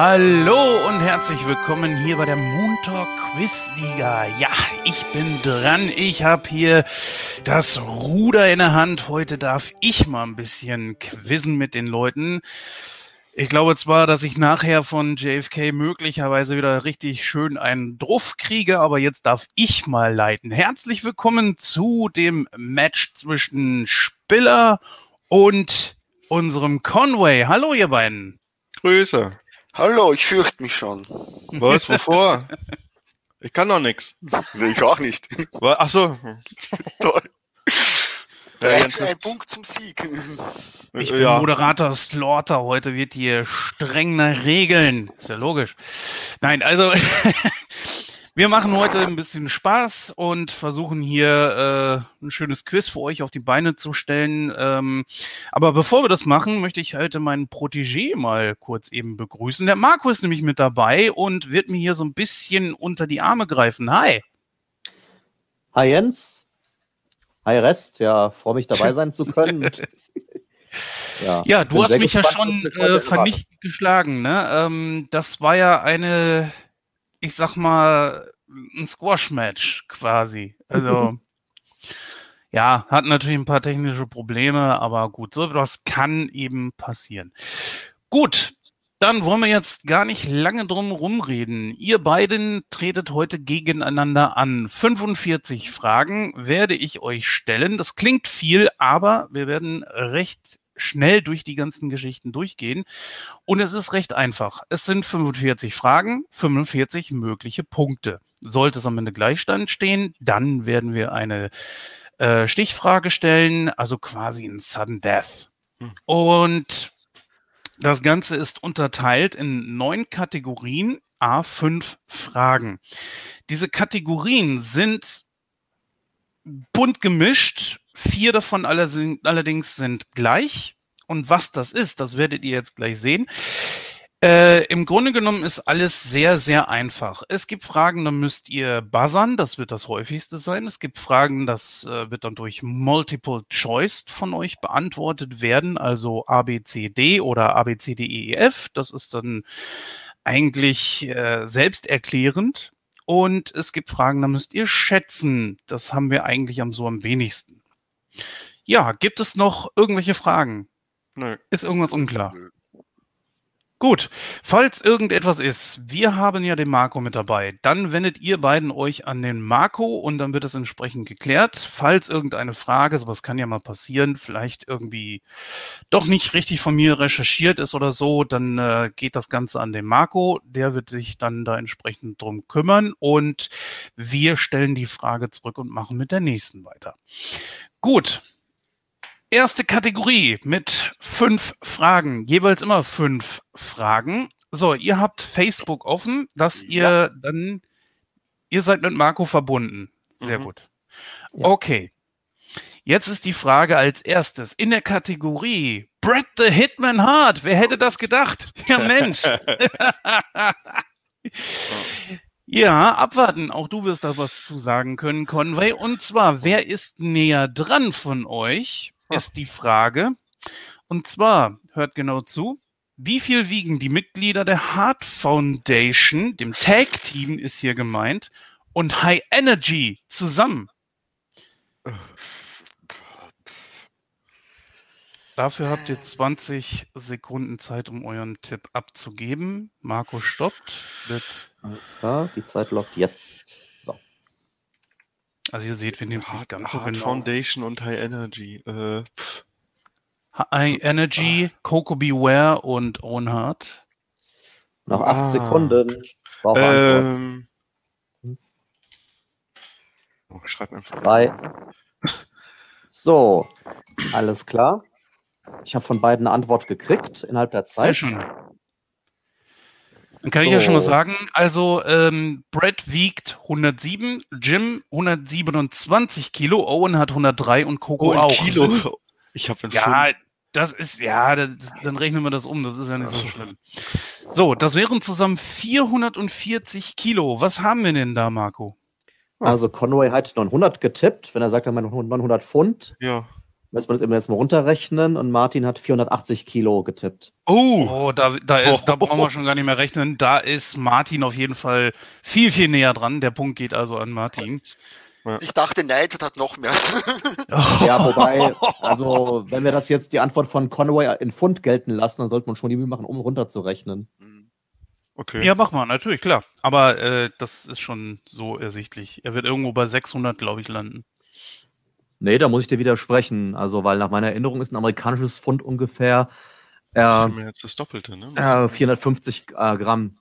Hallo und herzlich willkommen hier bei der Montag Quizliga. Ja, ich bin dran. Ich habe hier das Ruder in der Hand. Heute darf ich mal ein bisschen quizzen mit den Leuten. Ich glaube zwar, dass ich nachher von JFK möglicherweise wieder richtig schön einen Druff kriege, aber jetzt darf ich mal leiten. Herzlich willkommen zu dem Match zwischen Spiller und unserem Conway. Hallo, ihr beiden. Grüße. Hallo, ich fürchte mich schon. Was? Wovor? Ich kann doch nichts. Nee, ich auch nicht. Ach so. Toll. Für einen Punkt zum Sieg. Ich bin ja. Moderator Slaughter. Heute wird hier streng nach Regeln. Ist ja logisch. Nein, also wir machen heute ein bisschen Spaß und versuchen hier äh, ein schönes Quiz für euch auf die Beine zu stellen. Ähm, aber bevor wir das machen, möchte ich heute meinen Protégé mal kurz eben begrüßen. Der Marco ist nämlich mit dabei und wird mir hier so ein bisschen unter die Arme greifen. Hi. Hi Jens. Hi Rest. Ja, freue mich dabei sein zu können. Ja, Ja, du hast mich ja gespannt, schon was mich äh, vernichtend geschlagen. Ne? Ähm, das war ja eine, ich sag mal, ein Squash-Match quasi. Also, ja, hat natürlich ein paar technische Probleme, aber gut, so etwas kann eben passieren. Gut, dann wollen wir jetzt gar nicht lange drum rumreden. Ihr beiden tretet heute gegeneinander an. 45 Fragen werde ich euch stellen. Das klingt viel, aber wir werden recht schnell durch die ganzen Geschichten durchgehen. Und es ist recht einfach. Es sind 45 Fragen, 45 mögliche Punkte. Sollte es am Ende Gleichstand stehen, dann werden wir eine äh, Stichfrage stellen, also quasi ein Sudden Death. Hm. Und das Ganze ist unterteilt in neun Kategorien, a fünf Fragen. Diese Kategorien sind bunt gemischt. Vier davon allerdings sind gleich. Und was das ist, das werdet ihr jetzt gleich sehen. Äh, Im Grunde genommen ist alles sehr, sehr einfach. Es gibt Fragen, da müsst ihr buzzern, das wird das häufigste sein. Es gibt Fragen, das äh, wird dann durch Multiple Choice von euch beantwortet werden, also A, B, C, D oder A, B, C, D, E, F. Das ist dann eigentlich äh, selbsterklärend. Und es gibt Fragen, da müsst ihr schätzen. Das haben wir eigentlich am so am wenigsten. Ja, gibt es noch irgendwelche Fragen? Nö. Ist irgendwas unklar? Gut, falls irgendetwas ist, wir haben ja den Marco mit dabei, dann wendet ihr beiden euch an den Marco und dann wird es entsprechend geklärt. Falls irgendeine Frage, sowas kann ja mal passieren, vielleicht irgendwie doch nicht richtig von mir recherchiert ist oder so, dann äh, geht das Ganze an den Marco. Der wird sich dann da entsprechend drum kümmern und wir stellen die Frage zurück und machen mit der nächsten weiter. Gut, Erste Kategorie mit fünf Fragen, jeweils immer fünf Fragen. So, ihr habt Facebook offen, dass ihr Ja. dann, ihr seid mit Marco verbunden. Sehr Mhm. gut. Ja. Okay. Jetzt ist die Frage als erstes in der Kategorie Brett the Hitman Hart. Wer hätte das gedacht? Ja, Mensch. Ja, abwarten. Auch du wirst da was zu sagen können, Conway. Und zwar, wer ist näher dran von euch, ist die Frage. Und zwar, hört genau zu, wie viel wiegen die Mitglieder der Heart Foundation, dem Tag-Team ist hier gemeint, und High Energy zusammen? Dafür habt ihr 20 Sekunden Zeit, um euren Tipp abzugeben. Marco stoppt. Wird Alles klar, die Zeit läuft jetzt. So. Also ihr seht, wir nehmen es nicht Hard, ganz so genau. Foundation und High Energy. Äh, High Energy, Coco Beware und Owen Hart. Noch acht Ah. Sekunden. Ähm, oh, ich schreibe einfach. Zwei. So, alles klar. Ich habe von beiden eine Antwort gekriegt innerhalb der Sehr Zeit. schön. Dann kann ich ja schon mal So. sagen, also ähm, Brett wiegt 107, Jim 127 Kilo, Owen hat 103 und Coco Oh, auch. Kilo. Ich habe Ja, das ist, ja, das, dann rechnen wir das um, das ist ja nicht so so. schlimm. So, das wären zusammen 440 Kilo. Was haben wir denn da, Marco? Also Conway hat 900 getippt. Wenn er sagt, er meint 900 Pfund, Ja. Müssen wir das eben jetzt mal runterrechnen und Martin hat 480 Kilo getippt. Oh, Oh, da, da, ist, da brauchen wir schon gar nicht mehr rechnen. Da ist Martin auf jeden Fall viel, viel näher dran. Der Punkt geht also an Martin. Ich dachte, Neidert hat noch mehr. Ja, wobei, also wenn wir das jetzt die Antwort von Conway in Pfund gelten lassen, dann sollte man schon die Mühe machen, um runterzurechnen. Hm. okay. Ja, mach mal, natürlich, klar. Aber äh, das ist schon so ersichtlich. Er wird irgendwo bei 600, glaube ich, landen. Nee, da muss ich dir widersprechen. Also, weil nach meiner Erinnerung ist ein amerikanisches Pfund ungefähr Das äh, ist mir jetzt das Doppelte, ne? äh, 450 äh, Gramm.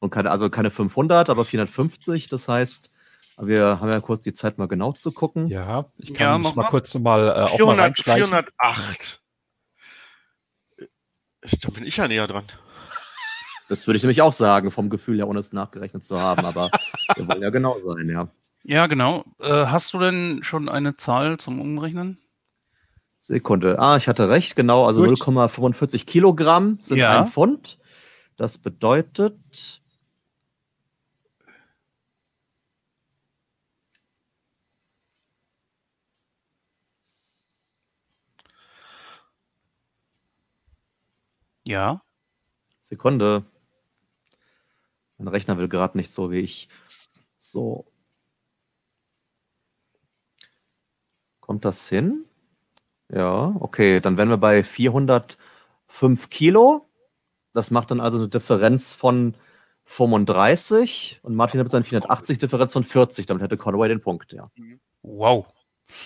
Und keine, also keine 500, aber 450. Das heißt, wir haben ja kurz die Zeit, mal genau zu gucken. Ja, ich Ja, kann mach mich mal mal. kurz mal, äh, auch mal 400, reinschleichen. 408. Äh, Da bin ich ja näher dran. Das würde ich nämlich auch sagen, vom Gefühl her, ohne es nachgerechnet zu haben. Aber wir wollen ja genau sein, ja. Ja, genau. Äh, hast du denn schon eine Zahl zum Umrechnen? Sekunde. Ah, ich hatte recht, genau. Also Gut. 0,45 Kilogramm sind Ja. ein Pfund. Das bedeutet. Ja. Sekunde. Mein Rechner will gerade nicht so wie ich. So. Kommt das hin? Ja, okay. Dann wären wir bei 405 Kilo. Das macht dann also eine Differenz von 35. Und Martin hat mit seinen 480 Differenz von 40. Damit hätte Conway den Punkt, ja. Wow.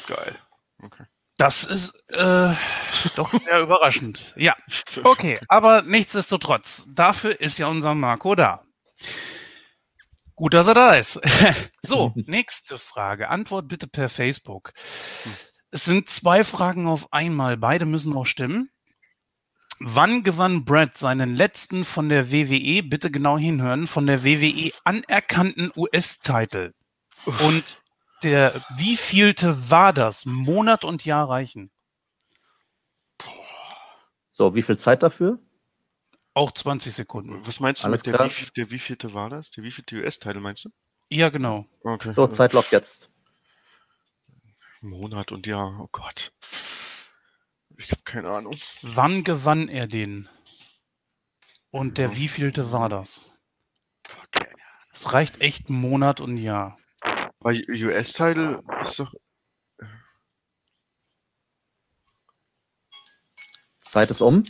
Geil. Okay. Das ist äh, doch sehr überraschend. Ja, okay. Aber nichtsdestotrotz, dafür ist ja unser Marco da. Gut, dass er da ist. so, nächste Frage. Antwort bitte per Facebook. Es sind zwei Fragen auf einmal. Beide müssen auch stimmen. Wann gewann Brad seinen letzten von der WWE, bitte genau hinhören, von der WWE anerkannten US-Titel? Und der wievielte war das? Monat und Jahr reichen. So, wie viel Zeit dafür? Auch 20 Sekunden. Was meinst du Alles mit der, wie, der wievielte war das? Der wievielte US-Teil meinst du? Ja, genau. Okay. So, Zeit läuft jetzt. Monat und Jahr. Oh Gott. Ich habe keine Ahnung. Wann gewann er den? Und der wievielte war das? Es reicht echt Monat und Jahr. Bei US-Title ist doch. Zeit ist um.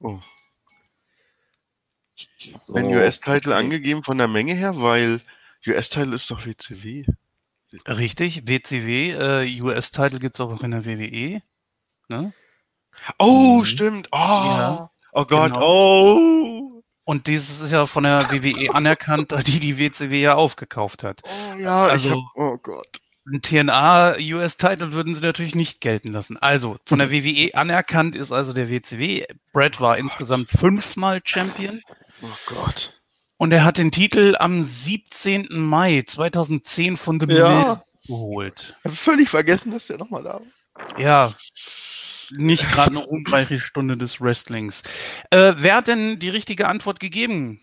Oh. So. Wenn US-Title angegeben von der Menge her, weil US-Title ist doch WCW. Richtig, WCW, äh, US-Title gibt es auch in der WWE. Ne? Oh, Mhm. stimmt. Oh, Ja, oh Gott. genau. Oh. Und dieses ist ja von der WWE anerkannt, die die WCW ja aufgekauft hat. Oh ja, Also- hab, oh Gott. Ein TNA-US-Title würden sie natürlich nicht gelten lassen. Also, von der WWE anerkannt ist also der WCW. Brad war insgesamt fünfmal Champion. Oh Gott. Und er hat den Titel am 17. Mai 2010 von The Ja. Miz geholt. Ich hab völlig vergessen, dass der nochmal da war. Ja, nicht gerade eine ruhmreiche Stunde des Wrestlings. Äh, wer hat denn die richtige Antwort gegeben?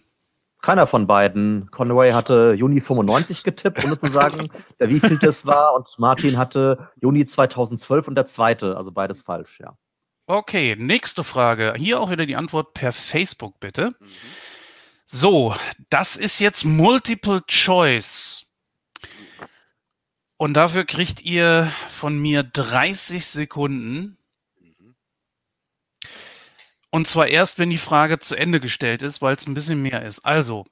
Keiner von beiden. Conway hatte Juni 95 getippt, ohne zu sagen, der wievielte es war. Und Martin hatte Juni 2012 und der zweite. Also beides falsch, ja. Okay, nächste Frage. Hier auch wieder die Antwort per Facebook, bitte. Mhm. So, das ist jetzt Multiple Choice. Und dafür kriegt ihr von mir 30 Sekunden. Mhm. Und zwar erst, wenn die Frage zu Ende gestellt ist, weil es ein bisschen mehr ist. Also,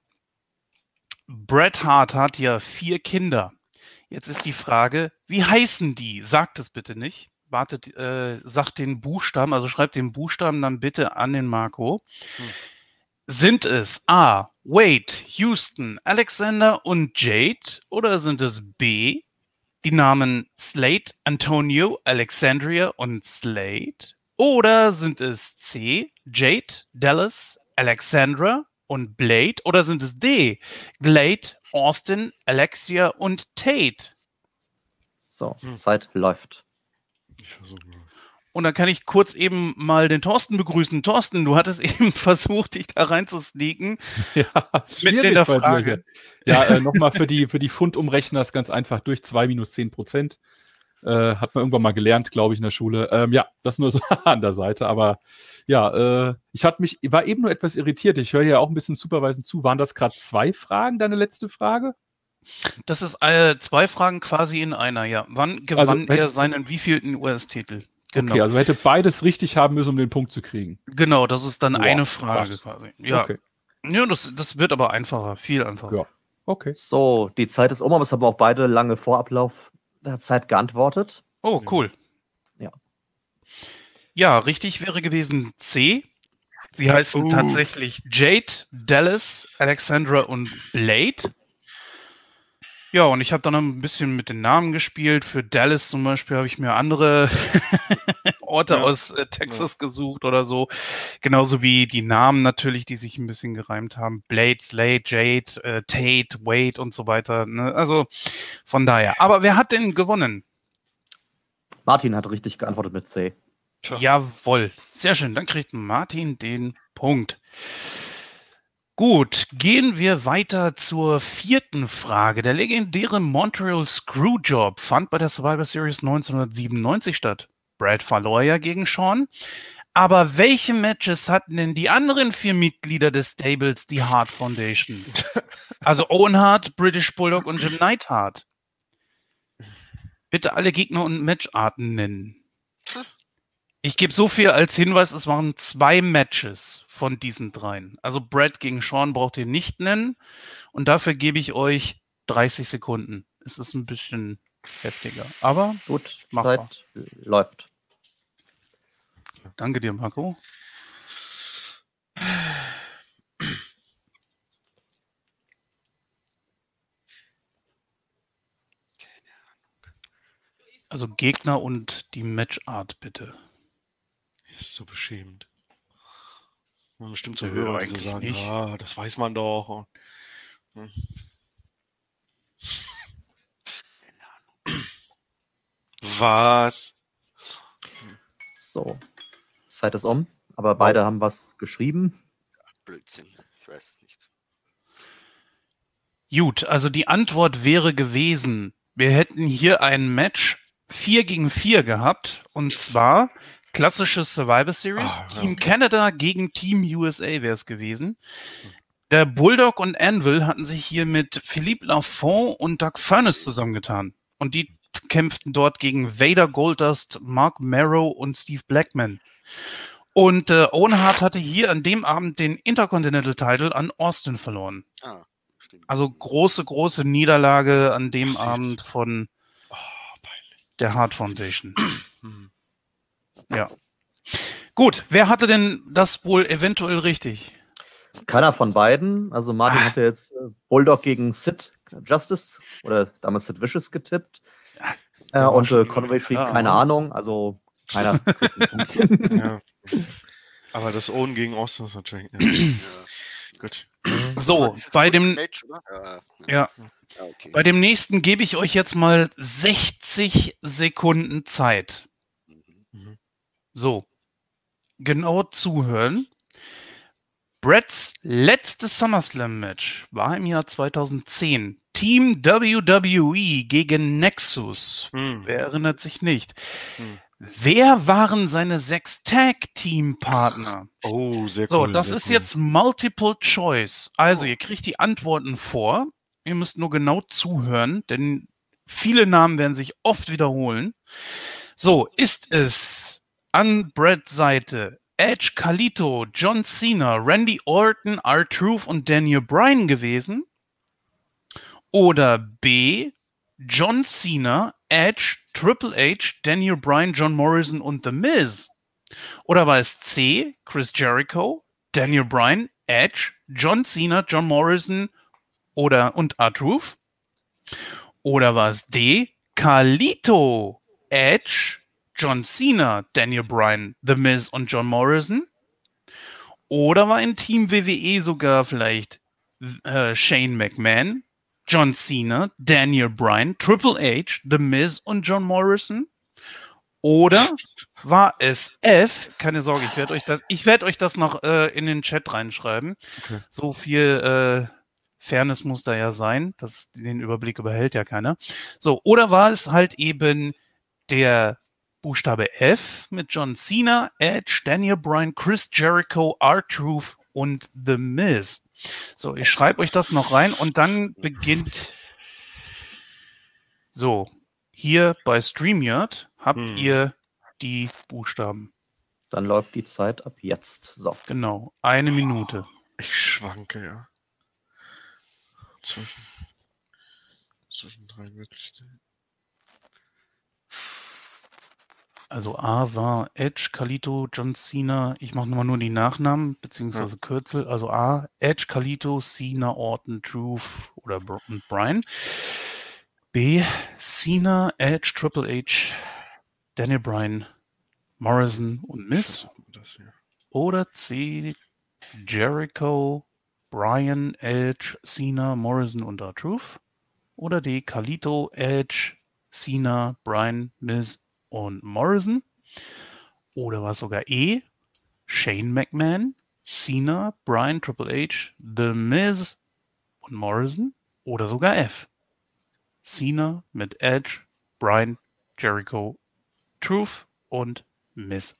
Bret Hart hat ja vier Kinder. Jetzt ist die Frage, wie heißen die? Sagt es bitte nicht. Wartet, äh, sagt den Buchstaben, also schreibt den Buchstaben dann bitte an den Marco. Hm. Sind es A. Wade, Houston, Alexander und Jade oder sind es B. Die Namen Slate, Antonio, Alexandria und Slate? Oder sind es C. Jade, Dallas, Alexandra und Blade? Oder sind es D. Glade, Austin, Alexia und Tate? So, Hm. Zeit läuft. Ich versuche mal. Und dann kann ich kurz eben mal den Thorsten begrüßen. Thorsten, du hattest eben versucht, dich da reinzusneaken. Ja, Mitten in schwierig der Frage. Ja, äh, nochmal für die, für die Pfundumrechner ist ganz einfach durch 2 minus 10 Prozent. Äh, hat man irgendwann mal gelernt, glaube ich, in der Schule. Ähm, ja, das nur so an der Seite. Aber ja, äh, ich hatte mich, war eben nur etwas irritiert. Ich höre ja auch ein bisschen superweisen zu. Waren das gerade zwei Fragen, deine letzte Frage? Das ist äh, zwei Fragen quasi in einer, ja. Wann gewann Also, er seinen wievielten US-Titel? Genau. Okay, also hätte beides richtig haben müssen, um den Punkt zu kriegen. genau, das ist dann Wow, eine Frage krass. quasi. Ja, Okay. ja das, das wird aber einfacher, viel einfacher. Ja. Okay. So, die Zeit ist um, aber es haben auch beide lange vor Ablauf der Zeit geantwortet. Oh, cool. Ja. Ja, richtig wäre gewesen C. Sie heißen Uh. tatsächlich Jade, Dallas, Alexandra und Blade. Ja, und ich habe dann ein bisschen mit den Namen gespielt. Für Dallas zum Beispiel habe ich mir andere Orte Ja. aus äh, Texas gesucht oder so. Genauso wie die Namen natürlich, die sich ein bisschen gereimt haben. Blade, Slade, Jade, äh, Tate, Wade und so weiter. Ne? Also von daher. Aber wer hat denn gewonnen? Martin hat richtig geantwortet mit C. Tja. Jawohl, sehr schön. Dann kriegt Martin den Punkt. Gut, gehen wir weiter zur vierten Frage. Der legendäre Montreal Screwjob fand bei der Survivor Series 1997 statt. Brad verlor ja gegen Sean. Aber welche Matches hatten denn die anderen vier Mitglieder des Stables die Hart Foundation? Also Owen Hart, British Bulldog und Jim Neidhart. Bitte alle Gegner und Matcharten nennen. Ich gebe so viel als Hinweis, es waren zwei Matches von diesen dreien. Also Brad gegen Sean braucht ihr nicht nennen. Und dafür gebe ich euch 30 Sekunden. Es ist ein bisschen heftiger. Aber Gut, Machbar. Zeit läuft. danke dir, Marco. Also Gegner und die Matchart bitte. Ist so beschämend. Man bestimmt so Nö, Hörer, die so eigentlich sagen, nicht. ja, das weiß man doch. Und, hm. Was? So, Zeit ist um, aber beide haben was geschrieben. Blödsinn. Ich weiß es nicht. Gut, also die Antwort wäre gewesen, wir hätten hier ein Match 4 gegen 4 gehabt. Und zwar klassische Survivor Series. Ja, Team okay. Canada gegen Team USA wäre es gewesen. Der Bulldog und Anvil hatten sich hier mit Philippe Lafont und Doug Furnace zusammengetan. Und die kämpften dort gegen Vader Goldust, Mark Marrow und Steve Blackman. Und äh, Owen Hart hatte hier an dem Abend den Intercontinental Title an Austin verloren. Ah, stimmt. Also große, große Niederlage an dem. Abend von Oh, der Hart Foundation. Hm. Ja. Gut, wer hatte denn das wohl eventuell richtig? Keiner von beiden. Also Martin Ah. hatte jetzt äh, Bulldog gegen Sid Justice oder damals Sid Vicious getippt. Äh, war und schon äh, Conway schrieb klar, keine oder? Ahnung. Also keiner. Ja. Aber das Owen gegen Austin ist natürlich. Ja. Ja. Gut. So, bei dem, Match? Ja, ja, ja, okay. bei dem nächsten gebe ich euch jetzt mal 60 Sekunden Zeit. So, genau zuhören. Bretts letztes SummerSlam-Match war im Jahr 2010. Team WWE gegen Nexus. Hm. Wer erinnert sich nicht? Hm. Wer waren seine sechs Tag-Team-Partner? Oh, sehr So, cool. das sehr ist cool. jetzt Multiple Choice. Also, ihr kriegt die Antworten vor. Ihr müsst nur genau zuhören, denn viele Namen werden sich oft wiederholen. So, ist es an Brads Seite Edge, Kalito, John Cena, Randy Orton, R-Truth und Daniel Bryan gewesen? Oder B, John Cena, Edge, Triple H, Daniel Bryan, John Morrison und The Miz? Oder war es C, Chris Jericho, Daniel Bryan, Edge, John Cena, John Morrison oder und R-Truth? Oder war es D, Carlito, Edge, John Cena, Daniel Bryan, The Miz und John Morrison? Oder war in Team WWE sogar vielleicht äh, Shane McMahon, John Cena, Daniel Bryan, Triple H, The Miz und John Morrison? Oder war es F? Keine Sorge, ich werde euch das, ich werde euch das noch äh, in den Chat reinschreiben. Okay. So viel äh, Fairness muss da ja sein. Das, den Überblick überhält ja keiner. So, oder war es halt eben der Buchstabe F mit John Cena, Edge, Daniel Bryan, Chris Jericho, R-Truth und The Miz. So, ich schreibe euch das noch rein und dann beginnt. So, hier bei StreamYard habt Hm. ihr die Buchstaben. Dann läuft die Zeit ab jetzt. So. Genau, eine Minute. Ich schwanke, ja. Zwischen, zwischen drei Möglichkeiten. Also A war Edge, Kalito, John Cena. Ich mache nochmal nur die Nachnamen beziehungsweise Kürzel. Also A, Edge, Kalito, Cena, Orton, Truth oder Br Brian. B, Cena, Edge, Triple H, Daniel Bryan, Morrison und hier. Oder C, Jericho, Bryan, Edge, Cena, Morrison und R-Truth. Oder D, Kalito, Edge, Cena, Bryan, Miz und Morrison. Oder war es sogar E, Shane McMahon, Cena, Bryan, Triple H, The Miz und Morrison. Oder sogar F, Cena mit Edge, Bryan, Jericho, Truth und Miz.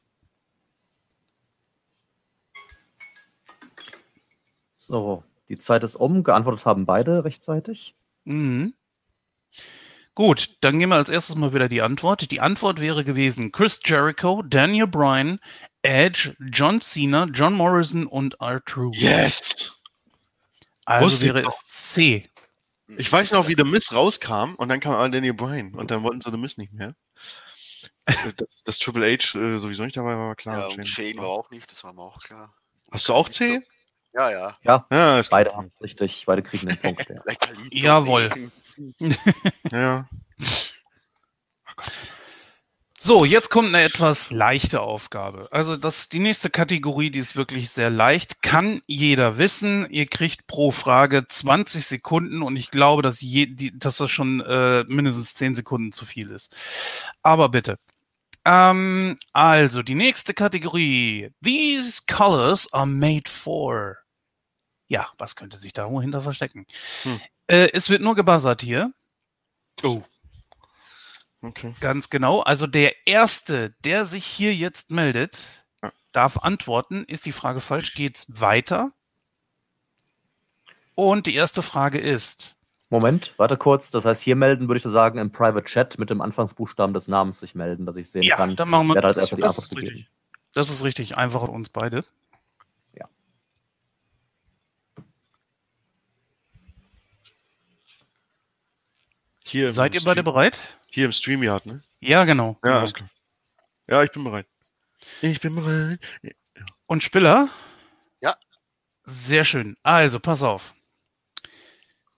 So, die Zeit ist um. Geantwortet haben beide rechtzeitig. Mhm. Gut, dann gehen wir als erstes mal wieder die Antwort. Die Antwort wäre gewesen Chris Jericho, Daniel Bryan, Edge, John Cena, John Morrison und R-Truth. Yes! Also Wusste wäre es C. Ich weiß noch, wie The Miss rauskam und dann kam aber Daniel Bryan und dann wollten sie The Miss nicht mehr. Dass, dass Triple H äh, sowieso nicht dabei war, war klar. Ja, und Shane war auch nicht, das war mir auch klar. Hast du auch C? Ja, ja. Ja, ist Beide haben es richtig. Beide kriegen den Punkt. Ja. Jawohl. Ja. So, jetzt kommt eine etwas leichte Aufgabe. Also das, die nächste Kategorie, die ist wirklich sehr leicht, kann jeder wissen. Ihr kriegt pro Frage 20 Sekunden und ich glaube, dass, je, die, dass das schon äh, mindestens 10 Sekunden zu viel ist. Aber bitte. Ähm, also, die nächste Kategorie. These colors are made for. Ja, was könnte sich dahinter verstecken? Hm. Äh, es wird nur gebuzzert hier. Oh. Okay. Ganz genau. Also der Erste, der sich hier jetzt meldet, Ja. darf antworten. Ist die Frage falsch? Geht's weiter? Und die erste Frage ist, Moment, warte kurz. Das heißt, hier melden würde ich so sagen, im Private Chat mit dem Anfangsbuchstaben des Namens sich melden, dass ich sehen ja, kann. dann machen wir das. Das ist richtig. Das ist richtig. Einfach für uns beide. Hier im Seid ihr beide bereit? Hier im StreamYard, ne? Ja, genau. Ja, genau. alles klar. Ja, ich bin bereit. Ich bin bereit. Und Spiller? Ja. Sehr schön. Also, pass auf.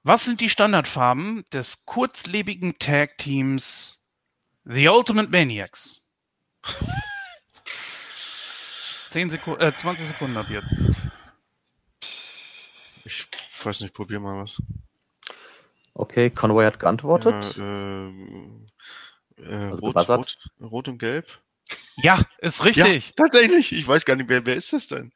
Was sind die Standardfarben des kurzlebigen Tag-Teams The Ultimate Maniacs? 10 Sekunden, äh, 20 Sekunden ab jetzt. Ich weiß nicht, probier mal was. Okay, Conway hat geantwortet. Ja, ähm, äh, Also rot, rot, rot und gelb. Ja, ist richtig. Tatsächlich. Ich weiß gar nicht, wer, wer ist das denn?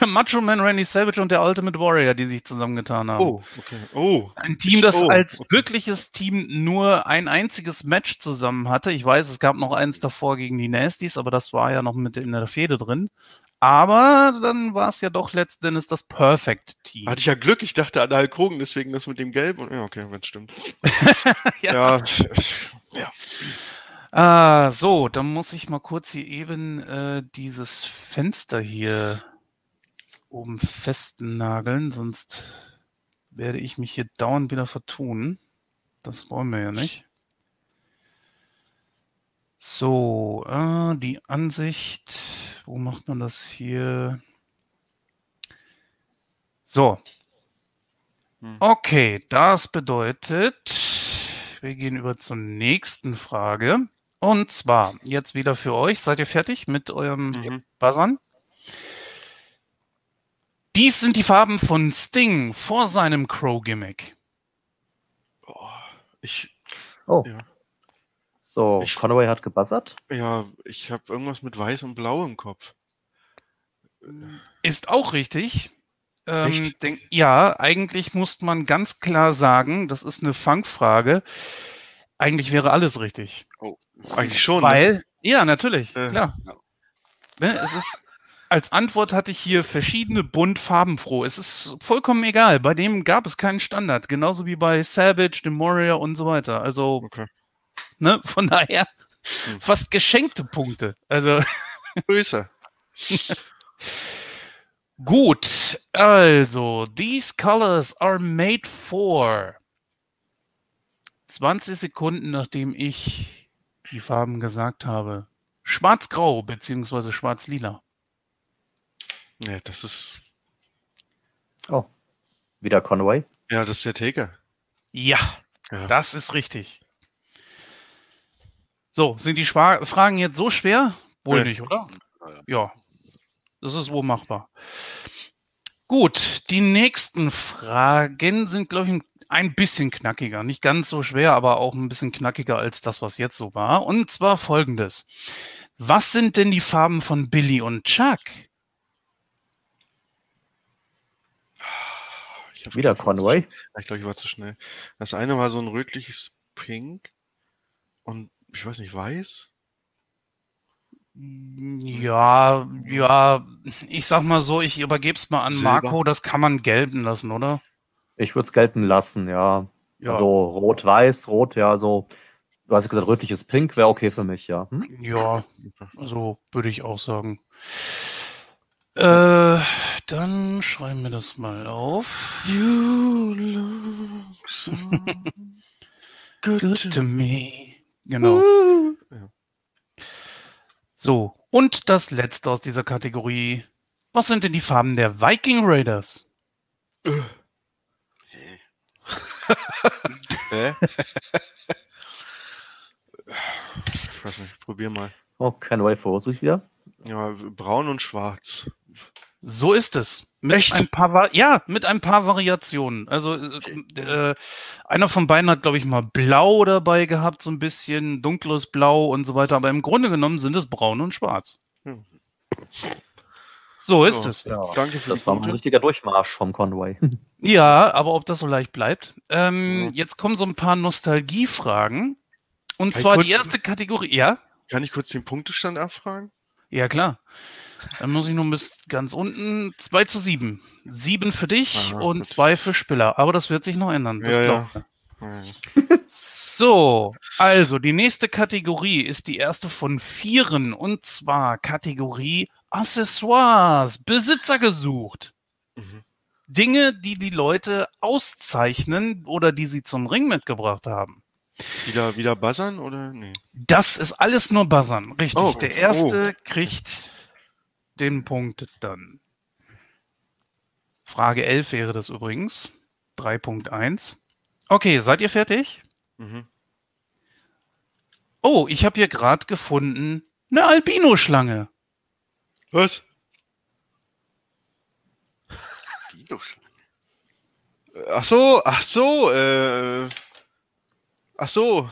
Der Macho Man Randy Savage und der Ultimate Warrior, die sich zusammengetan haben. Oh, okay. Oh. Ein Team, das Oh, als okay. wirkliches Team nur ein einziges Match zusammen hatte. Ich weiß, es gab noch eins davor gegen die Nasties, aber das war ja noch mit in der Fehde drin. Aber dann war es ja doch letztendlich das Perfect Team. Hatte ich ja Glück, ich dachte an Hulk Hogan, deswegen das mit dem Gelb. Und, ja, okay, wenn es stimmt. Ja. Ja. ja. Ah, so, dann muss ich mal kurz hier eben äh, dieses Fenster hier oben festnageln, sonst werde ich mich hier dauernd wieder vertun. Das wollen wir ja nicht. So, äh, die Ansicht. Wo macht man das hier? So. Hm. Okay, das bedeutet, wir gehen über zur nächsten Frage. Und zwar, jetzt wieder für euch. Seid ihr fertig mit eurem Mhm. Buzzern? Dies sind die Farben von Sting vor seinem Crow-Gimmick. Oh, ich, Oh, ja. So, Ich- Conway hat gebuzzert. ja, ich habe irgendwas mit Weiß und Blau im Kopf. Ist auch richtig. Ähm, denk, ja, eigentlich muss man ganz klar sagen, das ist eine Fangfrage. eigentlich wäre alles richtig. Oh. Eigentlich schon. ne? Weil, ja, natürlich, Ja. klar. Ja. Ne, es ist, als Antwort hatte ich hier verschiedene bunt farbenfroh. Es ist vollkommen egal. Bei dem gab es keinen Standard. Genauso wie bei Savage, dem Warrior und so weiter. Also, Okay. Ne, von daher Hm. fast geschenkte Punkte. Also, Grüße. gut. Also, these colors are made for 20 Sekunden, nachdem ich die Farben gesagt habe. Schwarz-grau beziehungsweise schwarz-lila. Ja, das ist. Oh. Wieder Conway. Ja, das ist der Taker. Ja, Ja. das ist richtig. So, sind die Schwa Fragen jetzt so schwer? Wohl Nee. nicht, oder? Ja, das ist wohl machbar. Gut, die nächsten Fragen sind, glaube ich, ein bisschen knackiger. Nicht ganz so schwer, aber auch ein bisschen knackiger als das, was jetzt so war. Und zwar folgendes. Was sind denn die Farben von Billy und Chuck? Wieder Conway. Ich glaube, ich war zu schnell. Das eine war so ein rötliches Pink und ich weiß nicht, weiß. Ja, ja, ich sag mal so, ich übergebe es mal an Silber. Marco, das kann man gelten lassen, oder? Ich würde es gelten lassen, ja. Ja, Also rot-weiß, rot, ja, so. Du hast gesagt, rötliches Pink wäre okay für mich, ja. Hm? ja, so würde ich auch sagen. Äh, dann schreiben wir das mal auf. You look so good, Good to me. Genau. Ja. So, und das letzte aus dieser Kategorie. Was sind denn die Farben der Viking Raiders? Hä? ich weiß nicht, probier mal. Oh, Conway versuche ich wieder. Ja, braun und schwarz. So ist es. Mit Echt? ein paar ja, mit ein paar Variationen. Also äh, äh, einer von beiden hat, glaube ich, mal Blau dabei gehabt, so ein bisschen dunkles Blau und so weiter. Aber im Grunde genommen sind es braun und schwarz. Hm. So ist So. es. Ja, Danke für das war mal ein richtiger Durchmarsch vom Conway. Ja, aber ob das so leicht bleibt. Ähm, Mhm. Jetzt kommen so ein paar Nostalgiefragen. Und Kann zwar die erste Kategorie. Ja? Kann ich kurz den Punktestand abfragen? Ja, klar. Dann muss ich nur bis ganz unten 2 zu 7. 7 für dich Aha, und gut. 2 für Spiller. Aber das wird sich noch ändern. Das Ja, glaubt ja. So, also die nächste Kategorie ist die erste von vieren und zwar Kategorie Accessoires, Besitzer gesucht. Mhm. Dinge, die die Leute auszeichnen oder die sie zum Ring mitgebracht haben. Wieder, wieder buzzern oder? Nee. Das ist alles nur Buzzern, richtig. Oh, Der oh. erste kriegt den Punkt dann. Frage 11 wäre das übrigens. 3.1. Okay, seid ihr fertig? Mhm. Oh, ich habe hier gerade gefunden eine Albino-Schlange. Was? Dino-Schlange. Ach so, ach so, äh. Ach so.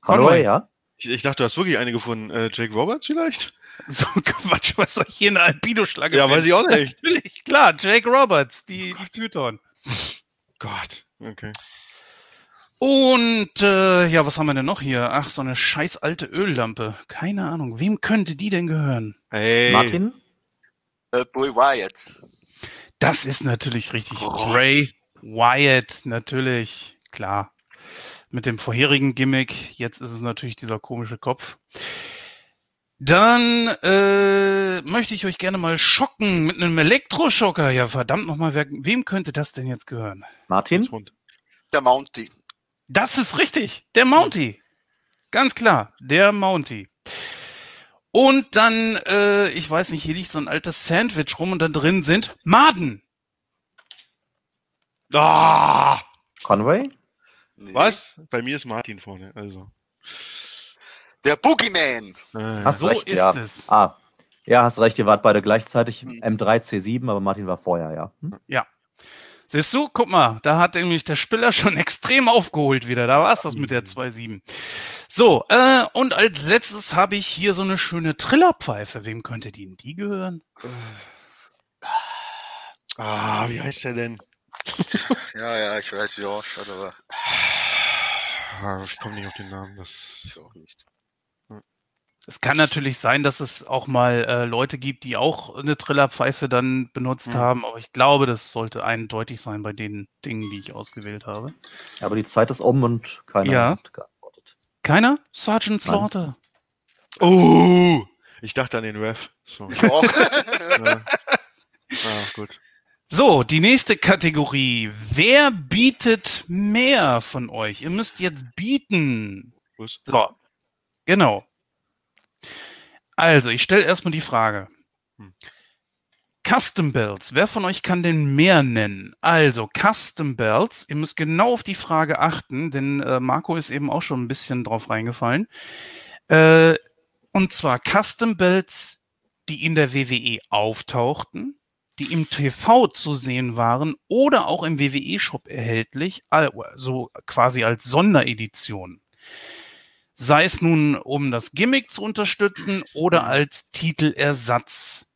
Conway. Conway, ja. Ich, ich dachte, du hast wirklich eine gefunden. Äh, Jake Roberts vielleicht? So Quatsch, was soll ich hier eine Albino-Schlange Ja, finden? weiß ich auch nicht. Natürlich, klar, Jake Roberts, die, die Python. Gott, okay. Und äh, ja, was haben wir denn noch hier? Ach, so eine scheiß alte Öllampe. Keine Ahnung. Wem könnte die denn gehören? Hey. Martin? Äh, Boy Wyatt. Das ist natürlich richtig. Gott. Bray Wyatt, natürlich. Klar. Mit dem vorherigen Gimmick. Jetzt ist es natürlich dieser komische Kopf. Dann äh, möchte ich euch gerne mal schocken mit einem Elektroschocker. Ja, verdammt nochmal, wem könnte das denn jetzt gehören? Martin? Der Mounty. Das ist richtig, der Mounty. Ganz klar, der Mounty. Und dann, äh, ich weiß nicht, hier liegt so ein altes Sandwich rum und da drin sind Maden. Ah! Conway? Nee. Was? Bei mir ist Martin vorne, also. Der Boogeyman. Äh, Hast so recht, ist ja. es. Ah, ja, hast recht, ihr wart beide gleichzeitig Hm. M3C7, aber Martin war vorher, ja. Hm? Siehst du, guck mal, da hat nämlich der Spieler schon extrem aufgeholt wieder. Da war es das mit der 2.7. So, äh, und als letztes habe ich hier so eine schöne Trillerpfeife. Wem könnte die denn die gehören? ah, wie heißt der denn? Ja, ja, ich weiß, wie er ausschaut, aber Ah, Ich komme nicht auf den Namen. Das, Ich auch nicht. Es kann natürlich sein, dass es auch mal äh, Leute gibt, die auch eine Trillerpfeife dann benutzt Mhm. haben, aber ich glaube, das sollte eindeutig sein bei den Dingen, die ich ausgewählt habe. Aber die Zeit ist um und keiner Ja. hat geantwortet. Keiner? Sergeant. Slaughter. oh! Ich dachte an den Ref. Ich auch. ja. Ah, gut. So, die nächste Kategorie. Wer bietet mehr von euch? Ihr müsst jetzt bieten. Was? So, genau. Also, ich stelle erstmal die Frage. Hm. Custom Belts. Wer von euch kann denn mehr nennen? Also, Custom Belts. Ihr müsst genau auf die Frage achten, denn äh, Marco ist eben auch schon ein bisschen drauf reingefallen. Äh, und zwar Custom Belts, die in der WWE auftauchten, die im TV zu sehen waren oder auch im WWE-Shop erhältlich, also quasi als Sonderedition. Sei es nun, um das Gimmick zu unterstützen oder als Titelersatz.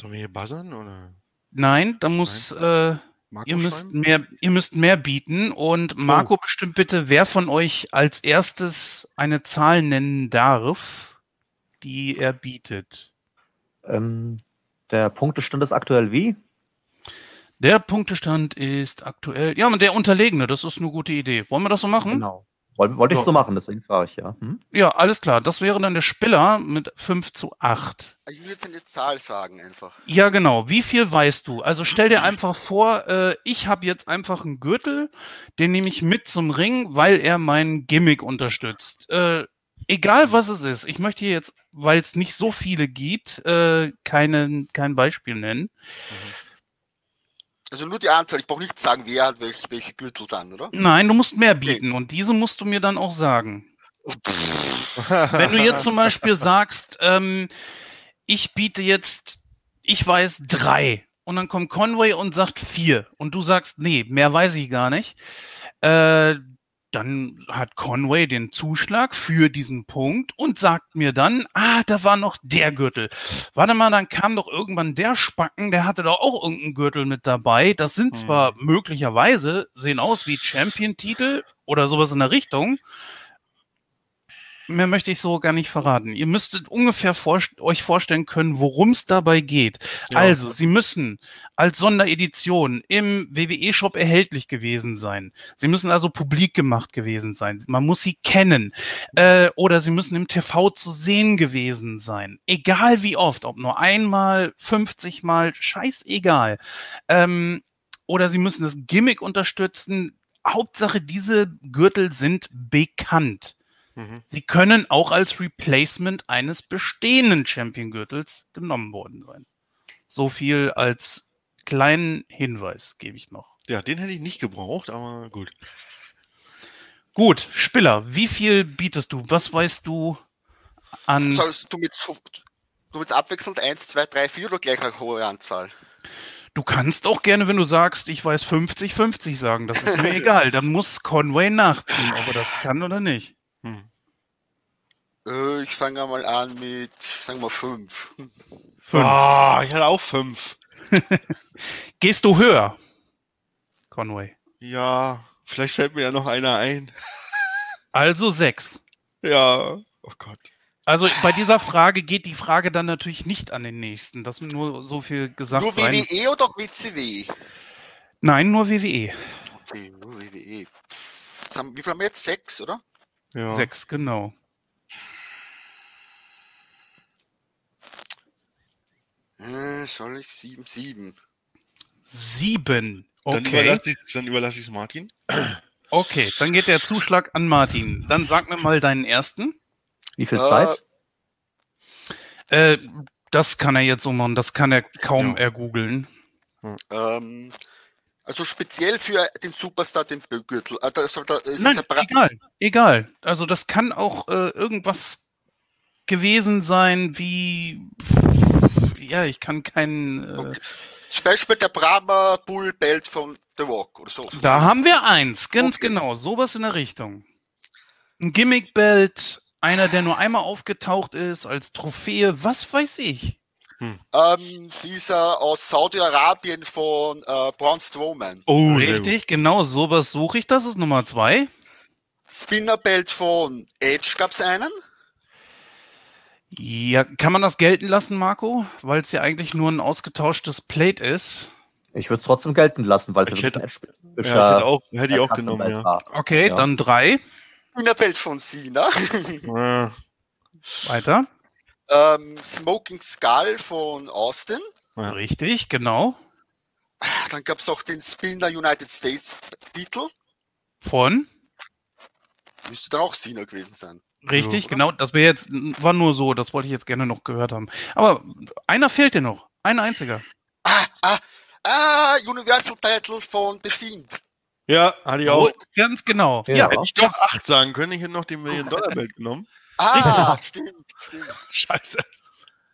Sollen wir hier buzzern? Oder Nein, da muss, äh, ihr müsst mehr, ihr müsst mehr bieten und Marco bestimmt bitte, wer von euch als erstes eine Zahl nennen darf, die er bietet. Ähm, der Punktestand ist aktuell wie? Der Punktestand ist aktuell, ja, der Unterlegene, das ist eine gute Idee. Wollen wir das so machen? Genau. Wollte wollte ich so machen, deswegen frage ich ja. Hm? Ja, alles klar. Das wäre dann der Spieler mit 5 zu 8. Ich will jetzt eine Zahl sagen einfach. Ja, genau. Wie viel weißt du? Also stell dir einfach vor, äh, ich habe jetzt einfach einen Gürtel, den nehme ich mit zum Ring, weil er mein Gimmick unterstützt. Äh, egal was es ist. Ich möchte hier jetzt, weil es nicht so viele gibt, äh, keine, kein Beispiel nennen. Also nur die Anzahl. Ich brauche nicht sagen, wer hat welche, welche Gürtel dann, oder? Nein, du musst mehr bieten und diese musst du mir dann auch sagen. Wenn du jetzt zum Beispiel sagst, ähm, ich biete jetzt, ich weiß drei und dann kommt Conway und sagt vier und du sagst, nee, mehr weiß ich gar nicht, äh, dann hat Conway den Zuschlag für diesen Punkt und sagt mir dann, ah, da war noch der Gürtel. Warte mal, dann kam doch irgendwann der Spacken, der hatte doch auch irgendeinen Gürtel mit dabei. Das sind zwar möglicherweise, sehen aus wie Champion-Titel oder sowas in der Richtung, mehr möchte ich so gar nicht verraten. Ihr müsstet ungefähr vorst euch vorstellen können, worum es dabei geht. Ja. Also, sie müssen als Sonderedition im WWE-Shop erhältlich gewesen sein. Sie müssen also publik gemacht gewesen sein. Man muss sie kennen. Äh, oder sie müssen im TV zu sehen gewesen sein. Egal wie oft, ob nur einmal, 50 Mal, scheißegal. Ähm, oder sie müssen das Gimmick unterstützen. Hauptsache, diese Gürtel sind bekannt. Mhm. Sie können auch als Replacement eines bestehenden Champion-Gürtels genommen worden sein. So viel als kleinen Hinweis gebe ich noch. Ja, den hätte ich nicht gebraucht, aber gut. Gut, Spiller, wie viel bietest du? Was weißt du an. Sollst du mit, du mit abwechselnd 1, 2, 3, 4 oder gleich eine hohe Anzahl? Du kannst auch gerne, wenn du sagst, ich weiß 50, 50 sagen. Das ist mir egal. Dann muss Conway nachziehen, ob er das kann oder nicht. Hm. Äh, ich fange mal an mit, sagen wir 5. Fünf. Ah, ich hatte auch fünf. Gehst du höher, Conway? Ja, vielleicht fällt mir ja noch einer ein. Also sechs. Ja. Oh Gott. Also bei dieser Frage geht die Frage dann natürlich nicht an den nächsten. Das nur so viel gesagt Nur sein. WWE oder WCW? Nein, nur E. WWE. Okay, nur WWE. Haben, wie viel haben wir jetzt? Sechs, oder? Ja. Sechs, genau. Äh, soll ich? Sieben, sieben. Sieben. Dann Okay. überlasse ich es dann Martin. Okay, dann geht der Zuschlag an Martin. Dann sag mir mal deinen ersten. Wie viel Äh, Zeit? Äh, das kann er jetzt so machen. Das kann er kaum Ja. ergoogeln. Ähm, also speziell für den Superstar, den Gürtel. Ist Nein, egal. Egal. Also das kann auch äh, irgendwas gewesen sein wie. Ja, ich kann keinen. Äh, Zum Beispiel der Brahma Bull Belt von The Rock oder so. Da haben wir eins, ganz Okay. genau, sowas in der Richtung. Ein Gimmick-Belt, einer, der nur einmal aufgetaucht ist, als Trophäe, was weiß ich. Ähm, dieser aus Saudi-Arabien von äh, Braun Strowman. Oh, Richtig, genau, sowas suche ich, das ist Nummer zwei. Spinnerbelt von Edge gab es einen. Ja, kann man das gelten lassen, Marco? Weil es ja eigentlich nur ein ausgetauschtes Plate ist. Ich würde es trotzdem gelten lassen, weil es ja hätte- Ja, hätte, auch, hätte ich auch Custom genommen, ja. Okay, Ja. dann drei. Spinnerbelt von Cena. Ah, Weiter. Ähm, Smoking Skull von Austin. Richtig, genau. Dann gab es auch den Spinner United States Titel. Von. Müsste dann auch Cena gewesen sein. Richtig, Ja. genau. Das wäre jetzt, war nur so, das wollte ich jetzt gerne noch gehört haben. Aber einer fehlt dir noch. Ein einziger. Ah, ah, ah, Universal Title von The Fiend. ja, hatte ich auch. Oh, ganz genau. Ja. Ja, Hätte ich doch acht sagen können, ich hätte noch den Million-Dollar-Bild genommen. Ah, stimmt, stimmt. Scheiße.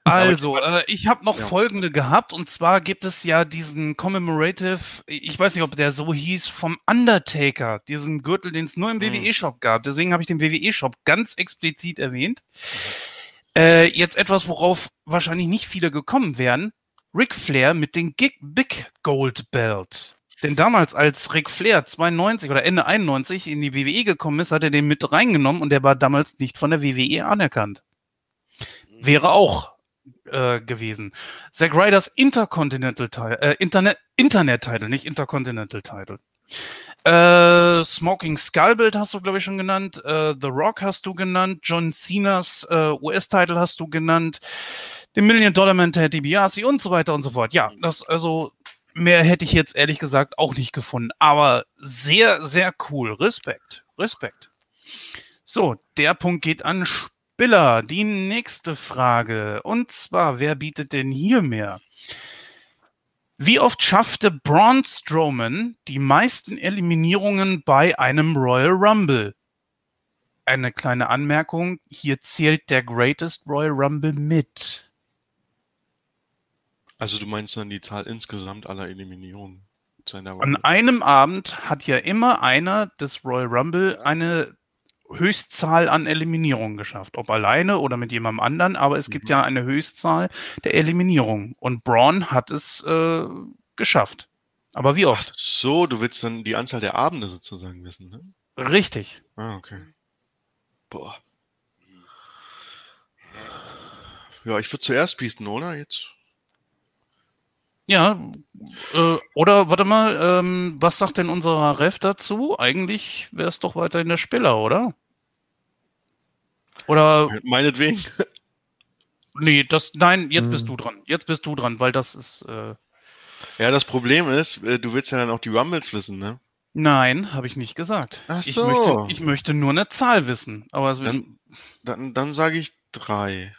Also, äh, ich habe noch Ja. folgende gehabt und zwar gibt es ja diesen Commemorative, ich weiß nicht, ob der so hieß, vom Undertaker, diesen Gürtel, den es nur im Mhm. WWE-Shop gab. Deswegen habe ich den WWE-Shop ganz explizit erwähnt. Äh, jetzt etwas, worauf wahrscheinlich nicht viele gekommen wären. Ric Flair mit dem Gig Big Gold Belt. Denn damals, als Ric Flair 92 oder Ende 91 in die WWE gekommen ist, hat er den mit reingenommen und der war damals nicht von der WWE anerkannt. Wäre auch äh, gewesen. Zack Ryders Intercontinental Title, äh, Internet, Internet Title, nicht Intercontinental Title. Äh, Smoking Skullbild hast du, glaube ich, schon genannt. Äh, The Rock hast du genannt. John Cenas äh, US-Title hast du genannt. Den Million Dollar Man Ted DiBiase und so weiter und so fort. Ja, das, also, mehr hätte ich jetzt ehrlich gesagt auch nicht gefunden. Aber sehr, sehr cool. Respekt. Respekt. So, der Punkt geht an Spiller. Die nächste Frage. Und zwar, wer bietet denn hier mehr? Wie oft schaffte Braun Strowman die meisten Eliminierungen bei einem Royal Rumble? Eine kleine Anmerkung, hier zählt der Greatest Royal Rumble mit. Also du meinst dann die Zahl insgesamt aller Eliminierungen? An einem Abend hat ja immer einer des Royal Rumble eine Höchstzahl an Eliminierungen geschafft. Ob alleine oder mit jemandem anderen, aber es gibt Mhm. ja eine Höchstzahl der Eliminierungen. Und Braun hat es äh, geschafft. Aber wie Ach oft? so, du willst dann die Anzahl der Abende sozusagen wissen, ne? Richtig. Ah, okay. Boah. Ja, ich würde zuerst bieten, oder? Jetzt. Ja, äh, oder warte mal, ähm, was sagt denn unser Ref dazu? Eigentlich wäre es doch weiterhin der Spieler, oder? Oder, Meinetwegen. nee, das, nein, jetzt bist Hm. du dran. Jetzt bist du dran, weil das ist, äh, Ja, das Problem ist, äh, du willst ja dann auch die Rumbles wissen, ne? nein, habe ich nicht gesagt. Ach ich, so. möchte, ich möchte nur eine Zahl wissen. Aber Dann- Dann, dann sage ich drei.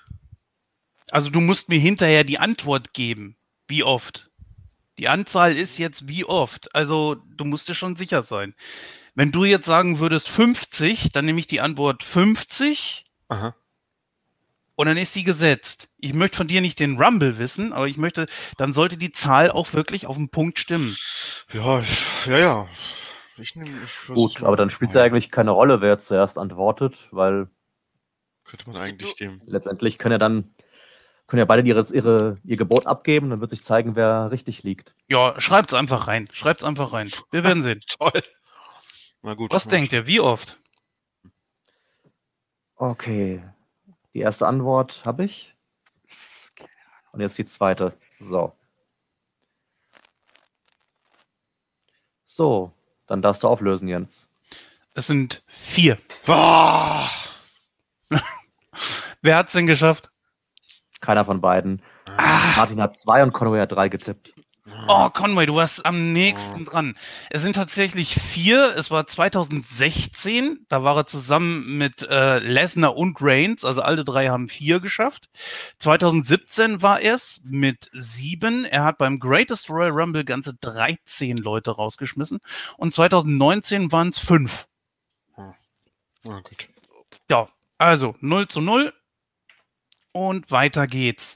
also du musst mir hinterher die Antwort geben. Wie oft? Die Anzahl ist jetzt wie oft. Also du musst dir schon sicher sein. Wenn du jetzt sagen würdest 50, dann nehme ich die Antwort 50 Aha. und dann ist sie gesetzt. Ich möchte von dir nicht den Rumble wissen, aber ich möchte, dann sollte die Zahl auch wirklich auf den Punkt stimmen. Ja, ja, ja. Ich nehme. Ich Gut, aber dann spielt es ja eigentlich keine Rolle, wer zuerst antwortet, weil Könnte man eigentlich dem. letztendlich können ja dann können ja beide ihre, ihre, ihr Gebot abgeben, dann wird sich zeigen, wer richtig liegt. Ja, schreibt's einfach rein. Schreibt's einfach rein. Wir werden sehen. Toll. Na gut. Was denkt ihr? Wie oft? Okay. Die erste Antwort habe ich. Und jetzt die zweite. So. So, dann darfst du auflösen, Jens. Es sind vier. Ah! Wer hat's denn geschafft? Keiner von beiden. Ah, Martin hat zwei und Conway hat drei getippt. oh, Conway, du warst am nächsten dran. Es sind tatsächlich vier. Es war 2016. Da war er zusammen mit äh, Lesnar und Reigns. Also alle drei haben vier geschafft. 2017 war es mit sieben. Er hat beim Greatest Royal Rumble ganze 13 Leute rausgeschmissen. Und 2019 waren es fünf. Na gut. Ja, also 0 zu 0. Und weiter geht's.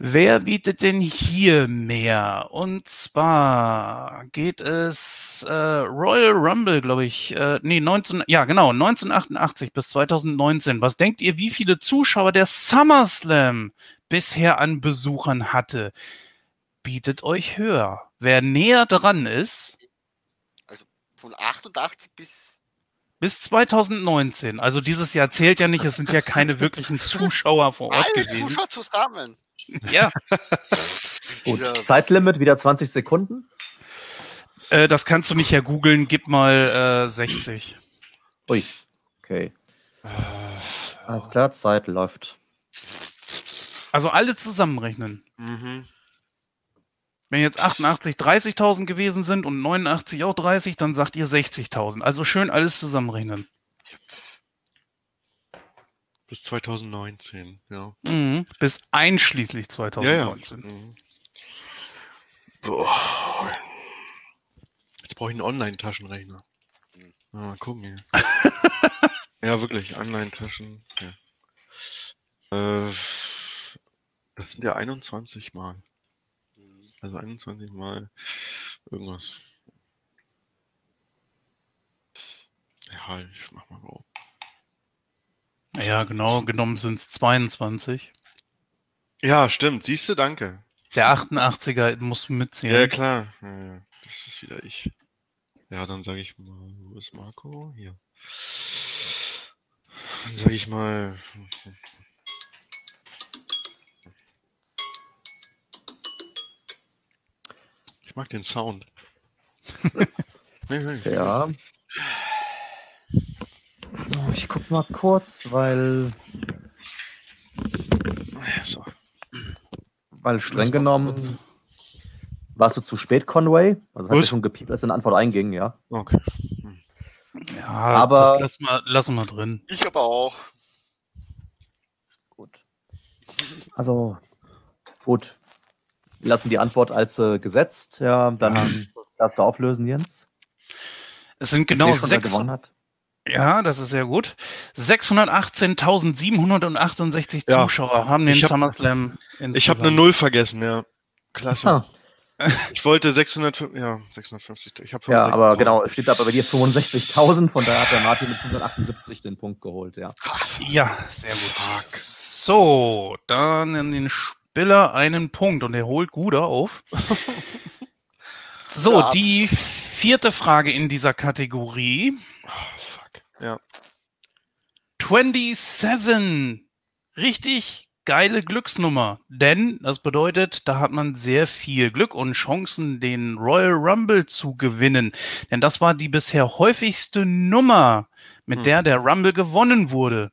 Wer bietet denn hier mehr? Und zwar geht es äh, Royal Rumble, glaube ich. Äh, nee, 19, ja genau, 1988 bis 2019. Was denkt ihr, wie viele Zuschauer der SummerSlam bisher an Besuchern hatte? Bietet euch höher. Wer näher dran ist, Von 88 bis Bis 2019. Also dieses Jahr zählt ja nicht, es sind ja keine wirklichen Zuschauer vor Ort Alle gewesen. Zuschauer zusammen. Ja, Gut. Ja. Zeitlimit wieder 20 Sekunden. äh, das kannst du nicht ja googeln. Gib mal äh, 60. Ui. Okay. Äh, Alles klar, Zeit läuft. Also alle zusammenrechnen. Mhm. Wenn jetzt 88 30.000 gewesen sind und 89 auch 30, dann sagt ihr 60.000. Also schön alles zusammenrechnen. Bis 2019, ja. Mhm. Bis einschließlich Ja, ja. 2019. Mhm. Boah. Jetzt brauche ich einen Online-Taschenrechner. Ja, mal gucken hier. ja, wirklich, Online-Taschen. Ja. Äh, das sind ja 21 Mal. Also 21 Mal irgendwas. Ja, ich mach mal grob. Ja, genau genommen sind es 22. Ja, stimmt. Siehst du, danke. Der 88er muss Ja, mitzählen. klar. Ja, ja. Das ist wieder ich. Ja, dann sage ich mal, wo ist Marco? Hier. Dann sage ich mal. Ich mag den Sound. Ja. So, ich guck mal kurz, weil, So. weil streng genommen warst du zu spät, Conway. Also hat schon gepiept, als deine Antwort einging, ja. Okay. Ja, Aber- das lassen wir, lassen wir drin. Ich aber auch. Gut. Also, gut. Wir lassen die Antwort als äh, gesetzt. Ja, dann darfst du auflösen, Jens. Es sind genau schon, sechs. Ja, das ist sehr gut. 618.768 Ja. Zuschauer haben den Ich hab- SummerSlam Ich habe eine. Null vergessen, ja. Klasse. Ah, Ich wollte 600, ja, 650. Ich habe ja, aber genau, es steht aber bei dir 65.000, von daher hat der Martin mit 578 den Punkt geholt, ja. Ja, sehr gut. So, dann in den Spieler einen Punkt und er holt gut auf. So, Ja, die vierte Frage in dieser Kategorie. Oh, fuck. Ja. 27. Richtig geile Glücksnummer. Denn das bedeutet, da hat man sehr viel Glück und Chancen, den Royal Rumble zu gewinnen. Denn das war die bisher häufigste Nummer, mit Hm. der der Rumble gewonnen wurde.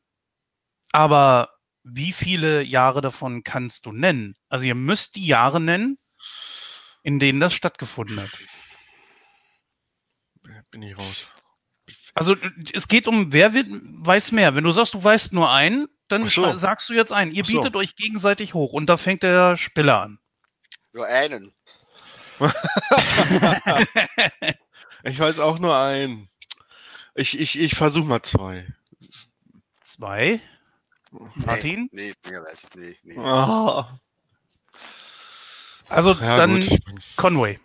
Aber wie viele Jahre davon kannst du nennen? Also ihr müsst die Jahre nennen, in denen das stattgefunden hat. Bin ich raus. Also es geht um, wer wird, weiß mehr. Wenn du sagst, du weißt nur einen, dann so. sagst du jetzt einen. Ihr so. bietet euch gegenseitig hoch und da fängt der Spieler an. Nur einen. Ich weiß auch nur einen. Ich, ich, ich versuche mal zwei. Zwei. Martin? Nee, nee, mehr weiß ich. Nee, nee. Ah. Also Ja, dann gut. Conway.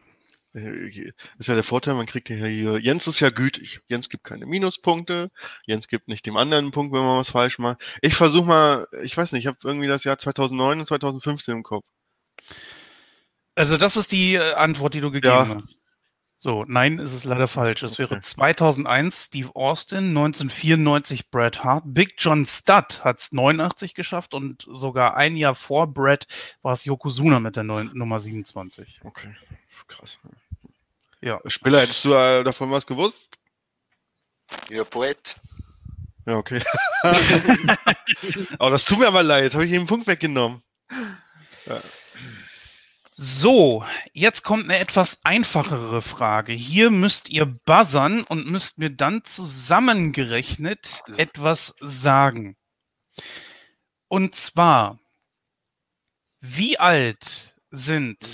Ist ja der Vorteil, man kriegt ja hier. Jens ist ja gütig. Jens gibt keine Minuspunkte. Jens gibt nicht dem anderen einen Punkt, wenn man was falsch macht. Ich versuche mal, ich weiß nicht, ich habe irgendwie das Jahr 2009 und 2015 im Kopf. Also das ist die äh, Antwort, die du gegeben Ja. hast. So, nein, ist es leider falsch. Es wäre Okay. 2001 Steve Austin, 1994 Bret Hart, Big John Studd hat es 89 geschafft und sogar ein Jahr vor Bret war es Yokozuna mit der neuen, Nummer 27. Okay, krass. Ja. Spieler, hättest du äh, davon was gewusst? Ja, Brett. Ja, okay. aber das tut mir aber leid, jetzt habe ich ihm einen Punkt weggenommen. So, jetzt kommt eine etwas einfachere Frage. Hier müsst ihr buzzern und müsst mir dann zusammengerechnet etwas sagen. Und zwar, wie alt sind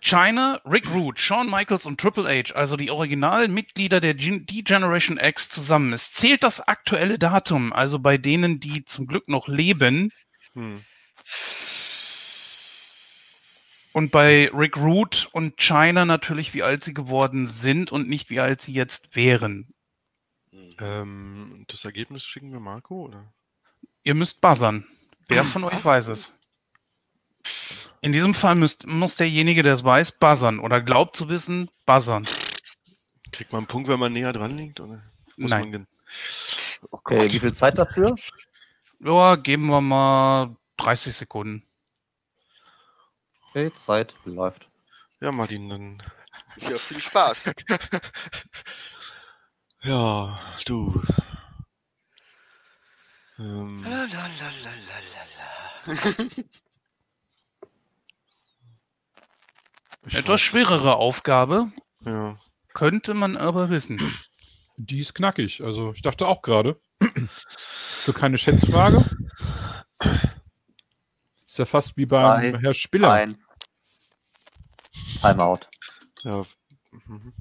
China, Rick Root, Shawn Michaels und Triple H, also die Originalmitglieder der Gen- D-Generation X zusammen? Es zählt das aktuelle Datum, also bei denen, die zum Glück noch leben. Hm. Und bei Rick Root und China natürlich, wie alt sie geworden sind und nicht wie alt sie jetzt wären. Hm. Ähm, das Ergebnis schicken wir Marco, oder? Ihr müsst buzzern. Wer Hm, von euch was? weiß es? In diesem Fall müsst, muss derjenige, der es weiß, buzzern oder glaubt zu wissen, buzzern. Kriegt man einen Punkt, wenn man näher dran liegt, oder? Muss Nein. man oh Okay, wie viel Zeit dafür? Ja, geben wir mal 30 Sekunden. Okay, Zeit läuft. Ja, Martin, dann. Ja, viel Spaß. Ja, du. Ähm, La, la, la, Etwas schwerere Aufgabe, Ja. könnte man aber wissen. Die ist knackig. Also ich dachte auch gerade. Für keine Schätzfrage. Ist ja fast wie beim Zwei, Herr Spiller. Eins. Timeout. Ja. Mhm.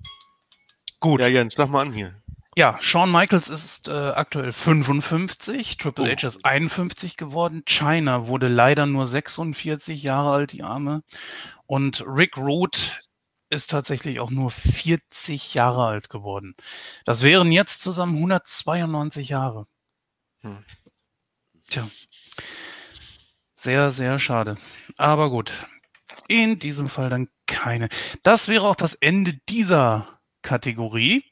Gut. Ja, Jens, sag mal an hier. Ja, Shawn Michaels ist äh, aktuell 55, Triple Oh. H ist 51 geworden, China wurde leider nur 46 Jahre alt, die Arme. Und Rick Root ist tatsächlich auch nur 40 Jahre alt geworden. Das wären jetzt zusammen 192 Jahre. Hm. Tja. Sehr, sehr schade. Aber gut. In diesem Fall dann keine. Das wäre auch das Ende dieser Kategorie.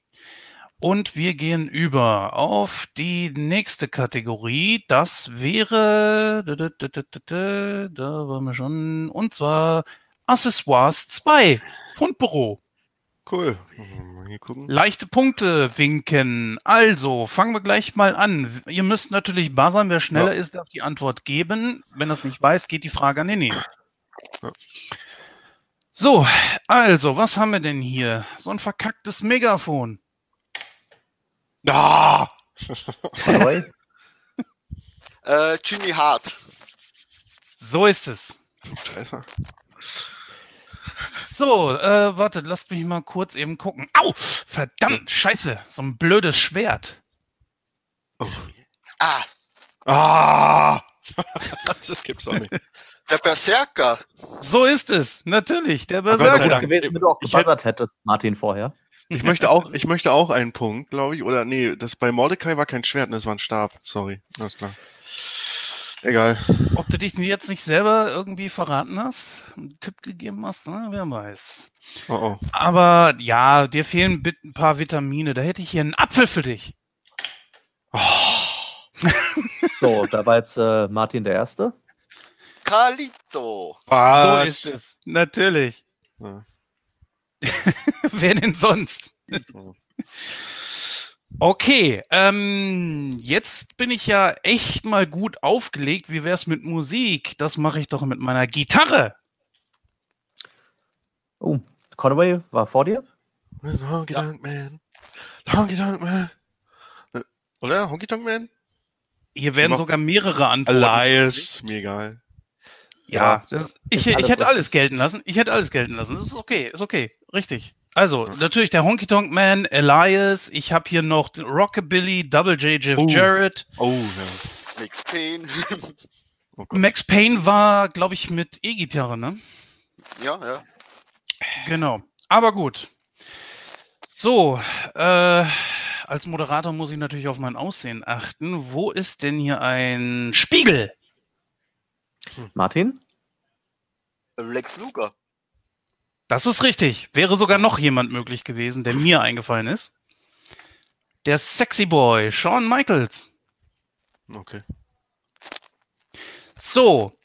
Und wir gehen über auf die nächste Kategorie. Das wäre. Da, waren wir schon. Und zwar Accessoires 2. Fundbüro. Cool. Leichte Punkte winken. Also, fangen wir gleich mal an. Ihr müsst natürlich buzzern. Wer schneller ist, darf die Antwort geben. Wenn das nicht weiß, geht die Frage an den nächsten. Ja. So, also, was haben wir denn hier? So ein verkacktes Megafon. Ah! Neu. Äh, Jimmy Hart. So ist es. Scheiße. So, äh, wartet, lasst mich mal kurz eben gucken. Au! Verdammt, scheiße. So ein blödes Schwert. Oh. Ah, Ah! das gibt's auch nicht. der Berserker. So ist es. Natürlich, der Berserker. Dank. gewesen, wenn du auch gebuzzert hättest, Martin, vorher. Ich möchte auch, ich möchte auch einen Punkt, glaube ich. Oder nee, das bei Mordecai war kein Schwert, das war ein Stab. Sorry. Alles klar. Egal. Ob du dich jetzt nicht selber irgendwie verraten hast, einen Tipp gegeben hast, ne? wer weiß. Oh oh. Aber ja, dir fehlen ein paar Vitamine. Da hätte ich hier einen Apfel für dich. So, da war jetzt äh, Martin der Erste. Kalito. So ist es. Natürlich. Ja. wer denn sonst? Okay, ähm, jetzt bin ich ja echt mal gut aufgelegt. Wie wär's mit Musik? Das mache ich doch mit meiner Gitarre. Oh, Conway war vor dir. Honky Tonk Man. Honky Tonk Man. Oder? Honky Tonk Man? Hier werden sogar mehrere Antworten. Elias. Mir egal. Ja, Ja, das, ich, ich hätte alles gelten lassen. Ich hätte alles gelten lassen. Das ist okay, ist okay. Richtig. Also, natürlich der Honky Tonk Man, Elias. Ich habe hier noch Rockabilly, Double J, Jeff Oh. Jarrett. Oh, ja. Max Payne. Oh. Max Payne war, glaube ich, mit E-Gitarre, ne? ja, ja. Genau. Aber gut. So, äh, als Moderator muss ich natürlich auf mein Aussehen achten. Wo ist denn hier ein Spiegel? Martin? Lex Luger. Das ist richtig. Wäre sogar noch jemand möglich gewesen, der mir eingefallen ist. Der Sexy Boy, Shawn Michaels. Okay. So.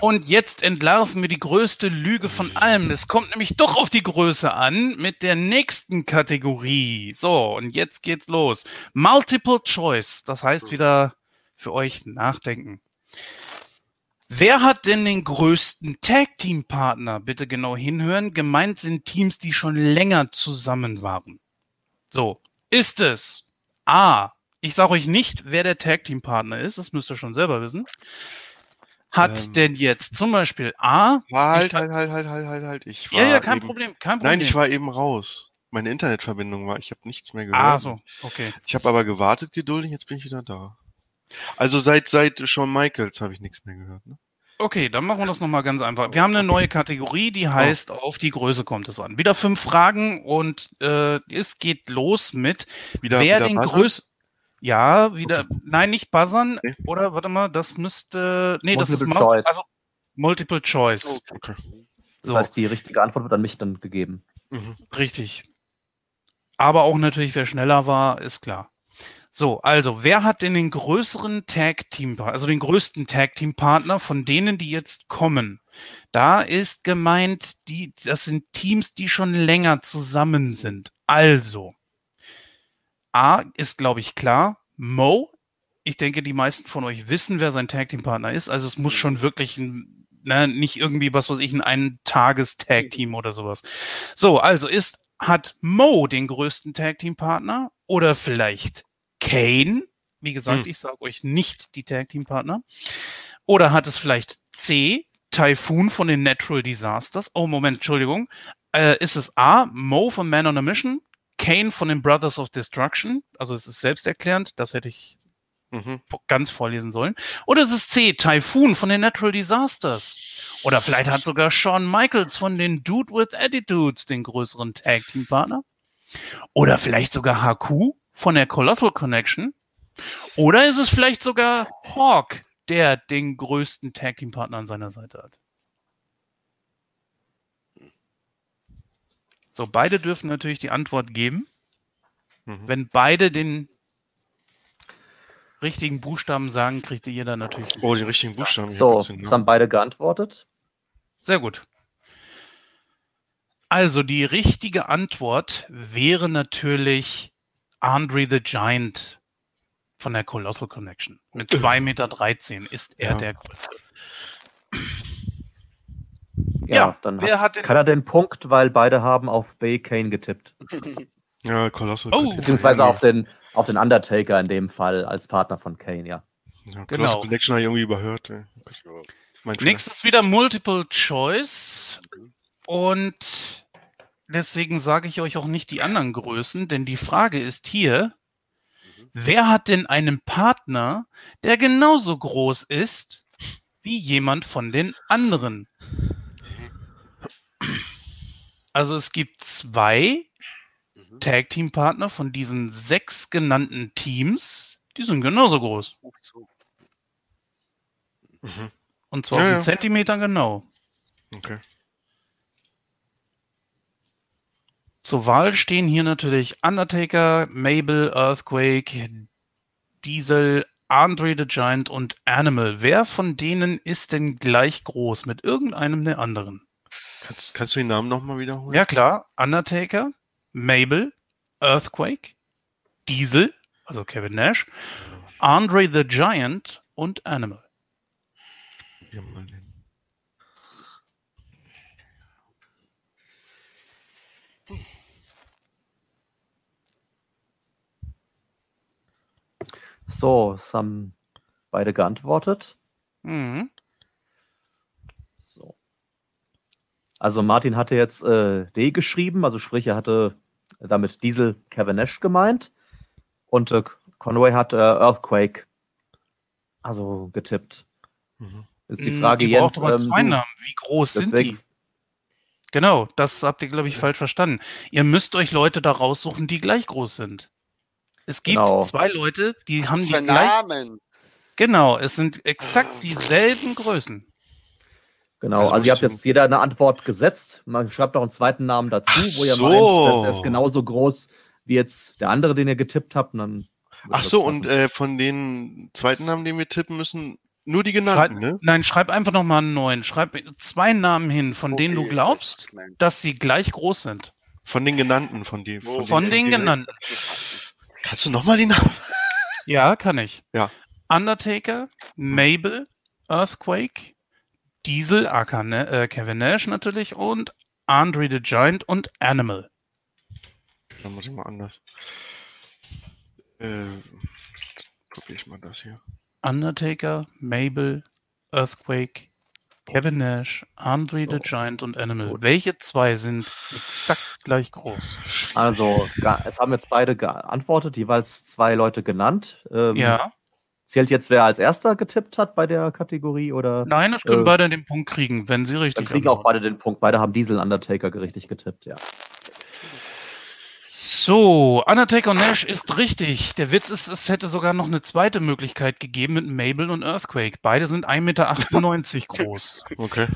Und jetzt entlarven wir die größte Lüge von allem. Es kommt nämlich doch auf die Größe an mit der nächsten Kategorie. So, und jetzt geht's los. Multiple Choice. Das heißt wieder für euch nachdenken. Wer hat denn den größten Tag-Team-Partner? Bitte genau hinhören. Gemeint sind Teams, die schon länger zusammen waren. So, ist es A. Ich sage euch nicht, wer der Tag-Team-Partner ist. Das müsst ihr schon selber wissen. Hat Ähm. denn jetzt zum Beispiel A. Halt, halt, halt, halt, halt, halt, halt. Ich war Ja, ja, kein eben, Problem, kein Problem. Nein, ich war eben raus. Meine Internetverbindung war, ich habe nichts mehr gehört. Ah, so, okay. Ich habe aber gewartet geduldig, jetzt bin ich wieder da. Also seit seit Shawn Michaels habe ich nichts mehr gehört. Ne? Okay, dann machen wir das nochmal ganz einfach. Wir haben eine neue Kategorie, die heißt Auf die Größe kommt es an. Wieder fünf Fragen und äh, es geht los mit Wieder, wer wieder den größten. Ja, wieder. Nein, nicht buzzern. Okay. Oder warte mal, das müsste. Nee, das ist Multiple Choice. Also, Multiple Choice. Okay. Das So, heißt, die richtige Antwort wird an mich dann gegeben. Mhm. richtig. aber auch natürlich, wer schneller war, ist klar. So, also, wer hat denn den größeren Tag-Team, also den größten Tag-Team-Partner von denen, die jetzt kommen? Da ist gemeint, die, das sind Teams, die schon länger zusammen sind. Also, A ist, glaube ich, klar. Mo, ich denke, die meisten von euch wissen, wer sein Tag-Team-Partner ist. Also, es muss schon wirklich ein, ne, nicht irgendwie, was weiß ich, ein Ein-Tages-Tag-Team oder sowas. So, also ist, hat Mo den größten Tag-Team-Partner oder vielleicht Kane. Wie gesagt, Hm. ich sage euch nicht die Tag Team Partner. Oder hat es vielleicht C, Typhoon von den Natural Disasters? Oh, Moment, Entschuldigung. Äh, ist es A, Mo von Man on a Mission, Kane von den Brothers of Destruction? Also es ist selbsterklärend, das hätte ich Mhm. ganz vorlesen sollen. Oder ist es C, Typhoon von den Natural Disasters? Oder vielleicht hat sogar Shawn Michaels von den Dude with Attitudes den größeren Tag Team Partner? Oder vielleicht sogar HQ von der Colossal Connection? Oder ist es vielleicht sogar Hawk, der den größten Tag Team Partner an seiner Seite hat? So, beide dürfen natürlich die Antwort geben. Mhm. Wenn beide den richtigen Buchstaben sagen, kriegt jeder natürlich. Oh, die richtigen Buchstaben. So, jetzt den es Namen. haben beide geantwortet. Sehr gut. Also die richtige Antwort wäre natürlich Andre the Giant von der Colossal Connection. Mit 2,13 Meter ist er Ja. der größte. Ja, Ja, dann wer hat, hat den- kann er den Punkt, weil beide haben auf Bay Kane getippt. Ja, Colossal. Oh. Connection. Beziehungsweise auf den, auf den Undertaker in dem Fall als Partner von Kane, ja. Ja, Genau. Colossal Connection habe ich irgendwie überhört. Fehler. Nächstes wieder Multiple Choice. Und deswegen sage ich euch auch nicht die anderen Größen, denn die Frage ist hier, wer hat denn einen Partner, der genauso groß ist wie jemand von den anderen? Also es gibt zwei Mhm. Tag-Team-Partner von diesen sechs genannten Teams, die sind genauso groß. Mhm. Und zwar Ja, auf ja. einen Zentimeter genau. Okay. Zur Wahl stehen hier natürlich Undertaker, Mabel, Earthquake, Diesel, Andre the Giant und Animal. Wer von denen ist denn gleich groß mit irgendeinem der anderen? Kannst, kannst du den Namen nochmal wiederholen? Ja klar, Undertaker, Mabel, Earthquake, Diesel, also Kevin Nash, Andre the Giant und Animal. Ja, mal den. So, es haben beide geantwortet. Mhm. So. Also Martin hatte jetzt äh, D geschrieben, also sprich, er hatte damit Diesel Kevin Nash gemeint. Und äh, Conway hat äh, Earthquake also getippt. Mhm. Ist die Mm, Frage, ihr Jens. aber ähm, zwei Namen. Wie groß sind deswegen- die? Genau, das habt ihr, glaube ich, falsch verstanden. Ihr müsst euch Leute da raussuchen, die gleich groß sind. Es gibt Genau. zwei Leute, die Was haben die. Namen? Genau, es sind exakt dieselben Größen. Genau, Also also ihr habt jetzt jeder eine Antwort gesetzt. Man schreibt auch einen zweiten Namen dazu, Ach wo ihr so. meint, das ist genauso groß wie jetzt der andere, den ihr getippt habt. Und dann wird Ach das so, und äh, von den zweiten Namen, den wir tippen müssen, nur die Schreib, genannten, ne? Nein, schreib einfach nochmal einen neuen. Schreib zwei Namen hin, von denen du Okay, weiß ich, was glaubst, meine. dass sie gleich groß sind. Von den genannten, von die. Wo- Von den die- genannten. Kannst du nochmal die Namen? Ja, kann ich. Ja. Undertaker, Mabel, Earthquake, Diesel, aka äh, Kevin Nash natürlich und Andre the Giant und Animal. Dann muss ich mal anders. Äh, probier ich mal das hier. Undertaker, Mabel, Earthquake, Kevin Nash, Andre the So. Giant und Animal. Gut. Welche zwei sind exakt gleich groß? Also, es haben jetzt beide geantwortet, jeweils zwei Leute genannt. Ähm, Ja. Zählt jetzt, wer als erster getippt hat bei der Kategorie oder? Nein, das können Äh, beide den Punkt kriegen, wenn sie Dann richtig kriegen auch antworten. beide den Punkt. Beide haben Diesel Undertaker richtig getippt, ja. So, Undertaker und Nash ist richtig. Der Witz ist, es hätte sogar noch eine zweite Möglichkeit gegeben mit Mabel und Earthquake. Beide sind 1,98 Meter groß. Okay.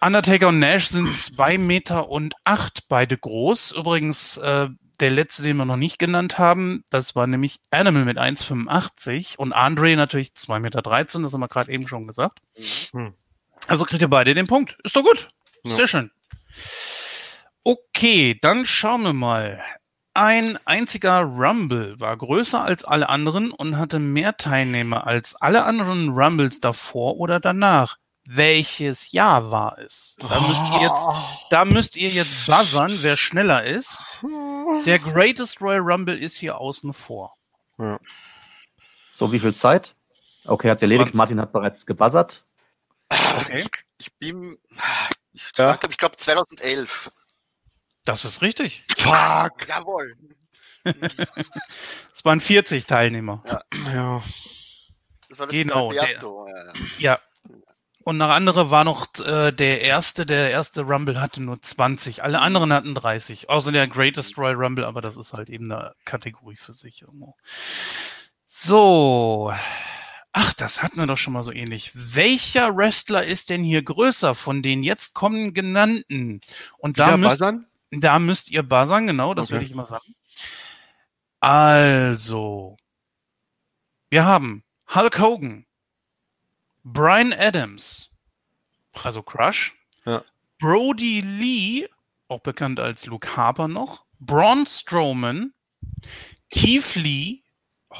Undertaker und Nash sind 2 Meter und 8 beide groß. Übrigens, äh, der letzte, den wir noch nicht genannt haben, das war nämlich Animal mit 1,85 und Andre natürlich 2,13 Meter, das haben wir gerade eben schon gesagt. Hm. Also kriegt ihr beide den Punkt. Ist doch gut. Ja. Sehr schön. Okay, dann schauen wir mal. Ein einziger Rumble war größer als alle anderen und hatte mehr Teilnehmer als alle anderen Rumbles davor oder danach. Welches Jahr war es? Da müsst ihr jetzt, da müsst ihr jetzt buzzern, wer schneller ist. Der Greatest Royal Rumble ist hier außen vor. So, wie viel Zeit? Okay, hat sie erledigt. 20. Martin hat bereits gebuzzert. Okay. Ich, ich bin. Ich, Ja. ich glaube 2011. Das ist richtig. Fuck! Jawohl. Es waren 40 Teilnehmer. Ja. Das war das Genau, Alberto. Ja, ja. Ja. Und nach andere war noch äh, der erste, der erste Rumble hatte nur 20. Alle anderen hatten 30. Außer der Greatest Royal Rumble, aber das ist halt eben eine Kategorie für sich irgendwo. So. Ach, das hatten wir doch schon mal so ähnlich. Welcher Wrestler ist denn hier größer von den jetzt kommenden genannten? Und da Wieder müsst, buzzern? Da müsst ihr buzzern, genau, das Okay. werde ich immer sagen. Also, wir haben Hulk Hogan, Brian Adams, also Crush, Ja. Brody Lee, auch bekannt als Luke Harper noch, Braun Strowman, Keith Lee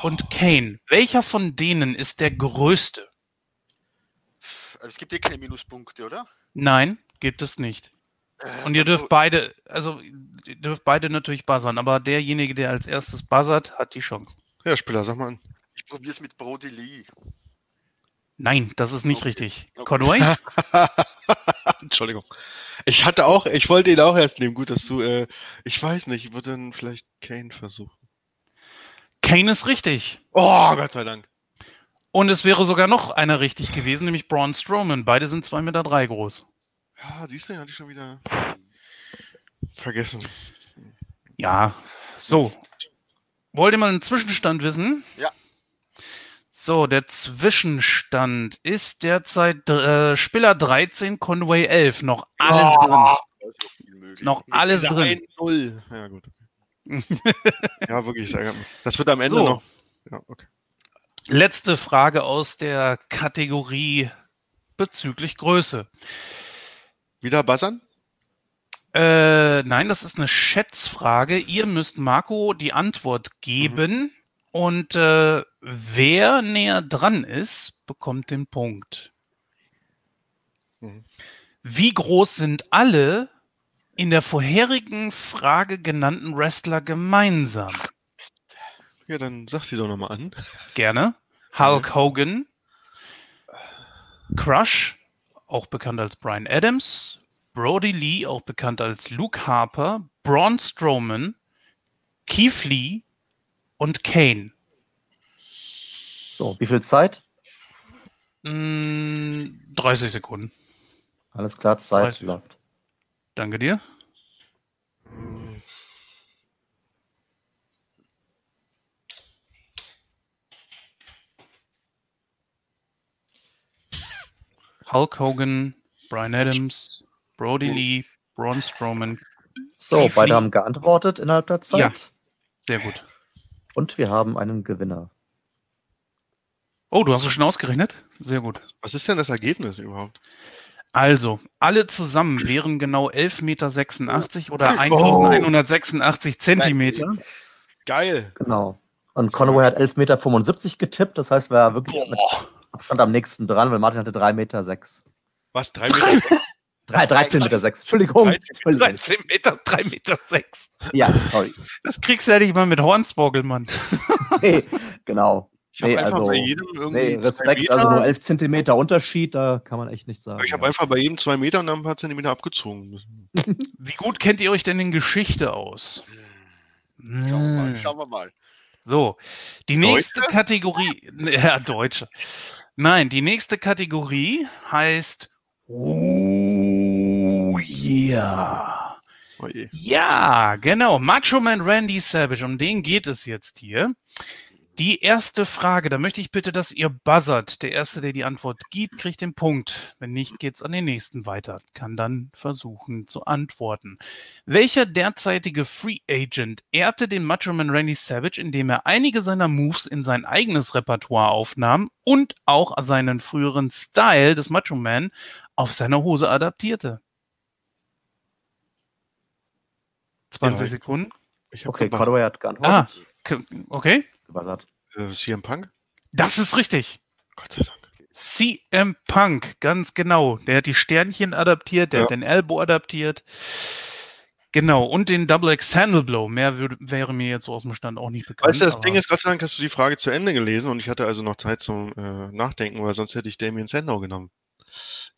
und Kane. Welcher von denen ist der größte? Also es gibt hier keine Minuspunkte, oder? Nein, gibt es nicht. Und ihr dürft beide, also ihr dürft beide natürlich buzzern, aber derjenige, der als erstes buzzert, hat die Chance. Ja, Spieler, sag mal an. Ich probiere es mit Brody Lee. Nein, das ist nicht Okay. richtig. Okay. Conway? Entschuldigung. Ich hatte auch, ich wollte ihn auch erst nehmen. Gut, dass du, äh, ich weiß nicht, ich würde dann vielleicht Kane versuchen. Kane ist richtig. Oh, Gott sei Dank. Und es wäre sogar noch einer richtig gewesen, nämlich Braun Strowman. Beide sind 2,3 Meter drei groß. Ja, siehst du, hatte ich schon wieder vergessen. Ja, so. Wollt ihr mal einen Zwischenstand wissen? Ja. So, der Zwischenstand ist derzeit äh, Spieler 13, Conway 11. Noch alles Oh. drin. Noch viel möglich. Noch alles drin. 1-0. Ja, gut. ja, wirklich. Das wird am Ende So. noch. Ja, okay. Letzte Frage aus der Kategorie bezüglich Größe. Wieder buzzern? Äh, nein, das ist eine Schätzfrage. Ihr müsst Marco die Antwort geben und äh, wer näher dran ist, bekommt den Punkt. Mhm. Wie groß sind alle in der vorherigen Frage genannten Wrestler gemeinsam? Ja, dann sag sie doch nochmal an. Gerne. Hulk Hogan, Crush, auch bekannt als Brian Adams, Brody Lee, auch bekannt als Luke Harper, Braun Strowman, Keith Lee und Kane. So, wie viel Zeit? Mm, 30 Sekunden. Alles klar, Zeit 30. läuft. Danke dir. Hulk Hogan, Brian Adams, Brody Lee, Braun Strowman. So, Keith beide Lee. haben geantwortet innerhalb der Zeit. Ja. Sehr gut. Und wir haben einen Gewinner. Oh, du hast es schon ausgerechnet? Sehr gut. Was ist denn das Ergebnis überhaupt? Also, alle zusammen wären genau 11,86 Meter oder 1186 Zentimeter. Geil. Genau. Und Conway hat 11,75 Meter getippt. Das heißt, wir wirklich mit Abstand am nächsten dran, weil Martin hatte 3,6 Meter. Sechs. Was? Drei Meter? Drei- 13 Meter. Sechs. Entschuldigung. 13 Entschuldigung. 13 Meter, 3,6 Meter. Sechs. Ja, sorry. Das kriegst du ja nicht mal mit Hornsboggle, Mann. Nee, genau. Ich habe Nee, einfach also, bei jedem irgendwie. Nee, Respekt. Meter, Also nur 11 Zentimeter Unterschied, da kann man echt nichts sagen. ich habe einfach bei jedem zwei Meter und dann ein paar Zentimeter abgezogen. Wie gut kennt ihr euch denn in Geschichte aus? Schauen wir mal. Schauen wir mal. So, die nächste Deutsche? Kategorie, ja, Deutsche. Nein, die nächste Kategorie heißt Oh yeah. Oh je. Ja, genau. Macho Man Randy Savage, um den geht es jetzt hier. Die erste Frage, da möchte ich bitte, dass ihr buzzert. Der Erste, der die Antwort gibt, kriegt den Punkt. Wenn nicht, geht's an den nächsten weiter. Kann dann versuchen zu antworten. Welcher derzeitige Free Agent ehrte den Macho Man Randy Savage, indem er einige seiner Moves in sein eigenes Repertoire aufnahm und auch seinen früheren Style des Macho Man auf seiner Hose adaptierte? 20 Ja. Sekunden. Okay. Cordway hat geantwortet. Ah, okay. Gebuzzert. Äh, CM Punk? Das ist richtig. Gott sei Dank. CM Punk, ganz genau. Der hat die Sternchen adaptiert, der Ja. hat den Elbow adaptiert. Genau, und den Double X Handle Blow. Mehr würde, wäre mir jetzt so aus dem Stand auch nicht bekannt. Weißt du, das Ding ist, Gott sei Dank hast du die Frage zu Ende gelesen und ich hatte also noch Zeit zum äh, Nachdenken, weil sonst hätte ich Damien Sandow genommen.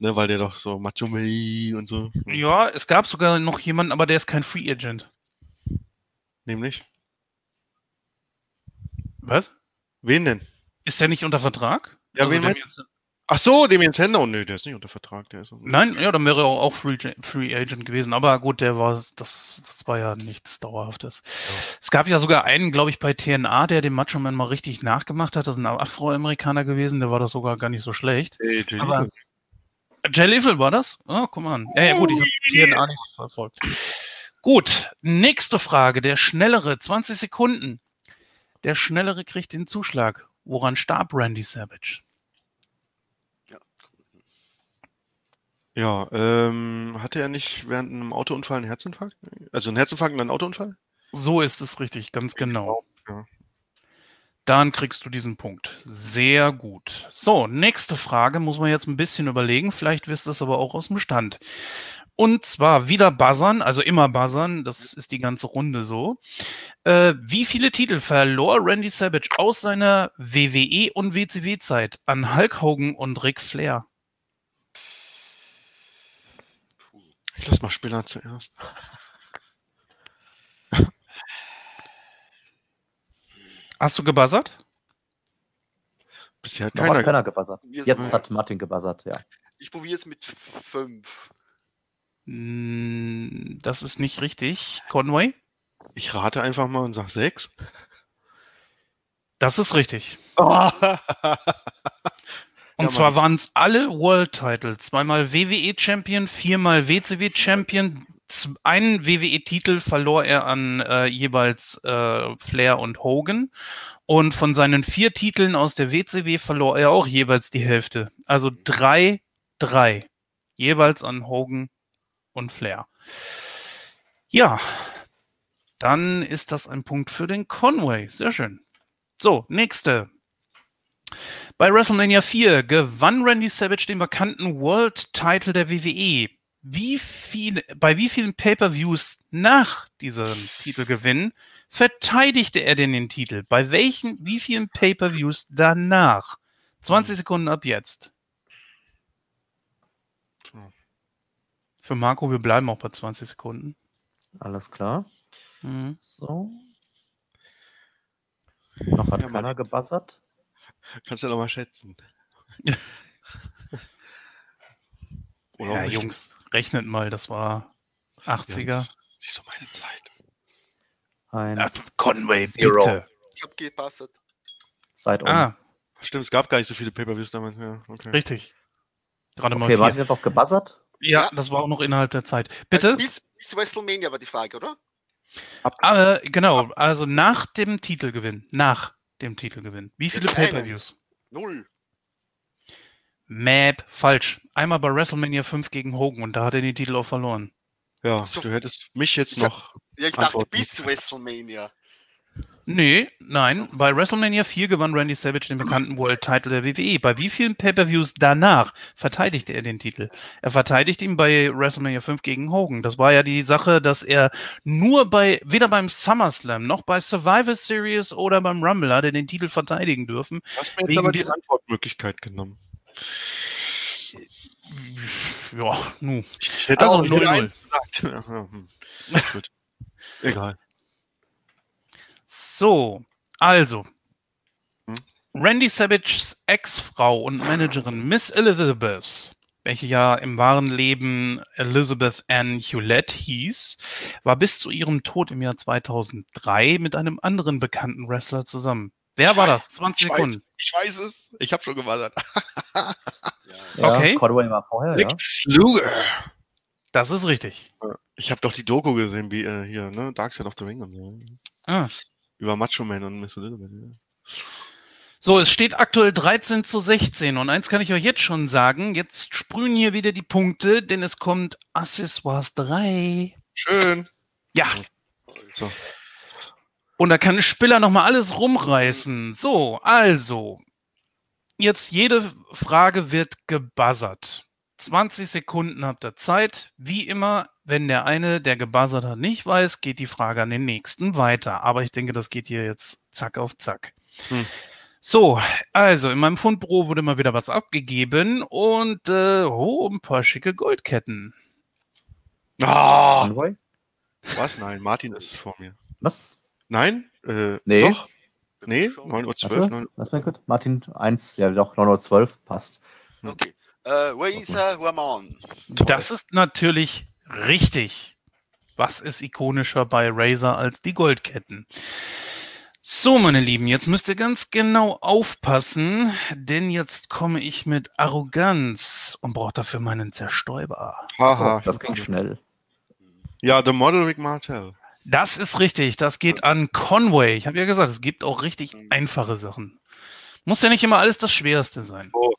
Ne, weil der doch so Macho und so. Ja, es gab sogar noch jemanden, aber der ist kein Free Agent. Nämlich? Was? Wen denn? Ist der nicht unter Vertrag? Ja, Also wen meinst jetzt- Ach so, Damien Sandow. Nö, der ist nicht unter Vertrag. Der ist Nein, ja, dann wäre er auch Free, Free Agent gewesen. Aber gut, der war, das, das war ja nichts Dauerhaftes. Es gab ja sogar einen, glaube ich, bei TNA, der dem Macho Man mal richtig nachgemacht hat. Das ist ein Afroamerikaner gewesen, der war das sogar gar nicht so schlecht. Hey, Aber-. Jay Lethal war das? Oh, guck mal an. Ja, ja, gut, ich habe TNA nicht verfolgt. Gut, nächste Frage. Der Schnellere, 20 Sekunden. Der Schnellere kriegt den Zuschlag. Woran starb Randy Savage? Ja, ähm, hatte er nicht während einem Autounfall einen Herzinfarkt? Also einen Herzinfarkt und einen Autounfall? So ist es richtig, ganz genau. Ja. Dann kriegst du diesen Punkt. Sehr gut. So, nächste Frage muss man jetzt ein bisschen überlegen. Vielleicht wisst ihr es aber auch aus dem Stand. Und zwar wieder buzzern, also immer buzzern, das ist die ganze Runde so. Äh, wie viele Titel verlor Randy Savage aus seiner WWE und WCW-Zeit an Hulk Hogan und Ric Flair? Ich lass mal Spinner zuerst. Hast du gebuzzert? Bisher hat Noch hat keiner. keiner gebuzzert. Jetzt hat Martin gebuzzert, ja. Ich probiere es mit fünf. Mm, Das ist nicht richtig. Conway? Ich rate einfach mal und sag sechs. Das ist richtig. Oh. Und Ja, zwar waren es alle World Titles. Zweimal WWE Champion, viermal WCW Champion. Einen WWE-Titel verlor er an äh, jeweils äh, Flair und Hogan. Und von seinen vier Titeln aus der WCW verlor er auch jeweils die Hälfte. Also drei, drei. Jeweils an Hogan und Flair. Ja, dann ist das ein Punkt für den Conway. Sehr schön. So, nächste. Bei WrestleMania 4 gewann Randy Savage den bekannten World Title der WWE. Wie viel, bei wie vielen Pay-per-Views nach diesem Titelgewinn verteidigte er denn den Titel? Bei welchen, wie vielen Pay-per-Views danach? 20 Sekunden ab jetzt. Für Marco, wir bleiben auch bei 20 Sekunden. Alles klar. Mhm. So. Noch hat Ja, keiner gebuzzert. Kannst du ja noch mal schätzen. Oder Ja. Jungs, rechnet mal, das war Ja, 80er. das ist nicht so meine Zeit. Eins. Ja, Conway, Zero. bitte. Ich habe gepasst. Zeit um. Ah, Stimmt, es gab gar nicht so viele Pay-Per-Views damals. Ja, okay. richtig. Gerade mal okay, vier. Martin hat noch gebuzzert. Ja, Ja. das war auch noch innerhalb der Zeit. Bitte? Bis, bis WrestleMania war die Frage, oder? Äh, genau, also nach dem Titelgewinn. Nach dem Titelgewinn. Wie viele. Pay-Per-Views? Null. Map, falsch. Einmal bei WrestleMania 5 gegen Hogan und da hat er den Titel auch verloren. Ja, So- du hättest mich jetzt noch. Ja, ich dachte bis WrestleMania. Nee, nein. Bei WrestleMania 4 gewann Randy Savage den bekannten World Title der WWE. Bei wie vielen Pay-Per-Views danach verteidigte er den Titel? Er verteidigt ihn bei WrestleMania 5 gegen Hogan. Das war ja die Sache, dass er nur bei, weder beim SummerSlam noch bei Survivor Series oder beim Rumble hat er den Titel verteidigen dürfen. Du hast mir jetzt aber die Antwortmöglichkeit genommen. Ja, nu. Ich hätte Also auch ich hätte 0-0. eins gesagt. Hm. Gut. Egal. So, also. Hm? Randy Savages Ex-Frau und Managerin Miss Elizabeth, welche ja im wahren Leben Elizabeth Ann Hewlett hieß, war bis zu ihrem Tod im Jahr 2003 mit einem anderen bekannten Wrestler zusammen. Wer war das? 20 Ich weiß, Sekunden. ich weiß es. Ich habe schon gewartet. Ja. Ja, Okay. Conway war vorher, ja. Lex Luger. Das ist richtig. Ich habe doch die Doku gesehen, wie äh, hier, ne? Dark Side of the Ring und so. Ah. Über Macho Man und Mr. Little Ja. So, es steht aktuell 13 zu 16 und eins kann ich euch jetzt schon sagen, jetzt sprühen hier wieder die Punkte, denn es kommt Accessoires 3. Schön. Ja, So. und da kann ein Spieler nochmal alles rumreißen. So, also, jetzt jede Frage wird gebuzzert. 20 Sekunden habt ihr Zeit. Wie immer, wenn der eine, der gebuzzert hat, nicht weiß, geht die Frage an den nächsten weiter. Aber ich denke, das geht hier jetzt zack auf zack. Hm. So, also in meinem Fundbüro wurde mal wieder was abgegeben und äh, oh, ein paar schicke Goldketten. Ah, Conway? was? Nein, Martin ist vor mir. Was? Nein? Äh, Nee. Doch? Nee, Schon. 9.12 Uhr. Warte, 9 lass mal kurz. Martin 1, ja doch, 912, passt. Okay. Äh, Razer Ramon. Das ist natürlich richtig. Was ist ikonischer bei Razer als die Goldketten? So, meine Lieben, jetzt müsst ihr ganz genau aufpassen, denn jetzt komme ich mit Arroganz und brauche dafür meinen Zerstäuber. Haha. Oh, das ging schnell. Ja, The Model Rick Martell. Das ist richtig, das geht an Conway. Ich habe ja gesagt, es gibt auch richtig einfache Sachen. Muss ja nicht immer alles das Schwerste sein. Oh.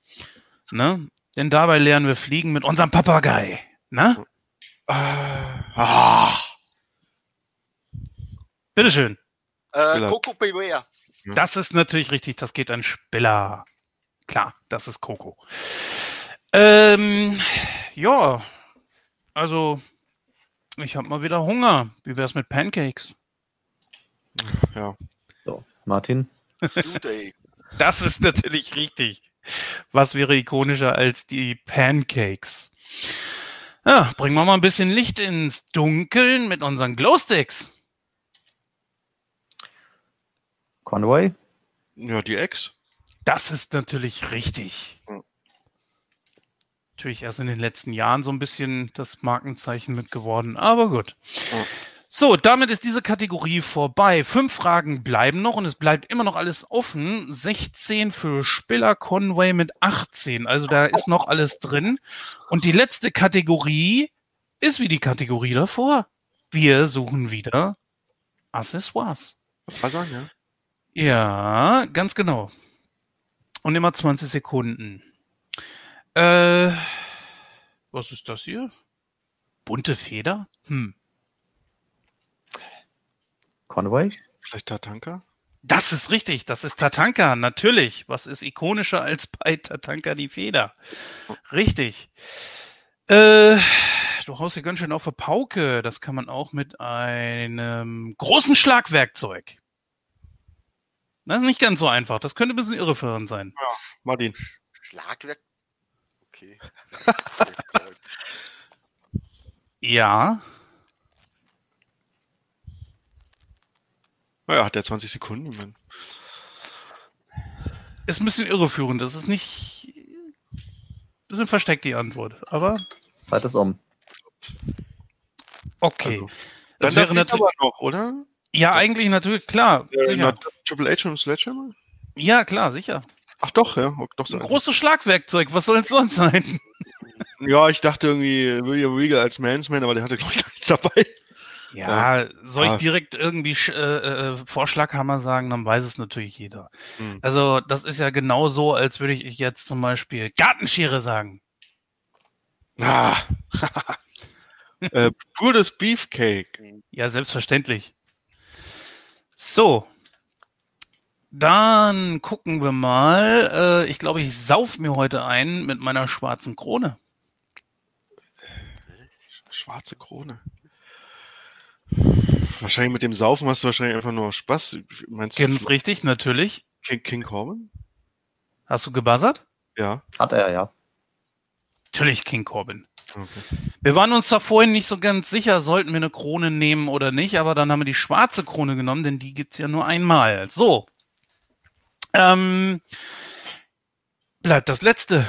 Ne? Denn dabei lernen wir fliegen mit unserem Papagei. Ne? Ah. Äh, Bitteschön. Spiller. Coco Beware. Das ist natürlich richtig, das geht an Spiller. Klar, das ist Coco. Ähm, ja, also ich habe mal wieder Hunger. Wie wär's mit Pancakes? Ja. So, Martin. Das ist natürlich richtig. Was wäre ikonischer als die Pancakes? Ja, bringen wir mal ein bisschen Licht ins Dunkeln mit unseren Glowsticks. Conway. Ja, die Ex. Das ist natürlich richtig. Natürlich erst in den letzten Jahren so ein bisschen das Markenzeichen mit geworden, aber gut. Ja. So, damit ist diese Kategorie vorbei. Fünf Fragen bleiben noch und es bleibt immer noch alles offen. 16 für Spiller Conway mit 18. Also da ist noch alles drin. Und die letzte Kategorie ist wie die Kategorie davor. Wir suchen wieder Accessoires. Was sagen, ja? Ja, ganz genau. Und immer 20 Sekunden. Äh, was ist das hier? Bunte Feder? Hm. Conway. Vielleicht Tatanka? Das ist richtig, das ist Tatanka, natürlich. Was ist ikonischer als bei Tatanka die Feder? Richtig. Äh, du haust hier ganz schön auf der Pauke. Das kann man auch mit einem großen Schlagwerkzeug. Das ist nicht ganz so einfach. Das könnte ein bisschen irreführend sein. Martin. Schlagwerk. Okay. Ja, Naja, hat der 20 Sekunden. Mann. ist ein bisschen irreführend. Das ist nicht. Bisschen versteckt die Antwort. Aber Zeit ist um. okay. Also, das Dann wäre natürlich. aber noch, oder? Ja, eigentlich natürlich, klar. Äh, Sicher. na, Triple H und Sledgehammer? Ja, klar, sicher. Ach doch, ja. Doch so Ein großes Schlagwerkzeug, was soll es sonst sein? Ja, ich dachte irgendwie William Regal als Mansman, aber der hatte, glaube ich, gar nichts dabei. Ja, soll ich direkt irgendwie Sch- äh, äh, Vorschlaghammer sagen, dann weiß es natürlich jeder. Hm. Also, das ist ja genau so, als würde ich jetzt zum Beispiel Gartenschere sagen. Ah. äh, pures Beefcake. Ja, selbstverständlich. So. Dann gucken wir mal. Äh, ich glaube, ich sauf mir heute ein mit meiner schwarzen Krone. Schwarze Krone. Wahrscheinlich mit dem Saufen hast du wahrscheinlich einfach nur Spaß. Meinst Ganz du richtig, natürlich. King, King Corbin? Hast du gebuzzert? Ja. Hat er, ja. Natürlich King Corbin. Okay. Wir waren uns da vorhin nicht so ganz sicher, sollten wir eine Krone nehmen oder nicht, aber dann haben wir die schwarze Krone genommen, denn die gibt es ja nur einmal. So. Ähm, bleibt das letzte.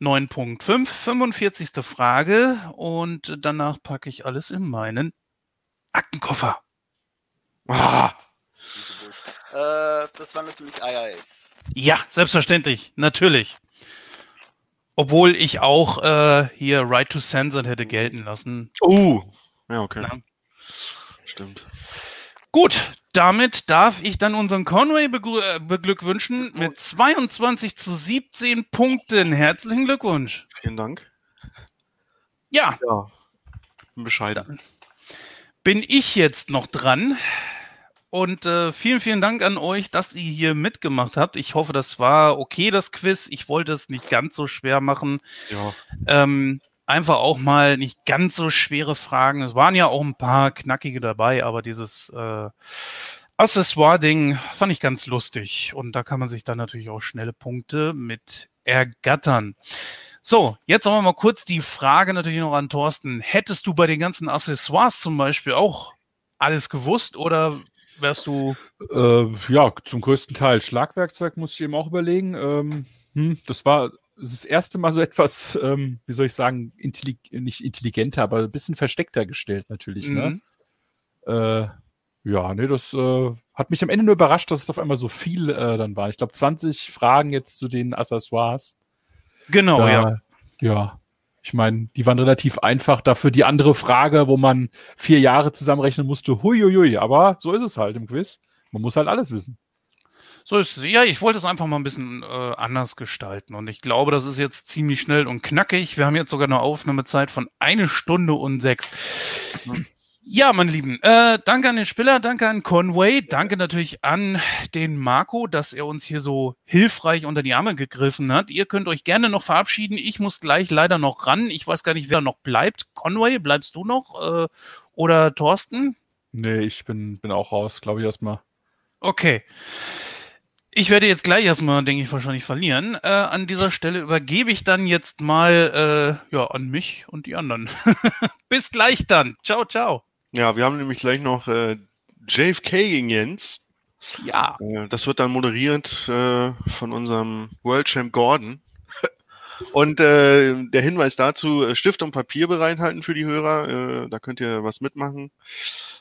9.5, 45. Frage und danach packe ich alles in meinen Aktenkoffer. Ah, Äh, das war natürlich IRS. Ja, selbstverständlich, natürlich. Obwohl ich auch äh, hier Right to Censored hätte gelten lassen. Uh. Ja, okay. Ja. Stimmt. Gut, damit darf ich dann unseren Conway äh, beglückwünschen mit 22 zu 17 Punkten. Herzlichen Glückwunsch. Vielen Dank. Ja, Ja. Bin bescheiden. Bin ich jetzt noch dran. Und äh, vielen, vielen Dank an euch, dass ihr hier mitgemacht habt. Ich hoffe, das war okay, das Quiz. Ich wollte es nicht ganz so schwer machen. Ja. Ähm, einfach auch mal nicht ganz so schwere Fragen. Es waren ja auch ein paar knackige dabei, aber dieses äh, Accessoire-Ding fand ich ganz lustig. Und da kann man sich dann natürlich auch schnelle Punkte mit ergattern. So, jetzt aber mal kurz die Frage natürlich noch an Thorsten. Hättest du bei den ganzen Accessoires zum Beispiel auch alles gewusst oder wärst du. Äh, ja, zum größten Teil Schlagwerkzeug muss ich eben auch überlegen. Ähm, hm, das war das erste Mal so etwas, ähm, wie soll ich sagen, intellig nicht intelligenter, aber ein bisschen versteckter gestellt natürlich. Ne? Mhm. Äh, ja, nee, das äh, hat mich am Ende nur überrascht, dass es auf einmal so viel äh, dann war. Ich glaube, 20 Fragen jetzt zu den Accessoires. Genau, da, ja. Ja. Ich meine, die waren relativ einfach. Dafür die andere Frage, wo man vier Jahre zusammenrechnen musste, huiuiui. Aber so ist es halt im Quiz. Man muss halt alles wissen. So ist es. Ja, ich wollte es einfach mal ein bisschen äh, anders gestalten. Und ich glaube, das ist jetzt ziemlich schnell und knackig. Wir haben jetzt sogar eine Aufnahmezeit von eine Stunde und sechs. Ja, meine Lieben, äh, danke an den Spieler, danke an Conway, danke natürlich an den Marco, dass er uns hier so hilfreich unter die Arme gegriffen hat. Ihr könnt euch gerne noch verabschieden. Ich muss gleich leider noch ran. Ich weiß gar nicht, wer noch bleibt. Conway, bleibst du noch? Äh, oder Thorsten? Nee, ich bin, bin auch raus, glaube ich, erstmal. Okay. Ich werde jetzt gleich erstmal, denke ich, wahrscheinlich verlieren. Äh, an dieser Stelle übergebe ich dann jetzt mal äh, ja, an mich und die anderen. Bis gleich dann. Ciao, ciao. Ja, wir haben nämlich gleich noch äh, JFK gegen Jens. Ja. Äh, Das wird dann moderiert äh, von unserem World Champ Gordon. Und äh, der Hinweis dazu, äh, Stift und Papier bereithalten für die Hörer. Äh, da könnt ihr was mitmachen.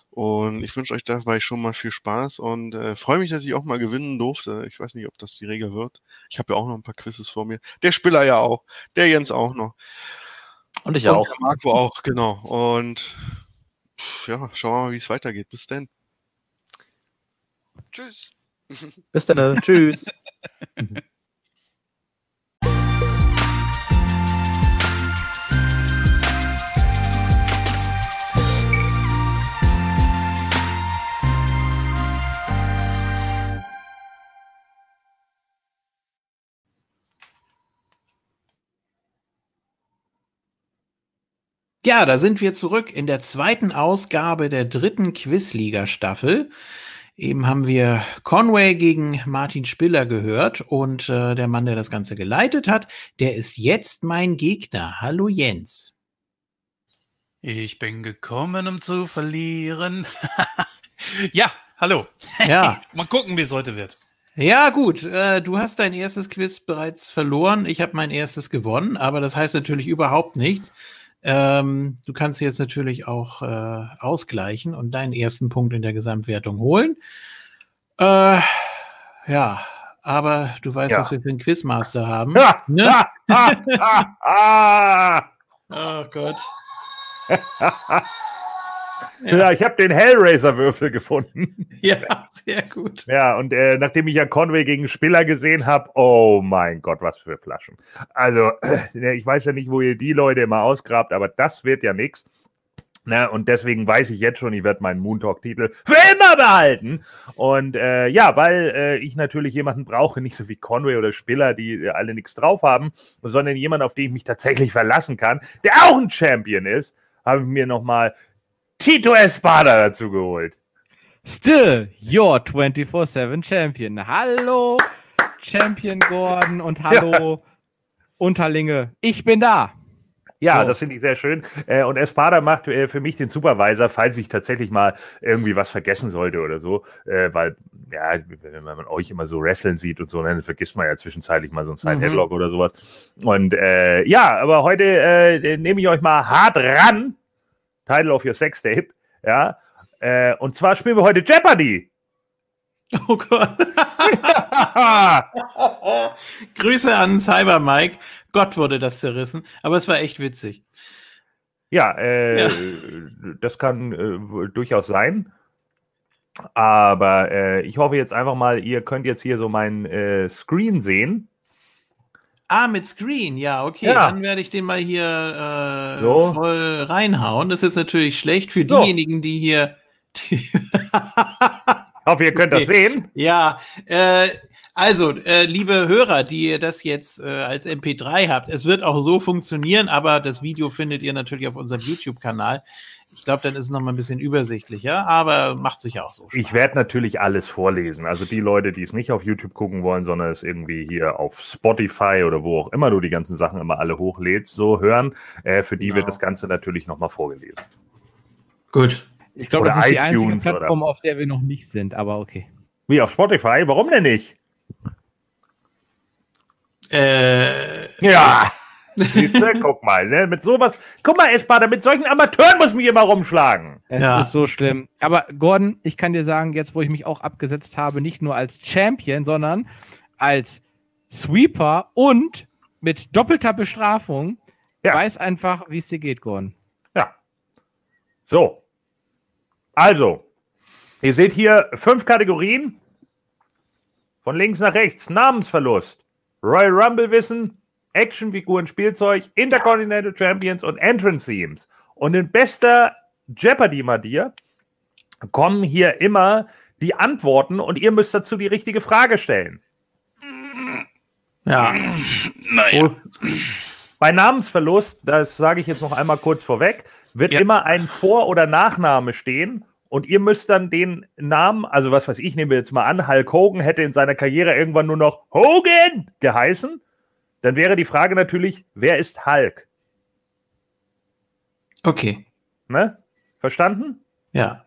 Und ich wünsche euch dabei schon mal viel Spaß und äh, freue mich, dass ich auch mal gewinnen durfte. Ich weiß nicht, ob das die Regel wird. Ich habe ja auch noch ein paar Quizzes vor mir. Der Spieler ja auch. Der Jens auch noch. Und ich und auch. der Marco auch, genau. Und ja, schauen wir mal, wie es weitergeht. Bis dann. Tschüss. Bis dann. Tschüss. Ja, da sind wir zurück in der zweiten Ausgabe der dritten Quizliga-Staffel. Eben haben wir Conway gegen Martin Spiller gehört und äh, der Mann, der das Ganze geleitet hat, der ist jetzt mein Gegner. Hallo Jens. Ich bin gekommen, um zu verlieren. ja, hallo. Ja, Mal gucken, wie es heute wird. ja gut, äh, du hast dein erstes Quiz bereits verloren. Ich habe mein erstes gewonnen, aber das heißt natürlich überhaupt nichts. Ähm, du kannst jetzt natürlich auch äh, ausgleichen und deinen ersten Punkt in der Gesamtwertung holen. Äh, ja, aber du weißt, Ja. was wir für einen Quizmaster haben. Ha, Ne? ha. Oh Gott. Ja, ich habe den Hellraiser-Würfel gefunden. Ja, sehr gut. Ja, und äh, nachdem ich ja Conway gegen Spiller gesehen habe, oh mein Gott, was für Flaschen. Also, äh, ich weiß ja nicht, wo ihr die Leute immer ausgrabt, aber das wird ja nichts. Ne, und deswegen weiß ich jetzt schon, ich werde meinen Moontalk-Titel für immer behalten. Und äh, ja, weil äh, ich natürlich jemanden brauche, nicht so wie Conway oder Spiller, die äh, alle nichts drauf haben, sondern jemanden, auf den ich mich tatsächlich verlassen kann, der auch ein Champion ist, habe ich mir nochmal Tito Espada dazu geholt. Still your 24-7 Champion. Hallo, Champion Gordon und hallo, Unterlinge. Ich bin da. Ja, So. das finde ich sehr schön. Äh, und Espada macht äh, für mich den Supervisor, falls ich tatsächlich mal irgendwie was vergessen sollte oder so. Äh, weil, ja, wenn man euch immer so wrestlen sieht und so, dann vergisst man ja zwischenzeitlich mal so ein Side Mhm. Headlock oder sowas. Und äh, ja, aber heute äh, nehme ich euch mal hart ran. Title of your Sex Tape. Ja. Äh, und zwar spielen wir heute Jeopardy. Oh Gott. Grüße an Cyber Mike. Gott wurde das zerrissen, aber es war echt witzig. Ja, äh, Ja. das kann äh, durchaus sein. Aber äh, ich hoffe jetzt einfach mal, ihr könnt jetzt hier so meinen äh, Screen sehen. Ah, mit Screen, ja, okay. Ja. Dann werde ich den mal hier äh, So. voll reinhauen. Das ist natürlich schlecht für So. diejenigen, die hier. Die Ich hoffe, ihr könnt das Okay. sehen. ja, äh, also, äh, liebe Hörer, die ihr das jetzt äh, als MP3 habt, es wird auch so funktionieren, aber das Video findet ihr natürlich auf unserem YouTube-Kanal. Ich glaube, dann ist es noch mal ein bisschen übersichtlicher, aber macht sich auch so. Ich Spaß. werde natürlich alles vorlesen. Also die Leute, die es nicht auf YouTube gucken wollen, sondern es irgendwie hier auf Spotify oder wo auch immer du die ganzen Sachen immer alle hochlädst, so hören, äh, für die Genau. wird das Ganze natürlich nochmal vorgelesen. Gut. Ich glaube, das ist die einzige iTunes oder- Plattform, auf der wir noch nicht sind, aber okay. Wie auf Spotify? Warum denn nicht? Äh, Ja. Siehst du, guck mal, ne? mit sowas. Guck mal, Espada, mit solchen Amateuren muss mich immer rumschlagen. Es Ja. ist so schlimm. Aber Gordon, ich kann dir sagen, jetzt wo ich mich auch abgesetzt habe, nicht nur als Champion, sondern als Sweeper und mit doppelter Bestrafung, Ja. weiß einfach, wie es dir geht, Gordon. Ja. So. Also, ihr seht hier fünf Kategorien. Von links nach rechts. Namensverlust. Royal Rumble Wissen, Actionfiguren, Spielzeug, Intercontinental Champions und Entrance Themes. Und in bester Jeopardy-Manier kommen hier immer die Antworten und ihr müsst dazu die richtige Frage stellen. ja. Naja. Bei Namensverlust, das sage ich jetzt noch einmal kurz vorweg, wird Ja. immer ein Vor- oder Nachname stehen und ihr müsst dann den Namen, also was weiß ich, nehmen wir jetzt mal an, Hulk Hogan hätte in seiner Karriere irgendwann nur noch Hogan geheißen, dann wäre die Frage natürlich, wer ist Hulk? Okay. Ne? Verstanden? Ja.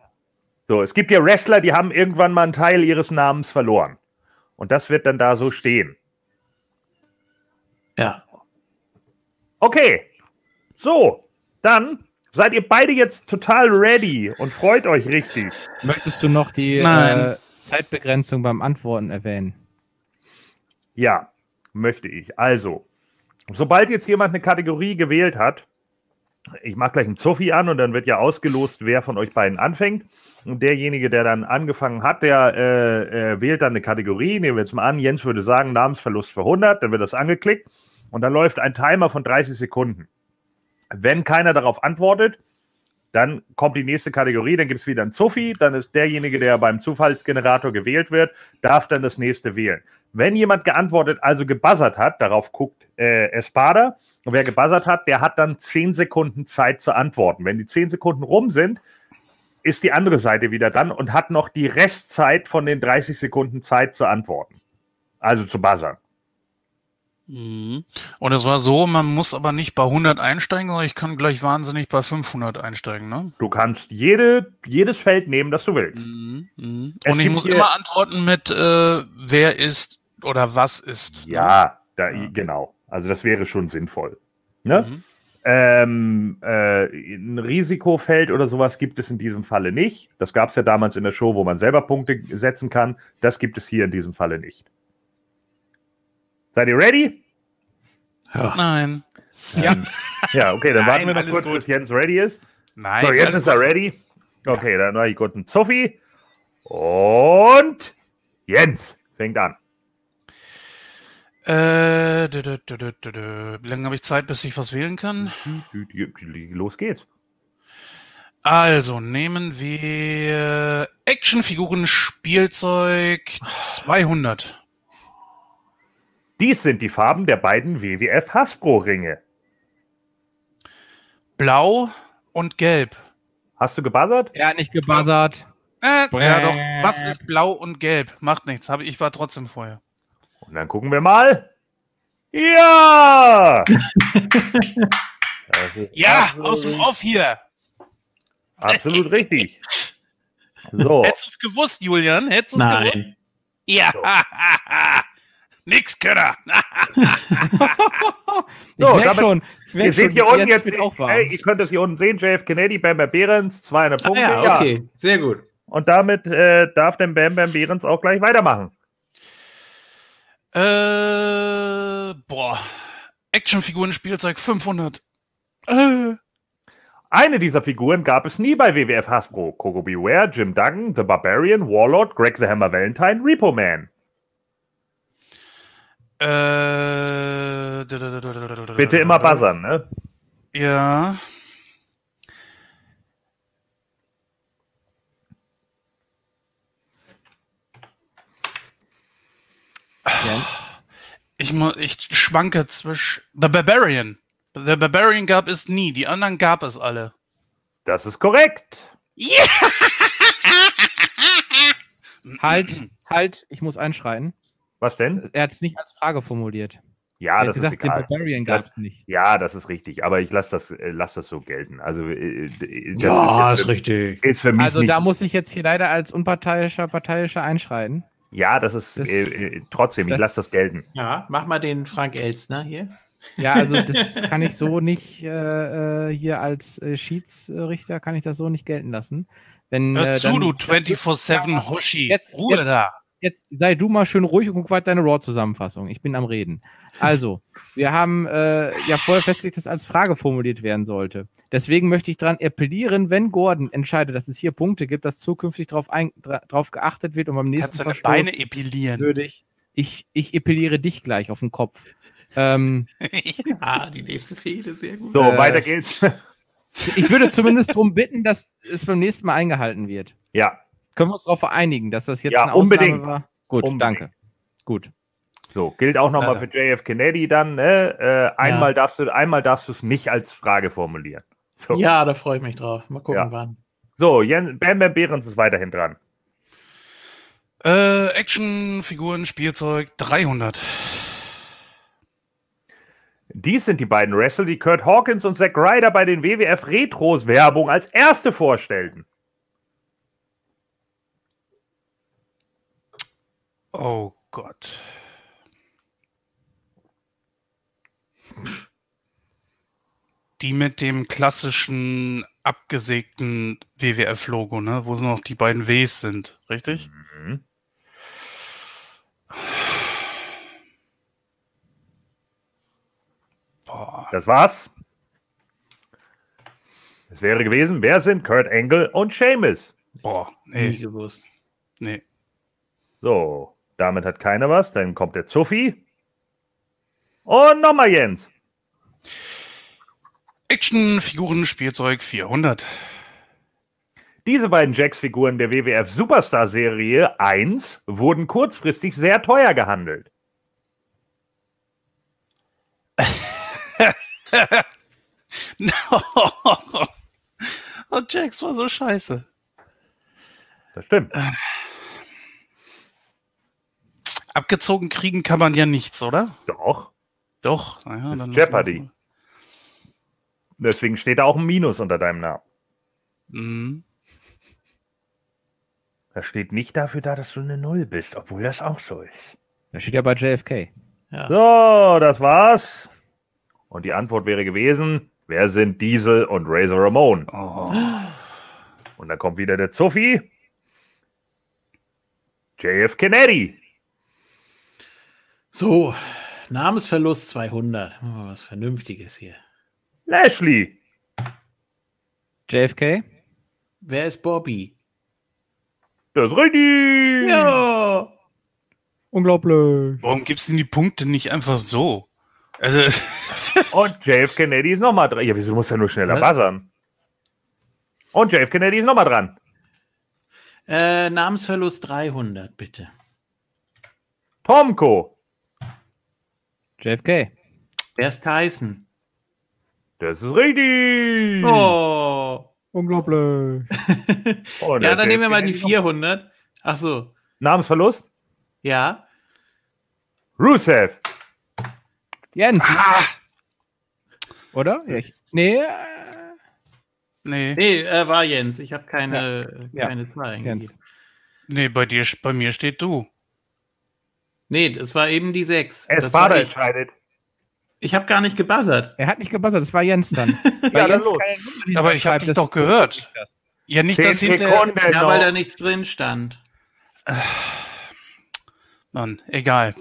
So, es gibt ja Wrestler, die haben irgendwann mal einen Teil ihres Namens verloren. Und das wird dann da so stehen. Ja. Okay. So, dann seid ihr beide jetzt total ready und freut euch richtig. Möchtest du noch die äh, Zeitbegrenzung beim Antworten erwähnen? Ja, möchte ich. Also, sobald jetzt jemand eine Kategorie gewählt hat, ich mache gleich einen Zuffi an und dann wird ja ausgelost, wer von euch beiden anfängt. Und derjenige, der dann angefangen hat, der äh, äh, wählt dann eine Kategorie. Nehmen wir jetzt mal an, Jens würde sagen, Namensverlust für 100, dann wird das angeklickt und dann läuft ein Timer von 30 Sekunden. Wenn keiner darauf antwortet, dann kommt die nächste Kategorie, dann gibt es wieder einen Zuffi, dann ist derjenige, der beim Zufallsgenerator gewählt wird, darf dann das nächste wählen. Wenn jemand geantwortet, also gebuzzert hat, darauf guckt äh, Espada, und wer gebuzzert hat, der hat dann 10 Sekunden Zeit zu antworten. Wenn die 10 Sekunden rum sind, ist die andere Seite wieder dran und hat noch die Restzeit von den 30 Sekunden Zeit zu antworten. Also zu buzzern. Mhm. Und es war so, man muss aber nicht bei 100 einsteigen, sondern ich kann gleich wahnsinnig bei 500 einsteigen, ne? Du kannst jede, jedes Feld nehmen, das du willst. Mhm. Es Und ich muss immer antworten mit, äh, wer ist oder was ist. ne? Ja, da, Ja. genau. Also das wäre schon sinnvoll. Ne? Mhm. Ähm, äh, ein Risikofeld oder sowas gibt es in diesem Falle nicht. Das gab es ja damals in der Show, wo man selber Punkte setzen kann. Das gibt es hier in diesem Falle nicht. Seid ihr ready? ja. Nein. Ja. Ja, okay, dann Nein, warten wir noch kurz, gut. bis Jens ready ist. Nein. So, jetzt ist er gut. ready. Okay, dann mache ich kurz einen Zuffi. Und Jens fängt an. Äh, dü, dü, dü. Wie lange habe ich Zeit, bis ich was wählen kann? Los geht's. Also nehmen wir Actionfiguren Spielzeug 200. Dies sind die Farben der beiden WWF Hasbro-Ringe. Blau und Gelb. Hast du gebuzzert? Er hat nicht gebuzzert. Äh, ja doch. Was ist Blau und Gelb? Macht nichts. Habe ich war trotzdem vorher. Und dann gucken wir mal. Ja! Ja, aus dem Off hier. absolut richtig. So, Hättest du es gewusst, Julian? Hättest du es gewusst? Nein. Ja. So. Nix Könner. Ich So, merke damit- schon. Ich merk ihr seht schon, hier unten jetzt, wird auch warm. hey, ihr könnt das hier unten sehen, JF Kennedy, Bamber Behrens, 200 Ah, Punkte. ja, okay. Sehr gut. Und damit äh, darf der Bam Bam Behrens auch gleich weitermachen. Äh, boah. Actionfiguren, Spielzeug 500. Äh, Eine dieser Figuren gab es nie bei WWF Hasbro. Coco Beware, Jim Duggan, The Barbarian, Warlord, Greg the Hammer Valentine, Repo Man. Äh, Bitte immer buzzern, ne? Ja. Jens. Ich, ich schwanke zwischen. The Barbarian. The Barbarian gab es nie, die anderen gab es alle. Das ist korrekt. Halt, halt, ich muss einschreiten. Was denn? Er hat es nicht als Frage formuliert. Ja, er hat das ist gesagt, den egal. Barbarian gab Das- es nicht. Ja, das ist richtig. Aber ich lasse das, äh, lass das so gelten. Also, äh, das ja, ist, ist jetzt, richtig. ist für mich Also nicht. da muss ich jetzt hier leider als unparteiischer Parteiischer einschreiten. ja, das ist das- äh, äh, trotzdem. Ich das- lasse das gelten. Ja, mach mal den Frank Elstner hier. Ja, also das kann ich so nicht äh, äh, hier als äh, Schiedsrichter kann ich das so nicht gelten lassen. Wenn, Hör äh, zu, dann- du 24-7 Hoshi. Jetzt- Ruhe jetzt- da. Jetzt sei du mal schön ruhig und guck weiter deine Raw-Zusammenfassung. Ich bin am Reden. Also, wir haben äh, ja vorher festgelegt, dass es als Frage formuliert werden sollte. Deswegen möchte ich daran appellieren, wenn Gordon entscheidet, dass es hier Punkte gibt, dass zukünftig darauf drauf geachtet wird und beim nächsten Kannst Verstoß Beine epilieren. würde ich, ich, ich epiliere dich gleich auf den Kopf. Ähm, Ah, die nächste Fehde, sehr gut. So, Äh, weiter geht's. ich würde zumindest darum bitten, dass es beim nächsten Mal eingehalten wird. ja, Können wir uns darauf vereinigen, dass das jetzt Ja, eine Ausnahme unbedingt. war? Gut, Unbedingt. danke. Gut. so. Gilt auch nochmal Ja, für JF Kennedy dann. Ne? Äh, einmal darfst du einmal darfst du es nicht als Frage formulieren. So, Ja, da freue ich mich drauf. Mal gucken, Ja. wann. so Jen, Bam Bam Behrens ist weiterhin dran. Äh, Actionfiguren, Spielzeug 300. Dies sind die beiden Wrestler, die Kurt Hawkins und Zack Ryder bei den WWF Retros Werbung als erste vorstellten. Oh Gott. Die mit dem klassischen abgesägten WWF-Logo, ne? Wo so noch die beiden Ws sind, richtig? Mhm. Boah. Das war's. Es wäre gewesen, wer sind Kurt Angle und Seamus? Boah. Nie Nee. gewusst. Nee. So, damit hat keiner was. Dann kommt der Zuffi. Und nochmal Jens. Actionfiguren, Spielzeug 400. Diese beiden Jax-Figuren der WWF Superstar-Serie 1 wurden kurzfristig sehr teuer gehandelt. oh, Jax war so scheiße. Das stimmt. Abgezogen kriegen kann man ja nichts, oder? Doch. Doch. Naja, Ist dann Jeopardy. Deswegen steht da auch ein Minus unter deinem Namen. Mhm. Das steht nicht dafür da, dass du eine Null bist, obwohl das auch so ist. Das steht ja bei JFK. Ja. So, das war's. Und die Antwort wäre gewesen, wer sind Diesel und Razor Ramon? Oh. Und dann kommt wieder der Zuffi. JF Kennedy. So, Namensverlust 200. Machen wir mal was Vernünftiges hier. Lashley. JFK? Wer ist Bobby? Das ist richtig. Ja. Unglaublich. Warum gibst du denn die Punkte nicht einfach so? Also, Und JF Kennedy ist nochmal dran. Ja, wieso musst ja nur schneller Was? buzzern? Und JF Kennedy ist nochmal dran. Äh, Namensverlust 300, bitte. Tomko. JFK. Wer ist Tyson? Das ist richtig. Oh. Unglaublich. Und ja, der dann nehmen wir mal die Kennedy noch- 400. Ach so. Namensverlust? Ja. Rusev. Jens. ah, Oder? Ich, nee, äh, nee, Nee, äh, war Jens. Ich habe keine, Ja. keine Zahl Jens. eingegeben. nee, bei dir, bei mir steht du. Nee, das war eben die 6. Es das war war ich. entscheidet. ich habe gar nicht gebuzzert. Er hat nicht gebuzzert, das war Jens dann. Dann Jens Nummer Aber ich hab schreibt, dich das- doch gehört. Ja, nicht, dass hinterher... Sekunden Ja, weil da nichts drin stand. Mann, egal.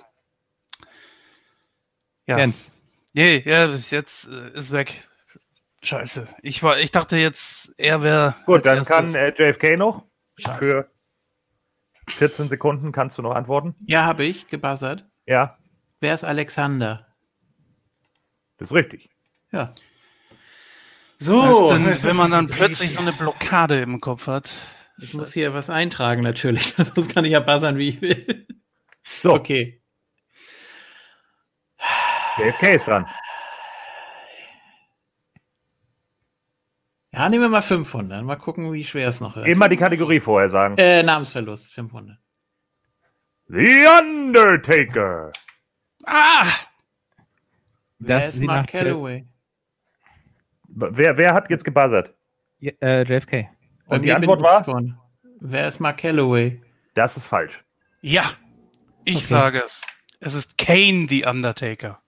Ja. Jens. Nee, ja, jetzt äh, ist weg. Scheiße. Ich war, ich dachte jetzt, er wäre. Gut, dann kann äh, JFK noch. Scheiße. Für 14 Sekunden kannst du noch antworten. Ja, habe ich gebuzzert. Ja, Wer ist Alexander? das ist richtig. Ja. Was So, denn, wenn man dann plötzlich so eine Blockade im Kopf hat? Ich muss hier was eintragen, natürlich. Sonst kann ich ja buzzern, wie ich will. So, Okay. JFK ist dran. Ja, nehmen wir mal 500. Mal gucken, wie schwer es noch wird. Immer die Kategorie vorher sagen. Äh, Namensverlust, 500. The Undertaker. Ah! Das ist Mark Calloway? Wer, wer hat jetzt gebuzzert? Ja, äh, JFK. Und die Antwort war? vorne. Wer ist Mark Calloway? Das ist falsch. Ja, ich Okay. sage es. Es ist Kane, the Undertaker.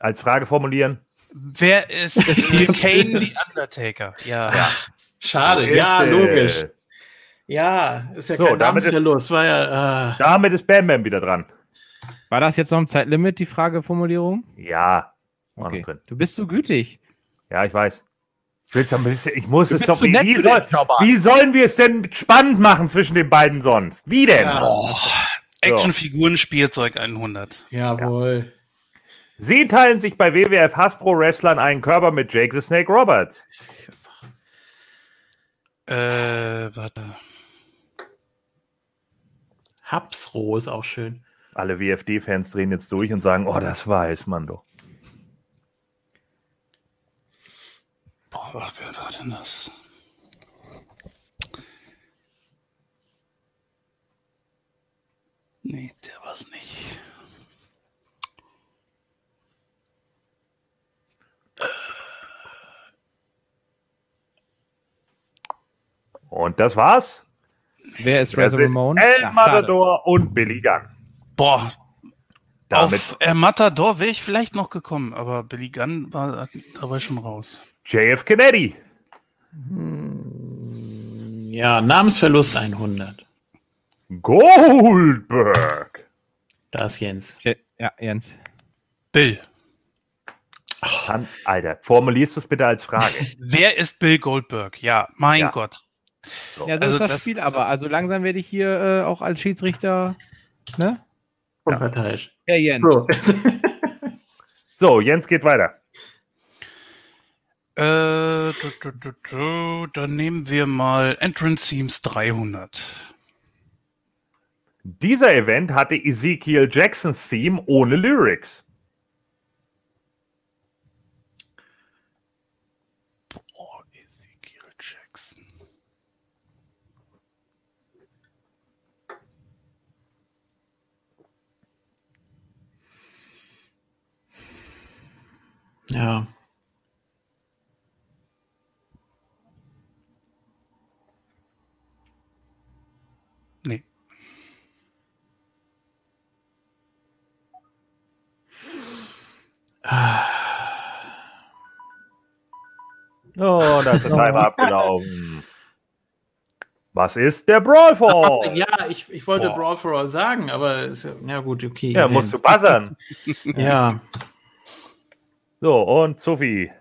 Als Frage formulieren. Wer ist Kane, the Undertaker? Ja. Schade, Ist, ja, logisch. Ja, ist ja So, kein damit ist- Namensverlust. War ja, äh, Damit ist Bam Bam wieder dran. War das jetzt noch im Zeitlimit, die Frageformulierung? Ja. Okay. drin. Du bist so gütig. Ja, ich weiß. Ich, will's ein bisschen, ich muss Du es doch. zu Wie, soll, wie sollen wir es denn spannend machen zwischen den beiden sonst? Wie denn? Ja. Oh, Actionfiguren, Spielzeug 100. jawohl. Sie teilen sich bei WWF Hasbro Wrestlern einen Körper mit Jake the Snake Roberts. Äh, warte. Hapsroh ist auch schön. Alle WFD-Fans drehen jetzt durch und sagen: Oh, das weiß man doch. Boah, wer war denn das? Nee, der war's nicht. Und das war's. Wer ist Razor Ramon? El Ja, schade. Matador und Billy Gunn. Boah, Damit auf äh, Matador wäre ich vielleicht noch gekommen, aber Billy Gunn war, da war ich schon raus. JF Kennedy. Ja, Namensverlust 100. Goldberg. Da ist Jens. Je- Ja, Jens. Bill. Kann, Alter, formulierst du es bitte als Frage. Wer ist Bill Goldberg? Ja, mein Ja. Gott. So. Ja, so Also ist das, das- Spiel aber. Also langsam werde ich hier äh, auch als Schiedsrichter. Ne? Unparteiisch. Ja, Jens. So. So, Jens geht weiter. Äh, du, du, du, du, dann nehmen wir mal Entrance Themes 300. Dieser Event hatte Ezekiel Jacksons Theme ohne Lyrics. Oh, Ezekiel Jackson. Ja. Nee. Oh, da ist der Timer abgelaufen. Was ist der Brawl for All? Ja, ich, ich wollte Boah. Brawl for All sagen, aber ist ja, ja gut, okay. Ja, musst du buzzern. Ja, So, und Sophie.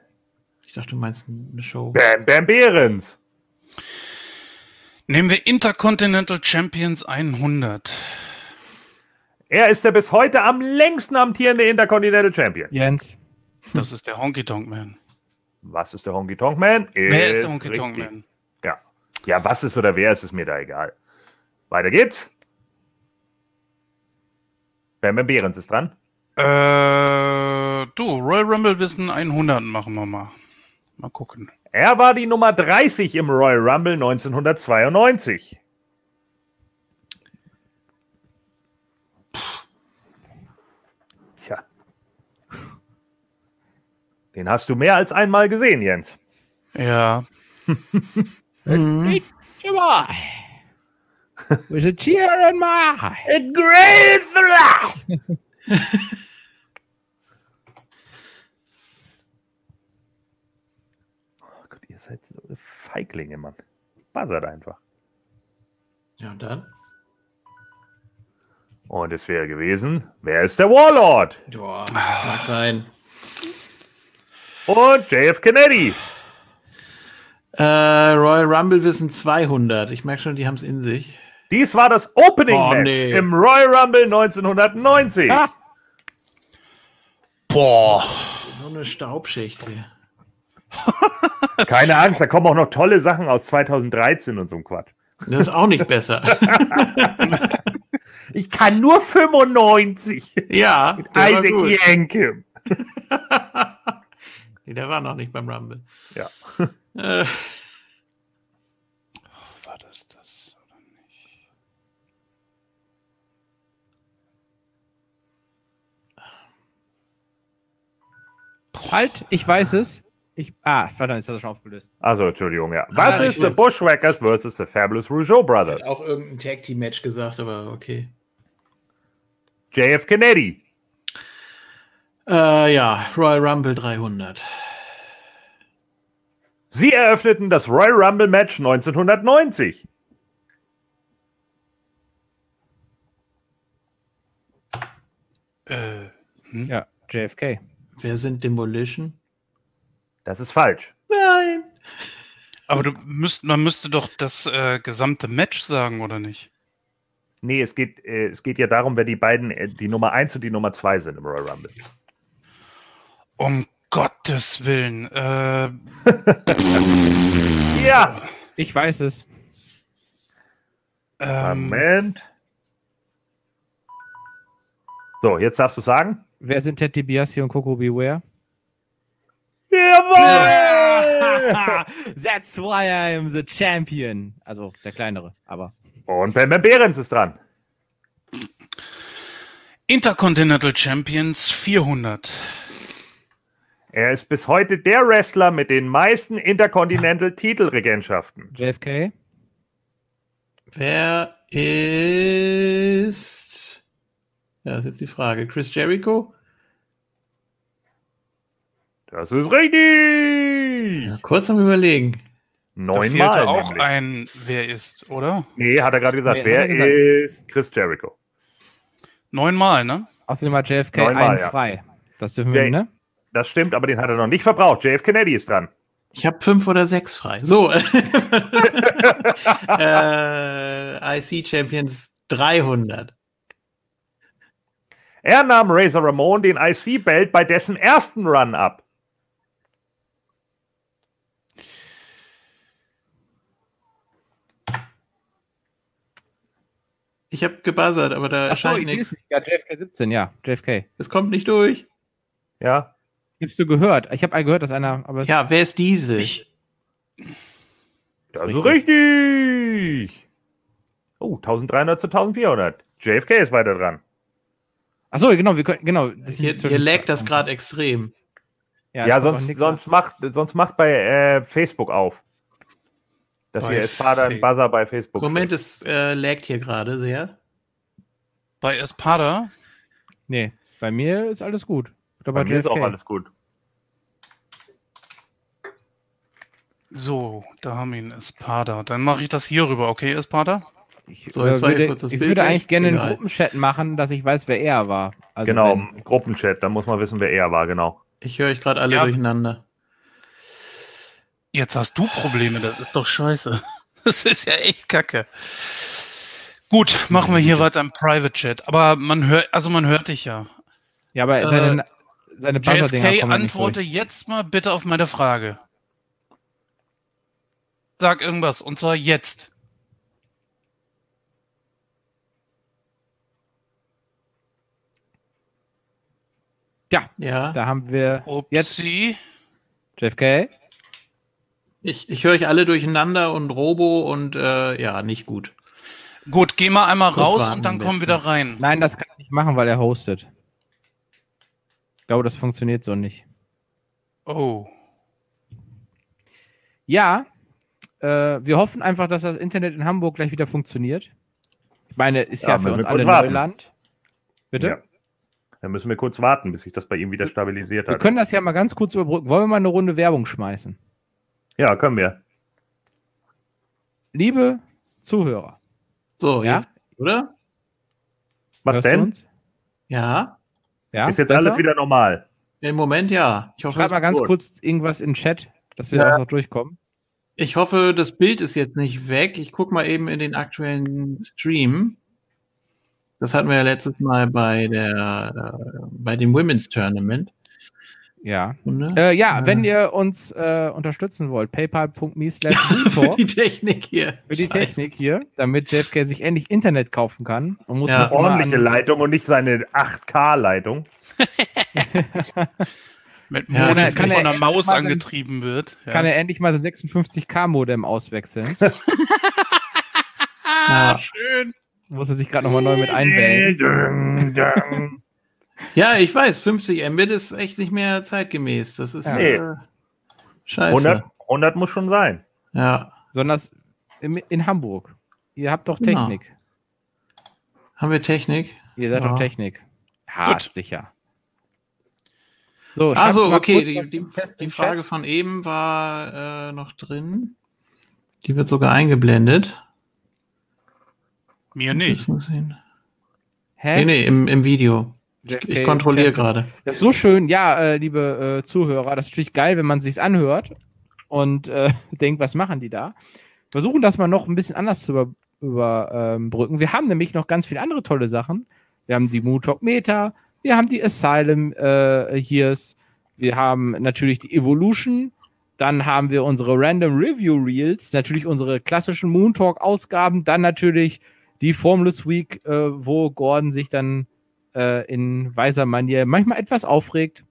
ich dachte, du meinst eine Show. Bam Bam Behrens. Nehmen wir Intercontinental Champions 100. Er ist der bis heute am längsten amtierende Intercontinental Champion. Jens. Das ist der Honky Tonk Man. Was ist der Honky Tonk Man? Wer ist der Honky richtig. Tonk Man? Ja. ja, was ist oder wer ist, ist mir da egal. Weiter geht's. Bam Bam Behrens ist dran. Äh, du, Royal Rumble Wissen 100 machen wir mal. Mal gucken. Er war die Nummer 30 im Royal Rumble 1992. Tja. Den hast du mehr als einmal gesehen, Jens. Ja. Mhm. With a cheer in my eye. A great Oh Gott, ihr seid so Feiglinge, Mann. Buzzert einfach. Ja, und dann? Und es wäre gewesen, wer ist der Warlord? Boah, mag sein. Und JF Kennedy. Äh, Royal Rumble Wissen 200. Ich merke schon, die haben es in sich. Dies war das Opening Oh, Match nee. im Royal Rumble 1990. Ah. Boah. So eine Staubschicht hier. Keine Angst, da kommen auch noch tolle Sachen aus 2013 und so ein Quatsch. Das ist auch nicht besser. Ich kann nur 95. ja, der war Isaac gut. Yankem. nee, der war noch nicht beim Rumble. Ja. Äh, War das das oder nicht? Halt, ich weiß es. Ich, ah, verdammt, jetzt hat er schon aufgelöst. Also, Entschuldigung, ja. Was Ah, ist ich The Bushwhackers versus The Fabulous Rougeau Brothers? hat auch irgendein Tag Team Match gesagt, aber okay. JF Kennedy. Äh, ja, Royal Rumble 300. Sie eröffneten das Royal Rumble Match 1990. Äh, hm? Ja, JFK. Wer sind Demolition? Das ist falsch. Nein. Aber du müsst, man müsste doch das äh, gesamte Match sagen, oder nicht? Nee, es geht, äh, es geht ja darum, wer die beiden, äh, die Nummer 1 und die Nummer 2 sind im Royal Rumble. Um Gottes Willen. Äh, Ja! Ich weiß es. ähm, Moment. So, jetzt darfst du sagen. Wer sind Ted DiBiase und Coco Beware? Jawohl! That's why I am the champion. Also der kleinere, aber. und Ben Ben Behrens ist dran. Intercontinental Champions 400. Er ist bis heute der Wrestler mit den meisten Intercontinental-Titelregentschaften. JFK? Wer ist. Ja, ist jetzt die Frage. Chris Jericho? Das ist richtig! Ja, kurz am Überlegen. Da Neunmal. fehlte auch nämlich. ein, wer ist, oder? Nee, hat er gerade gesagt. Nee, Wer er gesagt. ist Chris Jericho? Neunmal, ne? Außerdem hat JFK Neunmal, einen ja. frei. Das dürfen wir, Ja, ne? Das stimmt, aber den hat er noch nicht verbraucht. JF Kennedy ist dran. Ich habe fünf oder sechs frei. So. äh, IC Champions 300. Er nahm Razor Ramon den IC-Belt bei dessen ersten Run ab. Ich habe gebuzzert, aber da Achso, erscheint ich sehe nichts. Ja, JFK 17, ja. JFK. Es kommt nicht durch. Ja, Gibst du gehört? Ich habe gehört, dass einer. Aber es- Ja, wer ist Diesel? Ich, das Ist ist richtig. Oh, 1300 zu 1400. JFK ist weiter dran. Achso, genau, wir können, genau. Das hier, hier laggt das gerade extrem. Ja, kommt sonst, sonst, macht, sonst macht bei äh, Facebook auf. Das Bei hier ein Fa- Buzzer bei Facebook. Moment, es äh, laggt hier gerade sehr. bei Espada, Nee, bei mir ist alles gut. Glaube, bei bei mir ist auch alles gut. so, da haben wir ihn, Espada. Dann mache ich das hier rüber, okay, Espada? Ich, So, äh, jetzt würde, kurz das ich Bild würde eigentlich gerne einen Egal. Gruppenchat machen, dass ich weiß, wer er war. Also genau, wenn- Gruppenchat, da muss man wissen, wer er war, genau. Ich höre euch gerade alle Ja. durcheinander. Jetzt hast du Probleme, das ist doch scheiße. Das ist ja echt kacke. Gut, machen wir hier weiter im Private Chat. Aber man hört, also man hört dich ja. ja, aber Äh, seine, seine Buzzer-Dinger JFK, kommen ja nicht antworte durch. jetzt mal bitte auf meine Frage. Sag irgendwas, und zwar jetzt. Ja, Ja, da haben wir jetzt Upsi. JFK. Ich, ich höre euch alle durcheinander und Robo und äh, ja, nicht gut. Gut, geh mal einmal Kurz raus und dann am komm besten. wieder rein. Nein, das kann ich nicht machen, weil er hostet. Ich glaube, das funktioniert so nicht. Oh. Ja, äh, wir hoffen einfach, dass das Internet in Hamburg gleich wieder funktioniert. Ich meine, ist ja, Ja, für uns wir alle warten. Neuland. Bitte? Ja. Dann müssen wir kurz warten, bis sich das bei ihm wieder stabilisiert Wir hat. können das ja mal ganz kurz überbrücken. Wollen wir mal eine Runde Werbung schmeißen? Ja, können wir. liebe Zuhörer, So, Ja? jetzt, oder? Was hörst denn? Ja, Ja, Ist jetzt besser? alles wieder normal. im Moment ja. Ich hoffe, Schreib mal ganz gut. kurz irgendwas in den Chat, dass wir Ja. da auch noch durchkommen. ich hoffe, das Bild ist jetzt nicht weg. Ich gucke mal eben in den aktuellen Stream. Das hatten wir ja letztes Mal bei der äh, bei dem Women's Tournament. Ja. Ne? Äh, ja, Äh. wenn ihr uns äh, unterstützen wollt, paypal.me slash Für die Technik hier. für die Scheiße. Technik hier, damit JFK sich endlich Internet kaufen kann und muss Ja. Ordentliche Leitung und nicht seine 8K-Leitung. Mit Ja, Modem, kann er- die kann von er der Maus sein- angetrieben wird. Ja. kann er endlich mal sein 56K-Modem auswechseln. ah, Ja. schön. muss er sich gerade nochmal neu mit einwählen. Ja, ich weiß, 50 Mbit ist echt nicht mehr zeitgemäß. Das ist Ja. äh, scheiße. 100, 100 muss schon sein. Ja. Sondern das in, in Hamburg. Ihr habt doch Genau. Technik. Haben wir Technik? Ihr seid Ja. doch Technik. Ja, Gut. sicher. So, Also, okay, kurz die, die, die Frage Chat? von eben war äh, noch drin. Die wird sogar eingeblendet. Mir nicht. Hä? Nee, nee, im, im Video. JFK Ich kontrolliere gerade. Das ist so schön, ja, äh, liebe äh, Zuhörer. Das ist natürlich geil, wenn man sich anhört und äh, denkt, was machen die da? Versuchen das mal noch ein bisschen anders zu über, überbrücken. Wir haben nämlich noch ganz viele andere tolle Sachen. Wir haben die Moon Talk Meta, wir haben die Asylum äh, Years, wir haben natürlich die Evolution, dann haben wir unsere Random Review Reels, natürlich unsere klassischen Moon Talk Ausgaben, dann natürlich die Formless Week, äh, wo Gordon sich dann äh, in weiser Manier manchmal etwas aufregt.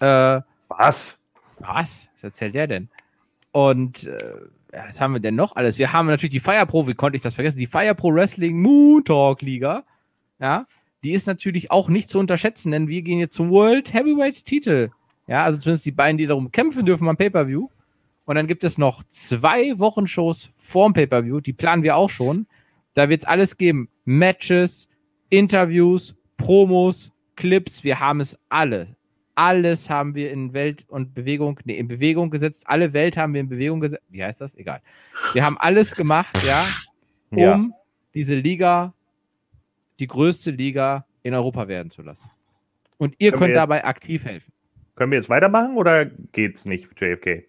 Äh, Was? was? Was erzählt der denn? Und äh, was haben wir denn noch alles? Wir haben natürlich die Fire Pro, wie konnte ich das vergessen? Die Fire Pro Wrestling Moon Talk Liga. Ja, die ist natürlich auch nicht zu unterschätzen, denn wir gehen jetzt zum World Heavyweight Titel. Ja, also zumindest die beiden, die darum kämpfen dürfen am Pay-Per-View. Und dann gibt es noch zwei Wochenshows vorm Pay-Per-View, die planen wir auch schon. Da wird es alles geben. Matches, Interviews, Promos, Clips, wir haben es alle. Alles haben wir in Welt und Bewegung, nee, in Bewegung gesetzt. Alle Welt haben wir in Bewegung gesetzt. Wie heißt das? Egal. Wir haben alles gemacht, ja, um Ja. diese Liga, die größte Liga in Europa werden zu lassen. Und ihr Können könnt jetzt- dabei aktiv helfen. Können wir jetzt weitermachen oder geht's nicht, JFK?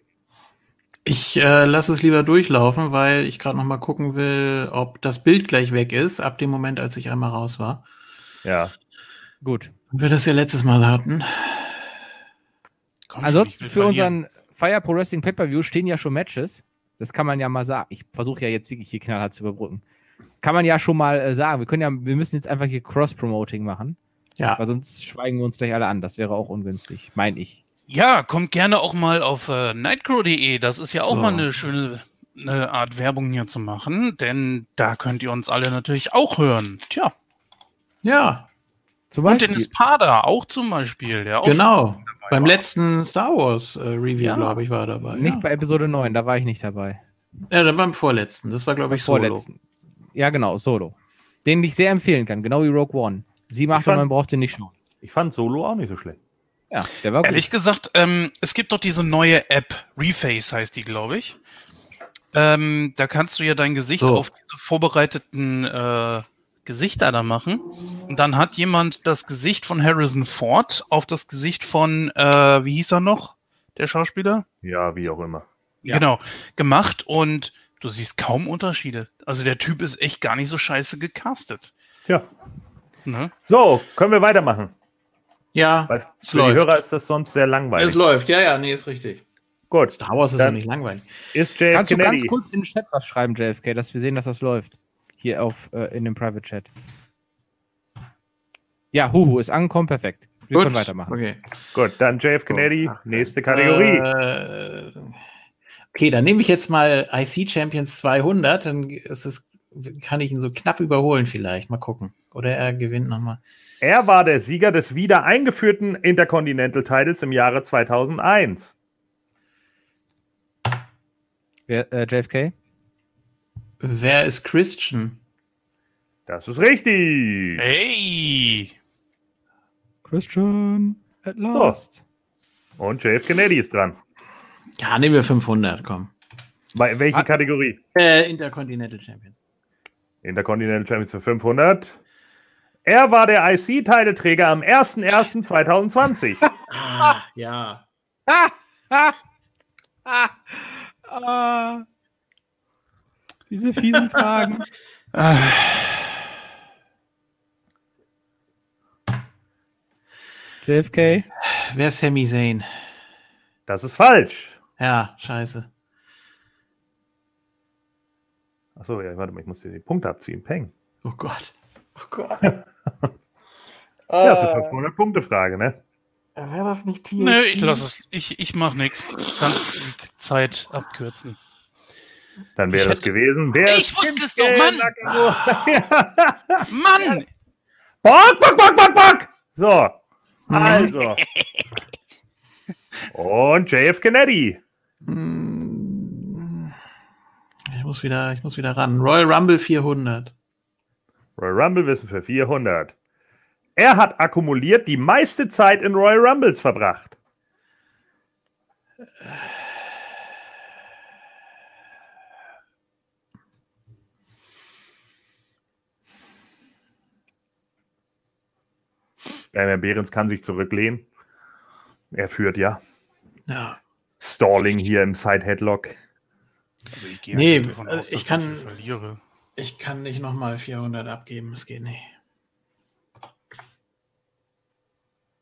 Ich äh, lasse es lieber durchlaufen, weil ich gerade noch mal gucken will, ob das Bild gleich weg ist, ab dem Moment, als ich einmal raus war. Ja. Gut. Wir das ja letztes Mal hatten. Komm Ansonsten für unseren Fire Pro Wrestling Pay-Per-View stehen ja schon Matches. Das kann man ja mal sagen. Ich versuche ja jetzt wirklich hier knallhart zu überbrücken. Kann man ja schon mal äh, sagen. Wir können ja, wir müssen jetzt einfach hier Cross-Promoting machen, Ja. weil sonst schweigen wir uns gleich alle an. Das wäre auch ungünstig, mein ich. Ja, kommt gerne auch mal auf äh, nightcrow.de. Das ist ja auch So. mal eine schöne eine Art Werbung hier zu machen, denn da könnt ihr uns alle natürlich auch hören. Tja, Ja, Zum und Beispiel. den Espada auch zum Beispiel. Der auch genau. Beim war. letzten Star Wars äh, Review, Ja. glaube ich, war er dabei. nicht ja. bei Episode 9, da war ich nicht dabei. ja, dann beim vorletzten. Das war, glaube ich, Solo. Vorletzten. Ja, genau, Solo. Den ich sehr empfehlen kann, genau wie Rogue One. Sie macht, fand- und man braucht den nicht schauen. Ich fand Solo auch nicht so schlecht. Ja, der war gut. Ehrlich gesagt, ähm, es gibt doch diese neue App, Reface heißt die, glaube ich. Ähm, da kannst du ja dein Gesicht So. auf diese vorbereiteten äh, Gesichter da machen. Und dann hat jemand das Gesicht von Harrison Ford auf das Gesicht von, äh, wie hieß er noch, der Schauspieler? Ja, wie auch immer. Ja. Genau, gemacht und du siehst kaum Unterschiede. Also der Typ ist echt gar nicht so scheiße gecastet. Tja. Ne? So, können wir weitermachen. Ja, Weil Es für die läuft. Hörer ist das sonst sehr langweilig. es läuft. Ja, ja, nee, ist richtig. Gut, Star Wars ist ja nicht langweilig. ist JF Kannst du ganz kurz in den Chat was schreiben, JFK, dass wir sehen, dass das läuft? Hier auf, äh, in dem Private Chat. Ja, Huhu ist angekommen, perfekt. Wir Gut. können weitermachen. Okay. Gut, dann JF Kennedy, nächste Kategorie. Äh, okay, dann nehme ich jetzt mal IC Champions 200. Dann ist es, kann ich ihn so knapp überholen vielleicht. Mal gucken. Oder er gewinnt nochmal. Er war der Sieger des wieder eingeführten Intercontinental Titles im Jahre 2001. Wer, äh, JFK? Wer ist Christian? Das ist richtig. Hey! Christian at last. Und JF Kennedy ist dran. Ja, nehmen wir 500, komm. Bei- Welche Ah. Kategorie? Äh, Intercontinental Champions. Intercontinental Champions für 500. Er war der IC-Titelträger am 01.01.2020. Ah, ja. Ah, ah, ah, ah. Diese fiesen Fragen. Ah, JFK. Wer ist Sami Zayn? Das ist falsch. Ja, scheiße. Achso, ja, warte mal, ich muss dir die Punkte abziehen. Peng. Oh Gott. Oh Gott. Ja, das ist eine 500-Punkte-Frage, ne? Wäre das nicht TLC? nö, ich lasse es. Ich, ich mach nichts. Kannst die Zeit abkürzen. Dann wäre das hätte- gewesen. Wer Ich wusste es doch, Mann! Mann! Bock, bock, bock, bock, bock! So, also. Und JF Kennedy. Hm. Ich muss wieder, ich muss wieder ran. Royal Rumble 400. Royal Rumble Wissen für 400. Er hat akkumuliert die meiste Zeit in Royal Rumbles verbracht. Daniel Behrens kann sich zurücklehnen. Er führt ja. Ja. Stalling hier im Side-Headlock. Also ich gehe Nee, eigentlich davon äh, aus, ich dass kann- ich verliere. Ich kann nicht nochmal 400 abgeben. Es geht nicht.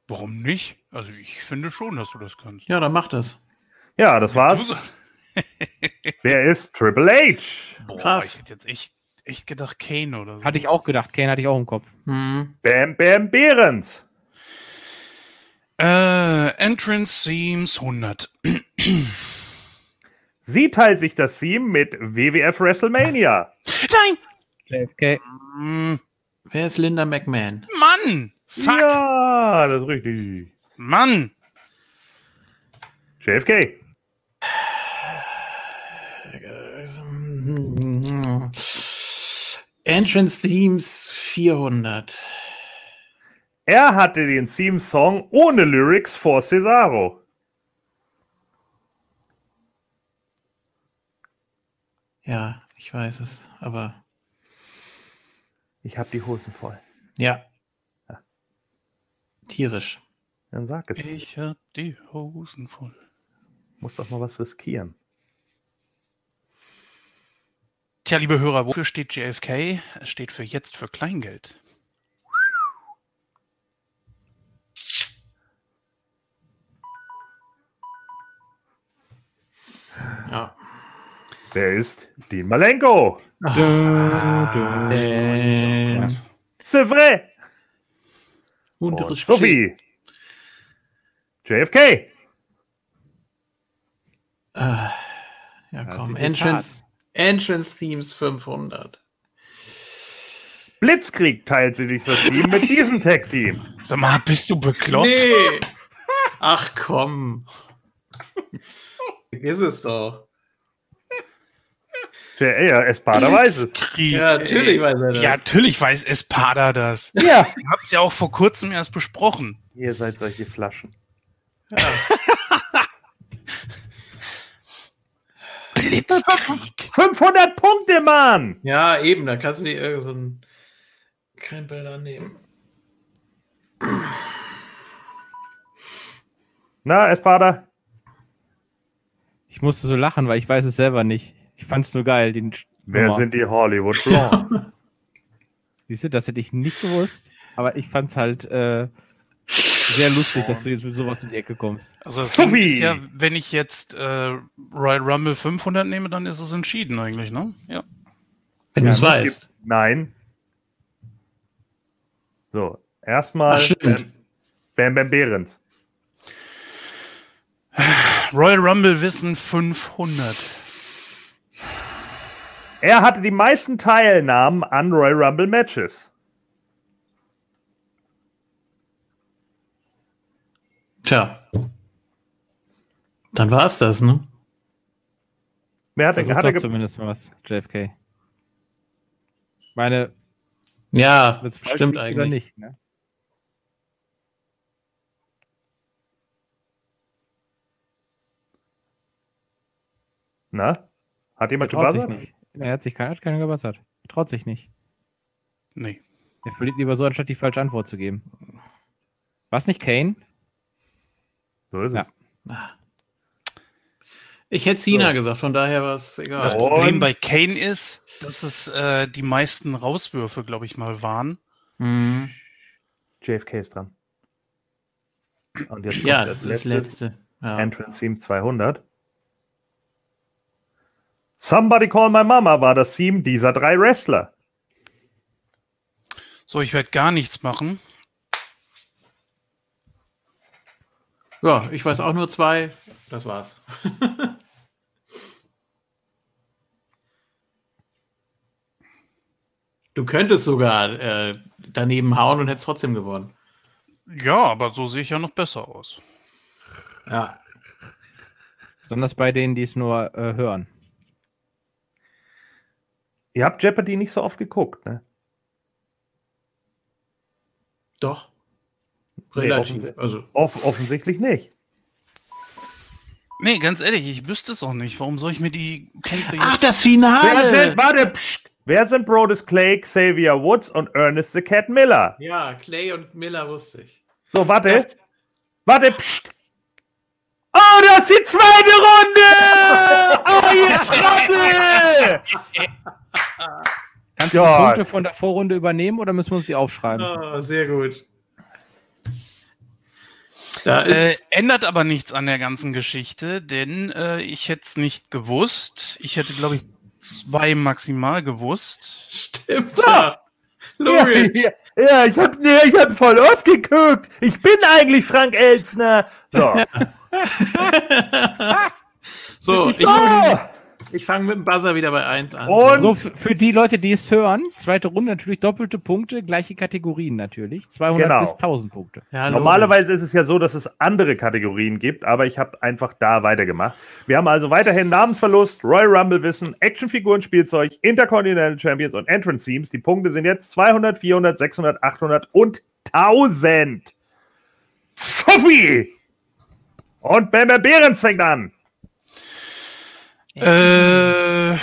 Warum nicht? Also ich finde schon, dass du das kannst. Ja, dann mach das. Ja, das war's. Wer ist Triple H? Boah, Krass. ich hätte jetzt echt, echt gedacht Kane oder so. Hatte ich auch gedacht. Kane hatte ich auch im Kopf. Hm. Bam Bam Behrens. Äh, Entrance Themes 100. Sie teilt sich das Team mit WWF WrestleMania. Nein! JFK. Hm, Wer ist Linda McMahon? Mann! Fuck! Ja, das ist richtig. Mann! JFK. Entrance Themes 400. Er hatte den Theme-Song ohne Lyrics vor Cesaro. Ja, ich weiß es, aber Ich hab die Hosen voll. ja. Tierisch. Dann sag es. Ich hab die Hosen voll. Muss doch mal was riskieren. Tja, liebe Hörer, wofür steht JFK? Es steht für jetzt für Kleingeld. Ja. Wer ist Dean Malenko? Du, du. Äh, C'est vrai. und Und Sophie. JFK. Ah, ja, komm. Entrance, Entrance Themes 500. Blitzkrieg teilt sie sich das Team mit diesem Tag-Team. Sag mal, bist du bekloppt? Nee. Ach komm. Ist es doch. Der ja, Espada weiß es. Krieg. Ja, natürlich weiß er das. Ja, natürlich weiß Espada das. Ja. Ihr habt es ja auch vor kurzem erst besprochen. Ihr seid solche Flaschen. Blitzkrieg. 500 Punkte, Mann! Ja, eben, da kannst du dir irgend so einen Krempel da nehmen. Na, Espada? Ich musste so lachen, weil ich weiß es selber nicht. Ich fand es nur geil. Den Wer Nummer. sind die Hollywood Blondes? Siehst du, das hätte ich nicht gewusst. Aber ich fand es halt äh, sehr lustig, dass du jetzt mit sowas um die Ecke kommst. Also das ist ja, wenn ich jetzt äh, Royal Rumble 500 nehme, dann ist es entschieden eigentlich, ne? Ja. Wenn Ja, du es weißt. Nein. So, erstmal stimmt. Bam Bam Behrens. Royal Rumble Wissen 500. Er hatte die meisten Teilnahmen an Royal Rumble Matches. Tja. Dann war es das, ne? Wer hat, Versuch hat doch er zumindest mal was, JFK. Meine, Ja, wird's falsch stimmt eigentlich. oder nicht? Ne? Na? Hat jemand Traut sich gebuzzert? nicht. Er hat sich keiner, hat keiner gebassert. Traut sich nicht. Nee. Er verliert lieber so, anstatt die falsche Antwort zu geben. Was nicht Kane? So ist Ja. es. Ich hätte Cena So. gesagt, von daher war es egal. Das Problem bei Kane ist, dass es äh, die meisten Rauswürfe, glaube ich mal, waren. Mhm. JFK ist dran. Und jetzt kommt Ja, das das, letzte. letzte. Ja. Entrance Theme 200. Somebody Call My Mama war das Theme dieser drei Wrestler. So, ich werde gar nichts machen. Ja, ich weiß auch nur zwei. Das war's. du könntest sogar äh, daneben hauen und hättest trotzdem gewonnen. Ja, aber so sehe ich ja noch besser aus. Ja. Besonders bei denen, die es nur äh, hören. Ihr habt Jeopardy nicht so oft geguckt, ne? Doch. Nee, Relativ. offensi- also, Off offensichtlich nicht. Nee, ganz ehrlich, ich wüsste es auch nicht. Warum soll ich mir die ach, jetzt... das Wer Finale! sind, warte, psst, wer sind Brodus Clay, Xavier Woods und Ernest the Cat Miller? Ja, Clay und Miller wusste ich. So, warte. Das- Warte, psst. Oh, das ist die zweite Runde! Oh, ihr Trottel! Kannst du Ja. die Punkte von der Vorrunde übernehmen oder müssen wir uns die aufschreiben? Oh, sehr gut. Da Äh, ändert aber nichts an der ganzen Geschichte, denn äh, ich hätte es nicht gewusst. Ich hätte, glaube ich, zwei maximal gewusst. stimmt. Ja. Logisch. Ja, ja, ich hab, nee, ich hab voll oft geguckt. Ich bin eigentlich Frank Elzner. So, so, ich ich, so. Ich fange mit dem Buzzer wieder bei 1 an. Und So, für die Leute, die es hören, zweite Runde natürlich doppelte Punkte, gleiche Kategorien natürlich. 200 Genau. bis 1000 Punkte. Ja. Normalerweise ist es ja so, dass es andere Kategorien gibt, aber ich habe einfach da weitergemacht. Wir haben also weiterhin Namensverlust, Royal Rumble Wissen, Actionfiguren, Spielzeug, Intercontinental Champions und Entrance Teams. Die Punkte sind jetzt 200, 400, 600, 800 und 1000. Sophie! Und Bamber Behrens fängt an. Äh,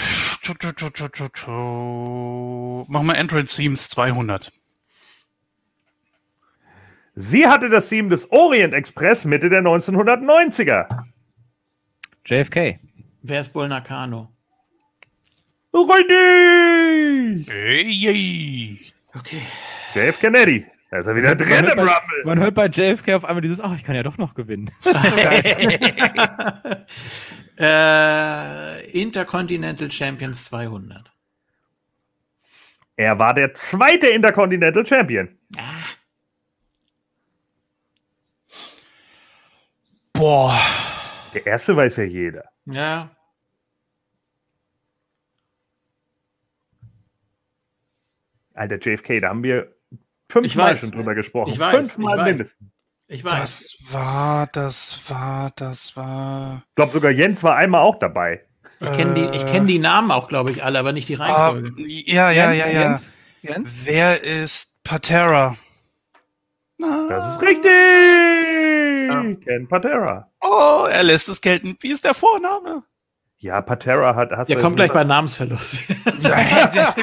tu, tu, tu, tu, tu, tu. Machen wir Entrance Themes 200. Sie hatte das Team des Orient Express Mitte der 1990er. JFK. Wer ist Bull Nakano? Richtig! Ey, yay. Okay. Dave Kennedy. Da ist er wieder drin Man im hört, bei, Rumble. man hört bei JFK auf einmal dieses, ach, ich kann ja doch noch gewinnen. äh, Intercontinental Champions 200. Er war der zweite Intercontinental Champion. Boah. Der erste weiß ja jeder. Ja. Alter JFK, da haben wir fünfmal weiß. schon drüber gesprochen. Ich weiß, fünfmal ich weiß. mindestens. Ich weiß. Das war, das war, das war. Ich glaube, sogar Jens war einmal auch dabei. Ich kenne die, ich kenn die Namen auch, glaube ich, alle, aber nicht die Ah, Reihenfolge. ja, ja, ja, ja. Jens? Jens? Wer ist Patera? Das ist richtig! Ken Patera. Oh, er lässt es gelten. Wie ist der Vorname? Ja, Patera hat. Hast Der kommt gleich bei Namensverlust. ja,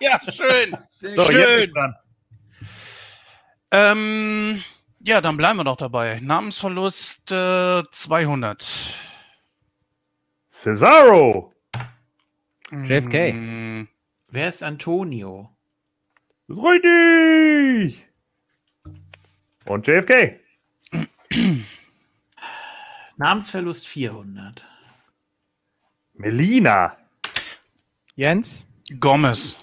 ja, schön. So, jetzt schön. Ähm, ja, dann bleiben wir doch dabei. Namensverlust äh, 200. Cesaro. JFK. Mm, Wer ist Antonio? Richtig! Und JFK. Namensverlust 400. Melina. Jens? Gomez.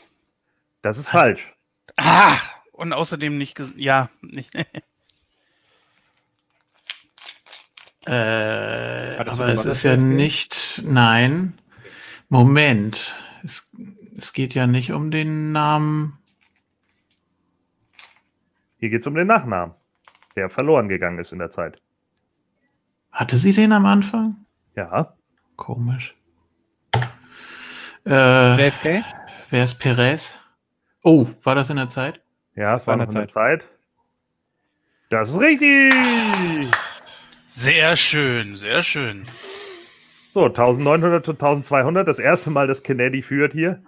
Das ist falsch. Ah! Und außerdem nicht. ges- Ja, nicht. Äh, aber es ist ja nicht. Nein. Moment. Es, es geht ja nicht um den Namen. Hier geht es um den Nachnamen, der verloren gegangen ist in der Zeit. Hatte sie den am Anfang? Ja. Komisch. Äh, JFK? wer ist Perez? Oh, war das in der Zeit? Ja, es war in der Zeit. Das ist richtig! Sehr schön, sehr schön. So, 1900 zu 1200. Das erste Mal, dass Kennedy führt hier.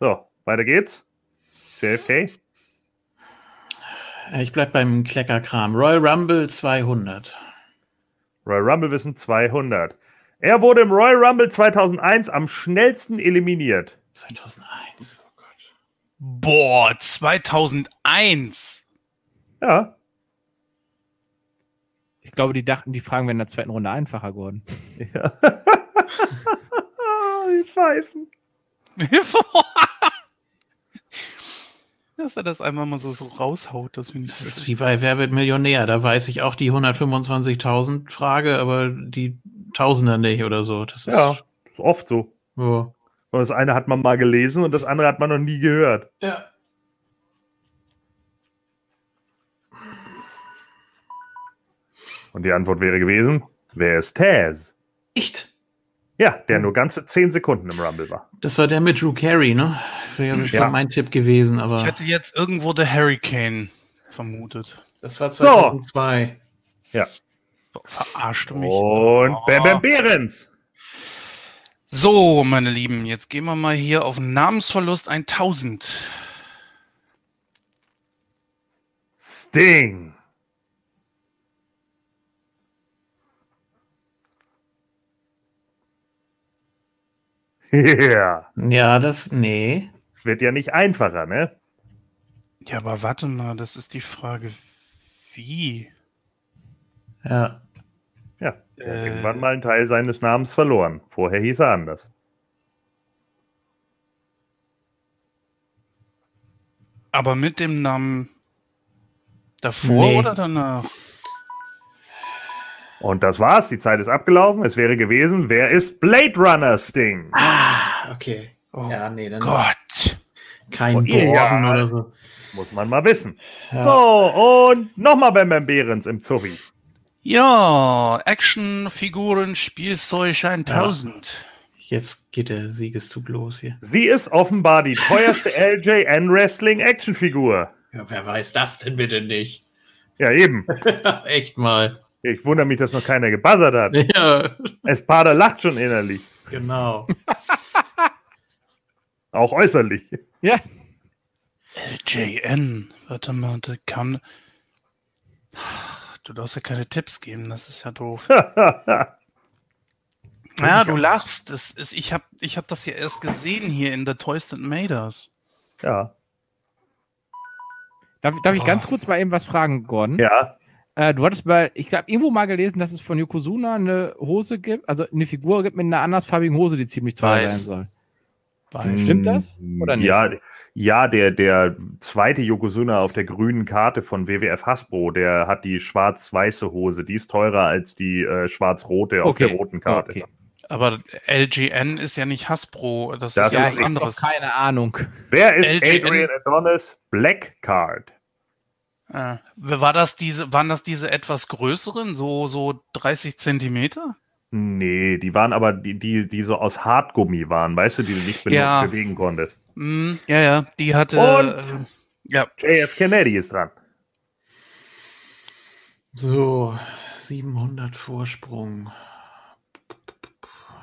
So, weiter geht's. JFK. Äh, Ich bleib beim Kleckerkram. Royal Rumble 200. Royal Rumble wissen 200. Er wurde im Royal Rumble 2001 am schnellsten eliminiert. 2001. Boah, 2001. Ja. Ich glaube, die dachten, die Fragen wären in der zweiten Runde einfacher geworden. ja. Die Pfeifen. Dass er das einmal mal so, so raushaut, das. Das ist wie bei Wer wird Millionär. Da weiß ich auch die 125.000 Frage, aber die Tausender nicht oder so. Das ist Ja, ist oft so. Ja. Und das eine hat man mal gelesen und das andere hat man noch nie gehört. ja. Und die Antwort wäre gewesen: Wer ist Taz? Echt? Ja, der nur ganze 10 Sekunden im Rumble war. Das war der mit Drew Carey, ne? Wäre jetzt Ja. so mein Tipp gewesen, aber Ich hätte jetzt irgendwo der Hurricane vermutet. das war 2002. Boah, Verarscht du mich? Und Oh. Bam Bam Behrens. So, meine Lieben, jetzt gehen wir mal hier auf Namensverlust 1000. Sting. Ja, Ja, das, nee. es wird ja nicht einfacher, ne? Ja, aber warte mal, das ist die Frage, wie? Ja. Er Äh. irgendwann mal einen Teil seines Namens verloren. Vorher hieß er anders. Aber mit dem Namen davor Nee. oder danach? Und das war's, die Zeit ist abgelaufen. Es wäre gewesen, wer ist Blade Runner Sting? Ah, okay. Oh Ja, nee, dann Gott. kein Oh, Borden ja. oder so. Muss man mal wissen. Ja. So, und nochmal Bam Bam Behrens im Zuffi. Ja, Actionfiguren, Spielzeug 1000. Jetzt geht der Siegeszug los hier. Sie ist offenbar die teuerste LJN Wrestling Actionfigur. Ja, wer weiß das denn bitte nicht? Ja, eben. Echt mal. Ich wundere mich, dass noch keiner gebuzzert hat. Ja, Espada lacht schon innerlich. genau. Auch äußerlich. LJN. Warte mal, da kann. Du darfst ja keine Tipps geben, das ist ja doof. Ja, du lachst. Das ist, ich habe ich hab das ja erst gesehen hier in The Toys That Made Us. ja. Darf, darf ich Oh. ganz kurz mal eben was fragen, Gordon? Ja. Äh, du hattest bei, ich glaube, irgendwo mal gelesen, dass es von Yokozuna eine Hose gibt, also eine Figur gibt mit einer andersfarbigen Hose, die ziemlich teuer Weiß. sein soll. Weiß. Stimmt das? Oder nicht? Ja, ja der, der zweite Yokozuna auf der grünen Karte von WWF Hasbro, der hat die schwarz-weiße Hose. Die ist teurer als die äh, schwarz-rote auf Okay. der roten Karte. Okay. Aber LGN ist ja nicht Hasbro, das, Das ist ja was ich habe anderes. doch keine Ahnung. Wer ist LJN? Adrian Adonis Black Card? Ah, war das diese, waren das diese etwas größeren, so, so 30 Zentimeter? Nee, die waren aber die, die, die so aus Hartgummi waren, weißt du, die du nicht benutzt, Ja. bewegen konntest. Hm, ja, ja, die hatte. Und? äh, ja, JF Kennedy ist dran. So, 700 Vorsprung.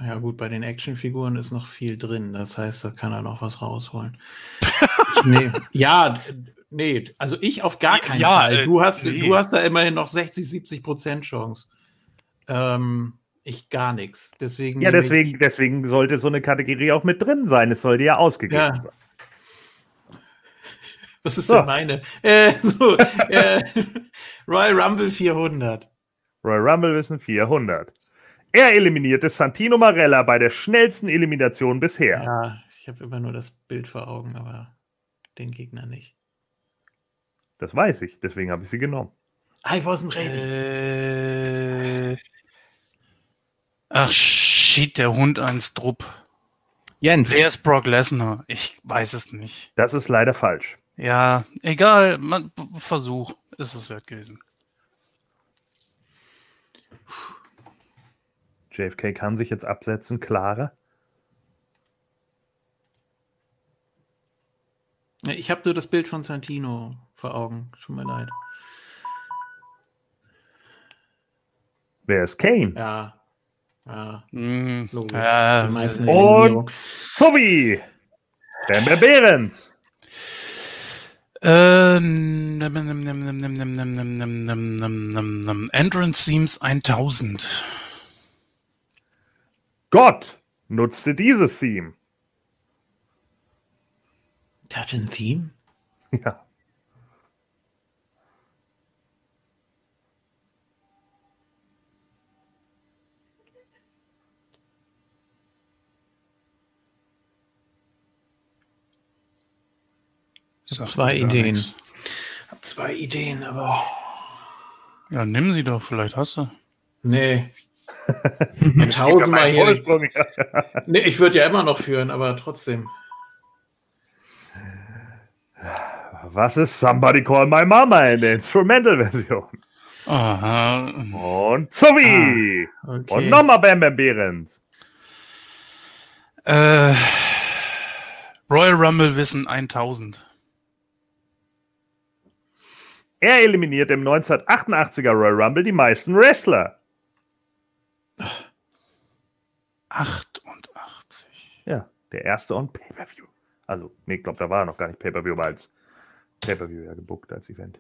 Ja gut, bei den Actionfiguren ist noch viel drin. Das heißt, da kann er noch was rausholen. nee. Ja, nee, also ich auf gar keinen Ja, Fall. äh, Du hast, nee. du hast da immerhin noch 60, 70 Prozent Chance. Ähm, ich gar nichts. Deswegen Ja, deswegen, deswegen sollte so eine Kategorie auch mit drin sein. Es sollte ja ausgegeben Ja. sein. Was ist So. denn meine? Äh, so, äh, Royal Rumble 400. Royal Rumble wissen 400. Er eliminierte Santino Marella bei der schnellsten Elimination bisher. Ja, ich habe immer nur das Bild vor Augen, aber den Gegner nicht. Das weiß ich, deswegen habe ich sie genommen. I wasn't ready. Äh, ach, shit, der Hund ans Drupp. Jens, Wer ist Brock Lesnar? Ich weiß es nicht. Das ist leider falsch. Ja, egal, man, Versuch ist es wert gewesen. JFK kann sich jetzt absetzen, klarer. Ich habe nur das Bild von Santino vor Augen. Tut mir leid. Wer ist Kane? Ja. Ja, mm, logisch. Äh, meisten und Sovi! Stemmer Behrens! Entrance Themes 1000. Gott nutzte dieses Theme. Der hat ein Theme? Ja. Sagt Zwei Ideen. nichts. Hab zwei Ideen, aber. Ja, nimm sie doch, vielleicht hast du. Nee. Tausendmal hier. Nee, ich würde ja immer noch führen, aber trotzdem. Was ist Somebody Call My Mama in der Instrumental-Version? Aha. Und Sowie. Okay. Und nochmal Bam Bam Behrens. Äh, Royal Rumble Wissen 1000. Er eliminiert im 1988er Royal Rumble die meisten Wrestler. 88. Ja, der erste on Pay-Per-View. Also, nee, ich glaube, da war er noch gar nicht Pay-Per-View, aber als Pay-Per-View ja gebuckt als Event.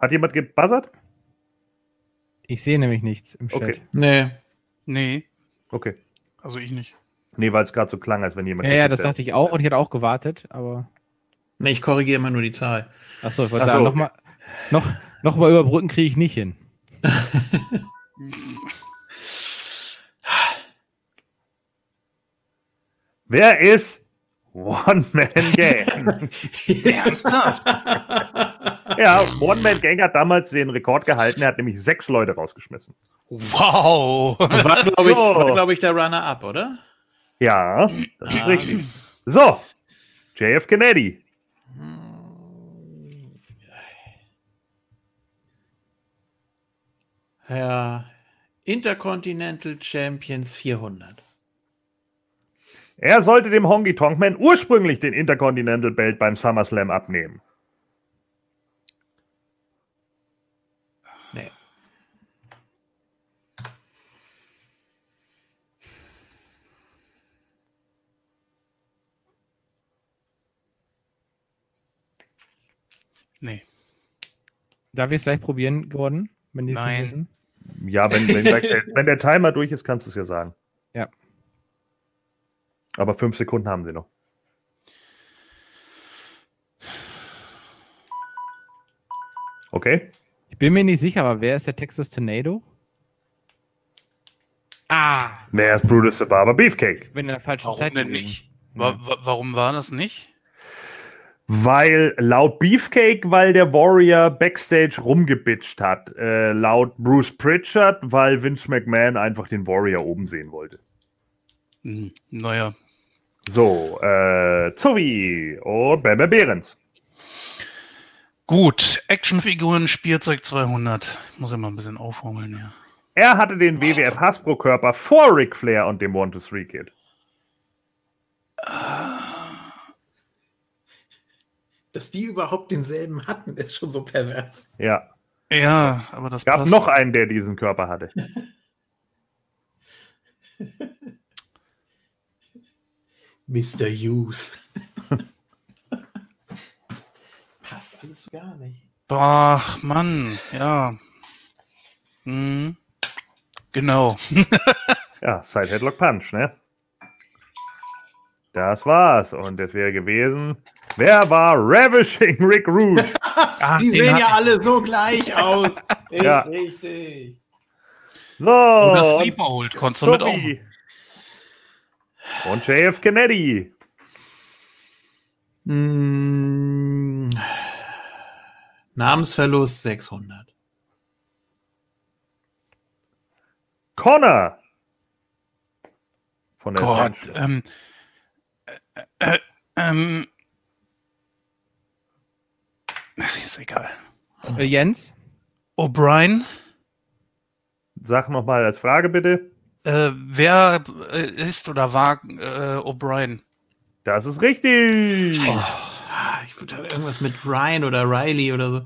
Hat jemand gebuzzert? Ich sehe nämlich nichts im Chat. Okay. Nee. Nee, Okay. also ich nicht. Nee, weil es gerade so klang, als wenn jemand. Ja, ja, das dachte ich auch und ich hatte auch gewartet, aber. Nee, ich korrigiere immer nur die Zahl. Achso, ich wollte Ach so, sagen, okay. noch, mal, noch, noch mal überbrücken kriege ich nicht hin. Wer ist One-Man-Gang? Ernsthaft? ja, One-Man-Gang hat damals den Rekord gehalten. Er hat nämlich sechs Leute rausgeschmissen. Wow. War, glaube ich, So. war, glaub ich, der Runner-Up, oder? Ja, das ist Ah. richtig. So, JF Kennedy. Herr Intercontinental Champions 400. Er sollte dem Honky Tonk Man ursprünglich den Intercontinental Belt beim SummerSlam abnehmen. Nee. Nee. Darf ich es gleich probieren, Gordon? Wenn die Nein. wissen? Ja, wenn, wenn, der, wenn der Timer durch ist, kannst du es ja sagen. Ja. Aber fünf Sekunden haben sie noch. Okay. Ich bin mir nicht sicher, aber wer ist der Texas Tornado? Ah, Wer ist Brutus the Barber Beefcake? ich bin in der falschen Warum Zeit. denn nicht? Wa wa warum war das nicht? Weil laut Beefcake, weil der Warrior Backstage rumgebitcht hat. Äh, laut Bruce Pritchard, weil Vince McMahon einfach den Warrior oben sehen wollte. Hm, naja. So, äh, Zowie und Bamber Behrens. Gut, Actionfiguren, Spielzeug 200. Ich muss ja mal ein bisschen aufholen, ja. Er hatte den WWF Hasbro-Körper vor Ric Flair und dem One-to-Three-Kid. Dass die überhaupt denselben hatten, ist schon so pervers. Ja. Ja, aber das Es gab passt. noch einen, der diesen Körper hatte. Mr. Hughes. Passt alles gar nicht. Ach, Mann, ja. Hm. Genau. Ja, Side Headlock Punch, ne? Das war's. Und es wäre gewesen. Wer war Ravishing Rick Rude? Ah, Die sehen ja alle so gleich aus. Ist Ja. richtig. So. Oder und Sleeperhold, konntest du mit Sophie. Und JF Kennedy. Mm, Namensverlust 600. Connor. Von der Gott, ähm, äh, äh, ähm, ach, ist egal. Äh, Jens? O'Brien, Sag nochmal als Frage bitte. äh, wer äh, ist oder war äh, O'Brien? Das ist richtig. Ah, Ich würde irgendwas mit Ryan oder Riley oder so.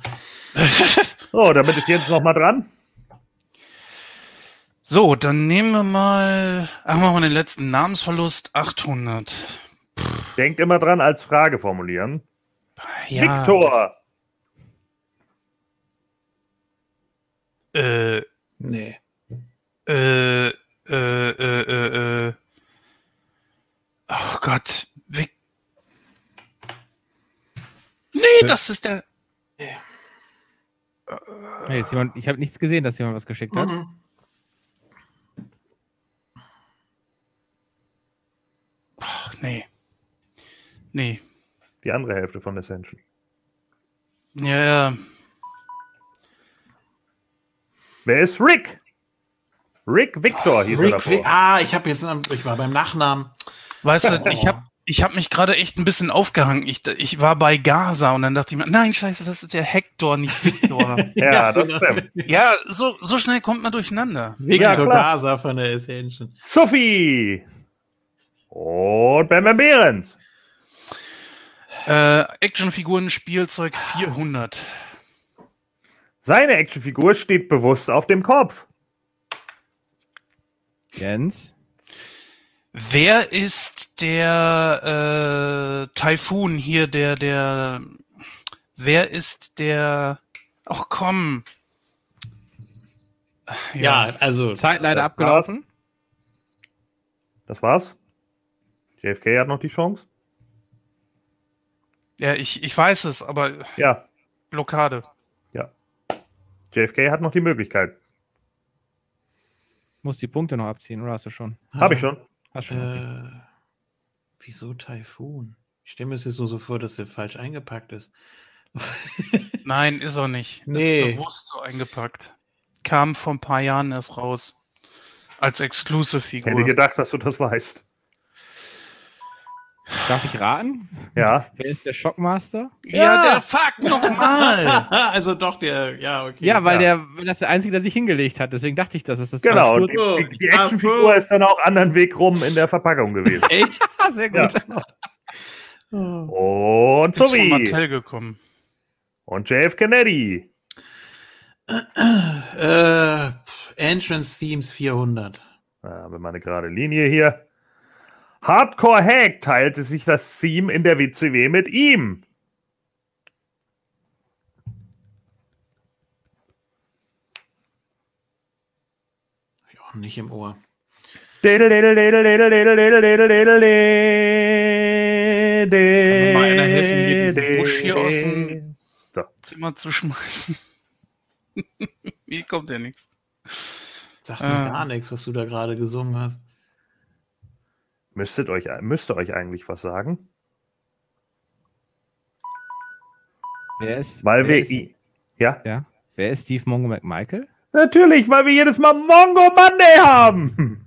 So, damit ist jetzt nochmal dran. So, dann nehmen wir mal, ach, machen wir den letzten Namensverlust, 800. Denkt immer dran, als Frage formulieren. Ja, Viktor! Äh, Nee. äh, äh, äh, äh, äh. Oh Gott, Vic Nee, das ist der. Nee, ist jemand, ich habe nichts gesehen, dass jemand was geschickt hat. Mhm. Ach, nee. Nee. Die andere Hälfte von Ascension. Ja, ja. Wer ist Rick? Rick Victor hieß er Rick, davor. Wi- ah, ich habe jetzt, ich war beim Nachnamen. Weißt du, ich habe ich hab mich gerade echt ein bisschen aufgehangen. Ich, ich war bei Gaza und dann dachte ich mir, nein, scheiße, das ist ja Hector, nicht Victor. Ja, das genau. stimmt. ja, so, so schnell kommt man durcheinander. Victor Ja, klar. Gaza von der Ascension. Sophie! Und Bam Bam Behrens. Äh, Actionfiguren, Spielzeug 400. Seine Actionfigur steht bewusst auf dem Kopf. Jens. Wer ist der äh, Typhoon hier, der, der. Wer ist der. Ach komm. Ja, also. Zeit leider Das abgelaufen. Das war's. JFK hat noch die Chance. Ja, ich, ich weiß es, aber Ja, Blockade. JFK hat noch die Möglichkeit. Muss die Punkte noch abziehen, oder hast du schon? Habe ich schon. Hast schon. Okay. Äh, wieso Typhoon? Ich stelle mir es jetzt nur so vor, dass er falsch eingepackt ist. Nein, ist er nicht. Nee. Ist bewusst so eingepackt. Kam vor ein paar Jahren erst raus. Als Hätte Exclusive-Figur. gedacht, dass du das weißt. Darf ich raten? Ja. Wer ist der Shockmaster? Ja, der Fuck nochmal! also doch, der, ja, okay. Ja, weil Ja. der, weil das der Einzige, der sich hingelegt hat. Deswegen dachte ich, dass es das Genau. Und die, die Actionfigur ist dann auch anderen Weg rum in der Verpackung gewesen. Echt? Ah, sehr gut. Und Ist von. Mattel gekommen. Und JF Kennedy. Äh, Entrance Themes 400. Ja, haben wir mal eine gerade Linie hier. Hardcore Hack teilte sich das Theme in der WCW mit ihm. Auch nicht im Ohr. Kann mir mal einer helfen, hier diesen Busch hier aus dem- So. Zimmer zu schmeißen. Hier kommt ja nichts. Sagt mir Ah. gar nichts, was du da gerade gesungen hast. Müsstet euch, müsste euch eigentlich was sagen? Wer ist, Weil wer wir. ist, Ja? ja, wer ist Steve Mongo McMichael? Natürlich, weil wir jedes Mal Mongo Monday haben.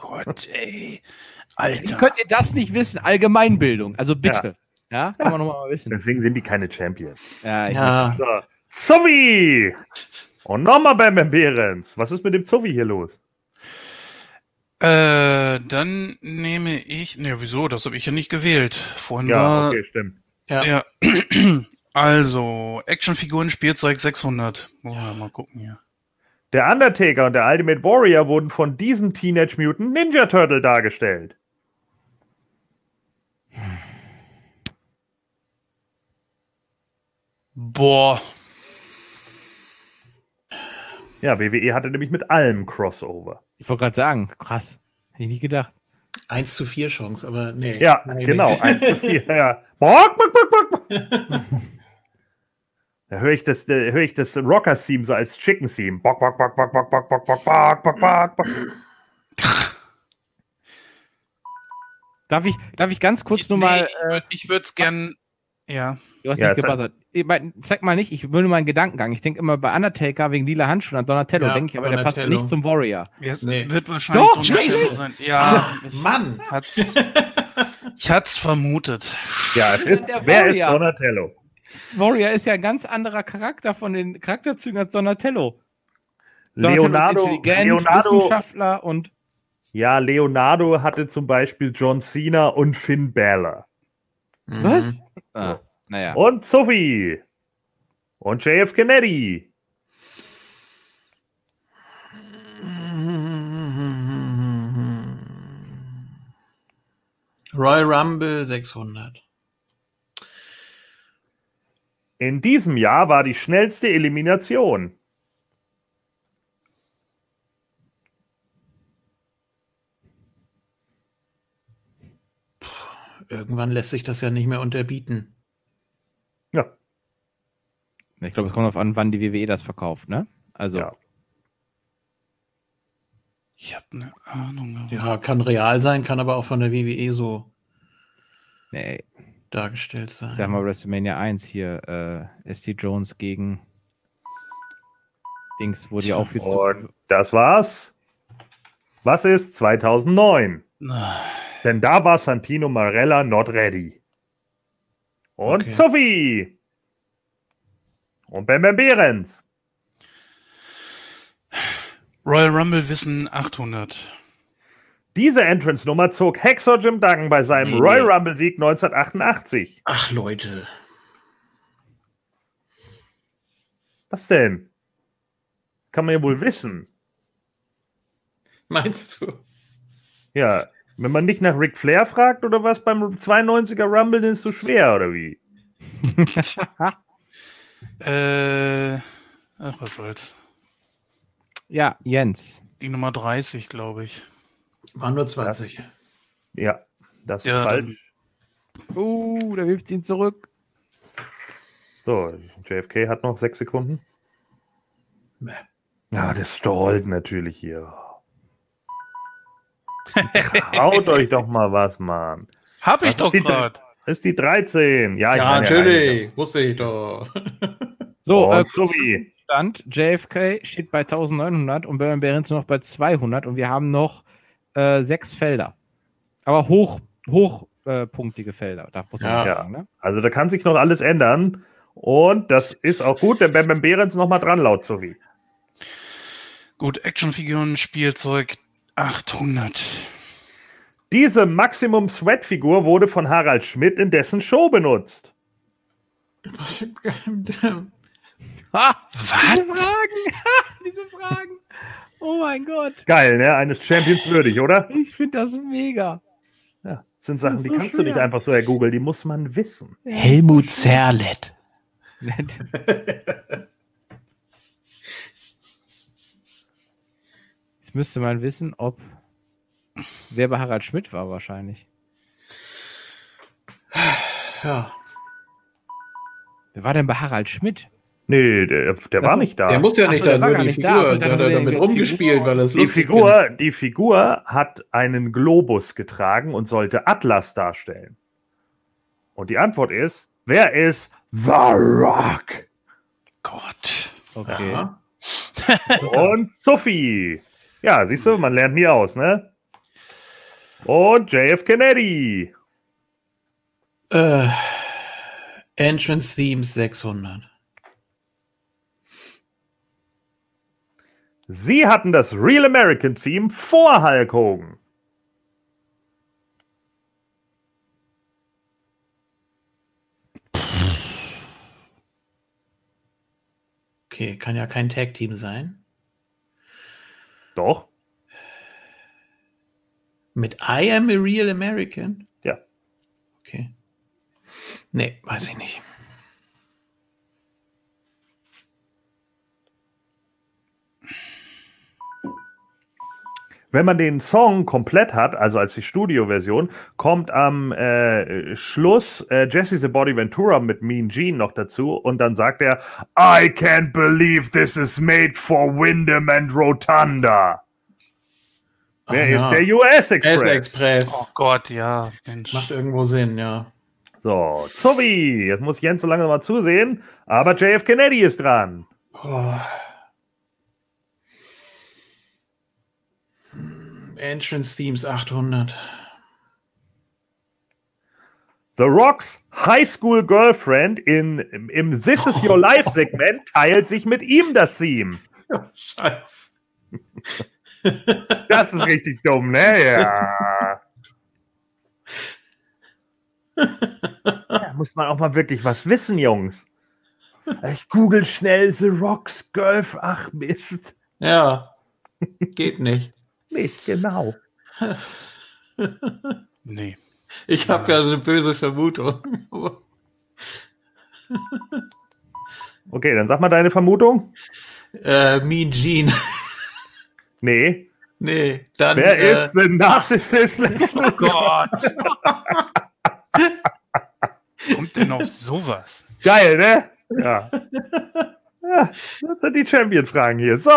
Gott, ey. Wie Alter. könnt ihr das nicht wissen? Allgemeinbildung. Also bitte. Ja, kann man nochmal wissen. Deswegen sind die keine Champions. Ja, ich Ja, So. Zowie! Und nochmal Bam Bam Behrens. Was ist mit dem Zowie hier los? Äh, dann nehme ich. Ne, wieso? Das habe ich ja nicht gewählt. Vorhin Ja, war. okay, stimmt. ja. Ja. Also, Actionfiguren, Spielzeug 600. Wollen wir mal gucken hier. Der Undertaker und der Ultimate Warrior wurden von diesem Teenage Mutant Ninja Turtle dargestellt. Boah. Ja, WWE hatte nämlich mit allem Crossover. Ich wollte gerade sagen, krass. Hätte ich nicht gedacht. 1 zu 4 Chance, aber nee. Ja, Nee, genau. nee. 1 zu 4. Ja. Bock, bock, bock, bock. Da höre ich das, da höre ich das Rocker-Theme so als Chicken-Theme. Bock, bock, bock, bock, bock, bock, bock, bock, bock, bock, bock, bock. Darf ich, darf ich ganz kurz nur mal. Äh, ich würde es gern. Ja. du hast Ja, nicht gebuzzert. Mein, Zeig mal nicht, ich will nur meinen Gedankengang. Ich denke immer bei Undertaker wegen lila Handschuhen an Donatello, Ja, denke ich, aber der passt Donatello. nicht zum Warrior. Es Nee. wird wahrscheinlich. Doch, Donatello scheiße! sein. Ja, ich Mann! hat's, ich hat's vermutet. Ja, es ist, Der wer ist Warrior. Donatello? Warrior ist ja ein ganz anderer Charakter von den Charakterzügen als Donatello. Donatello Leonardo, ist intelligent, Leonardo, Wissenschaftler und ja, Leonardo hatte zum Beispiel John Cena und Finn Balor. was? Ah, naja. Und Sophie. Und JF Kennedy. Royal Rumble 600. In diesem Jahr war die schnellste Elimination. Irgendwann lässt sich das ja nicht mehr unterbieten. Ja, Ich glaube, es kommt darauf an, wann die WWE das verkauft, ne? Also, Ja. Ich habe eine Ahnung. Ja, kann real sein, kann aber auch von der WWE so nee, dargestellt sein. ich sag mal WrestleMania 1 hier, äh, ST Jones gegen Dings, wo die auch viel zu. das war's. Was ist 2009? Ah, Denn da war Santino Marella not ready. Und Okay. Sophie. Und Bam Bam Behrens. Royal Rumble Wissen 800. Diese Entrance-Nummer zog Hexor Jim Duggan bei seinem Nee, Royal nee. Rumble-Sieg 1988. Ach, Leute. Was denn? Kann man ja wohl wissen. Meinst du? Ja, wenn man nicht nach Ric Flair fragt oder was beim 92er Rumble, dann ist es so schwer, oder wie? Äh, ach, was soll's. Ja, Jens. Die Nummer 30, glaube ich. Waren nur 20. Ja, das ist Ja, falsch. Uh, da wirft sie ihn zurück. So, JFK hat noch sechs Sekunden. Bäh. Ja, der stallt natürlich hier. Traut euch doch mal was, Mann. Hab ich Was doch ist gerade. Das ist die 13. Ja, ich Ja, meine natürlich. Wusste ich doch. So, Ja, äh, Sophie. Stand, JFK steht bei 1900 und Bam Behrens noch bei 200 und wir haben noch äh, sechs Felder. Aber hoch, hochpunktige Felder, da muss man Ja. sagen. Ne? Also da kann sich noch alles ändern. Und das ist auch gut, denn Bam Bam Behrens noch mal dran, laut Sophie. Gut, Actionfiguren, Spielzeug 800. Diese Maximum Sweat Figur wurde von Harald Schmidt in dessen Show benutzt. Ha, diese Fragen, diese Fragen. Oh mein Gott, Geil, ne? Eines Champions würdig, oder? ich finde das mega. Ja. Das sind Sachen, ist die so kannst du nicht schwer. einfach so ergoogeln, die muss man wissen. Helmut Zerlett. Jetzt müsste man wissen, ob wer bei Harald Schmidt war wahrscheinlich. Ja. Wer war denn bei Harald Schmidt? Nee, der, der war nicht da. Der muss ja Ach nicht so, der da, war nur die nicht da. Figur. Also, der hat der damit rumgespielt, Figur- weil es die, lustig Figur, die Figur hat einen Globus getragen und sollte Atlas darstellen. Und die Antwort ist, wer ist The Rock? Gott. Okay. Ja. Und Sophie. Ja, siehst du, man lernt nie aus, ne? Und JF Kennedy. Äh, Entrance Themes 600. Sie hatten das Real American Theme vor Hulk Hogan. Okay, kann ja kein Tag-Team sein. Doch. Mit I am a Real American? Ja. Okay. Nee, weiß ich nicht. Wenn man den Song komplett hat, also als die Studioversion, kommt am äh, Schluss äh, Jesse the Body Ventura mit Mean Gene noch dazu und dann sagt er, I can't believe this is made for Wyndham and Rotunda. Wer Ach ist ja. der US Express? S-Express. Oh Gott, ja, Mensch. Macht irgendwo Sinn, ja. So, Zobi, jetzt muss Jens so lange mal zusehen, aber JF Kennedy ist dran. Oh. Entrance Themes 800. The Rocks High School Girlfriend in, im, im This Is Your Life Segment teilt sich mit ihm das Theme. Scheiße. Das ist richtig dumm, ne? Ja. ja. Muss man auch mal wirklich was wissen, Jungs. Ich google schnell The Rocks Girlfriend. Ach Mist. Ja. Geht nicht. Nicht genau. Nee. Ich habe ja eine böse Vermutung. Okay, dann sag mal deine Vermutung. äh, mean Gene. Nee. Nee, dann. Wer äh, ist the Narcissist? Lex Oh? Gott. Kommt denn auf sowas? Geil, ne? Ja. ja. Das sind die Champion-Fragen hier. So.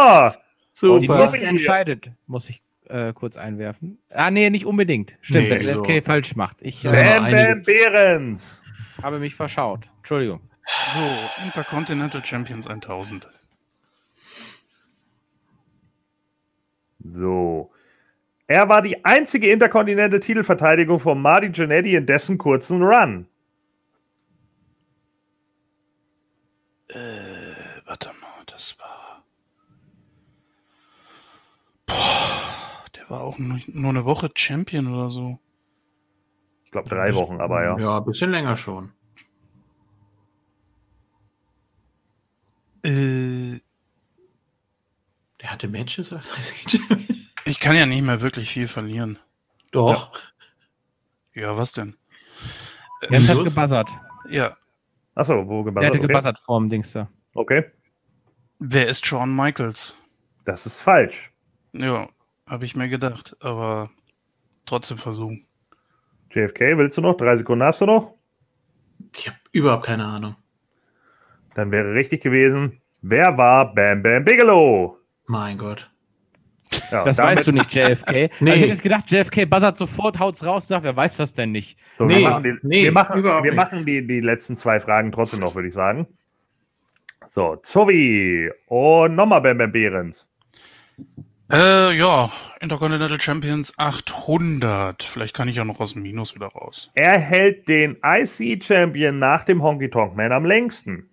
Super. Die So. nächste entscheidet, muss ich äh, kurz einwerfen. Ah, nee, nicht unbedingt. Stimmt, Nee, wenn so. LFK falsch macht. Ich äh, Bam. Behrens. habe mich verschaut. Entschuldigung. So, Intercontinental Champions 1000. So. Er war die einzige interkontinentale Titelverteidigung von Marty Jannetty in dessen kurzen Run. Äh, warte mal, das war. Boah, der war auch nur, nur eine Woche Champion oder so. Ich glaube drei Wochen, aber ja. Ja, ein bisschen länger schon. Äh, Der hatte Matches als ich kann ja nicht mehr wirklich viel verlieren. Doch. Ja, was denn? Äh, Jens hat gebuzzert. ja, Achso, wo Der gebuzzert? hatte Okay. gebuzzert vorm Dings da. okay. wer ist Shawn Michaels? Das ist falsch. Ja, habe ich mir gedacht, aber trotzdem versuchen. JFK, willst du noch? Drei Sekunden hast du noch? Ich habe überhaupt keine Ahnung. Dann wäre richtig gewesen. Wer war Bam Bam Bigelow? Mein Gott. Ja, Das weißt du nicht, JFK. Nee. Also ich hätte jetzt gedacht, JFK buzzert sofort, haut's raus, sagt, wer weiß das denn nicht? So, Nee, wir machen, die, nee, wir machen, überhaupt wir nicht. machen die, die letzten zwei Fragen trotzdem noch, würde ich sagen. So, Zovi und nochmal Bam Bam Behrens. Äh, ja, Intercontinental Champions 800. Vielleicht kann ich ja noch aus dem Minus wieder raus. Er hält den IC-Champion nach dem Honky Tonk Man am längsten.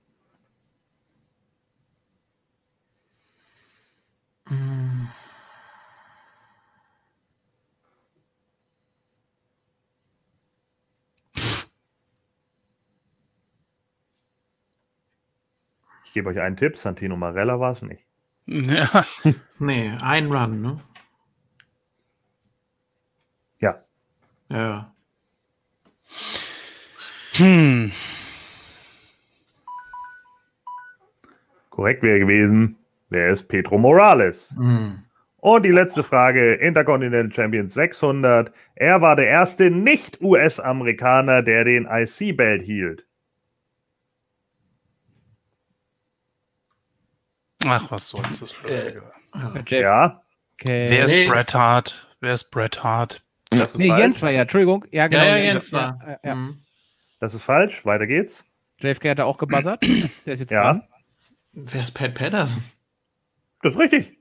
Ich gebe euch einen Tipp, Santino Marella war es nicht. Ja, Nee, ein Run, ne? Ja, Ja. hm. korrekt wäre gewesen. Wer ist Pedro Morales? Hm. Und die letzte Frage, Intercontinental Champions 600. Er war der erste Nicht-US-Amerikaner, der den IC-Belt hielt. Ach, was soll's, das scheißegal. JFK. Ja, Wer ist Nee. Bret Hart? Wer ist Bret Hart? das ist Nee, falsch. Jens war ja, Entschuldigung. Ja, genau. Ja, ja, Jens war. Ja, ja. Hm. Das ist falsch. Weiter geht's. JFK hat da auch gebuzzert. Der ist jetzt Ja. dran. Wer ist Pat Patterson? Das ist richtig.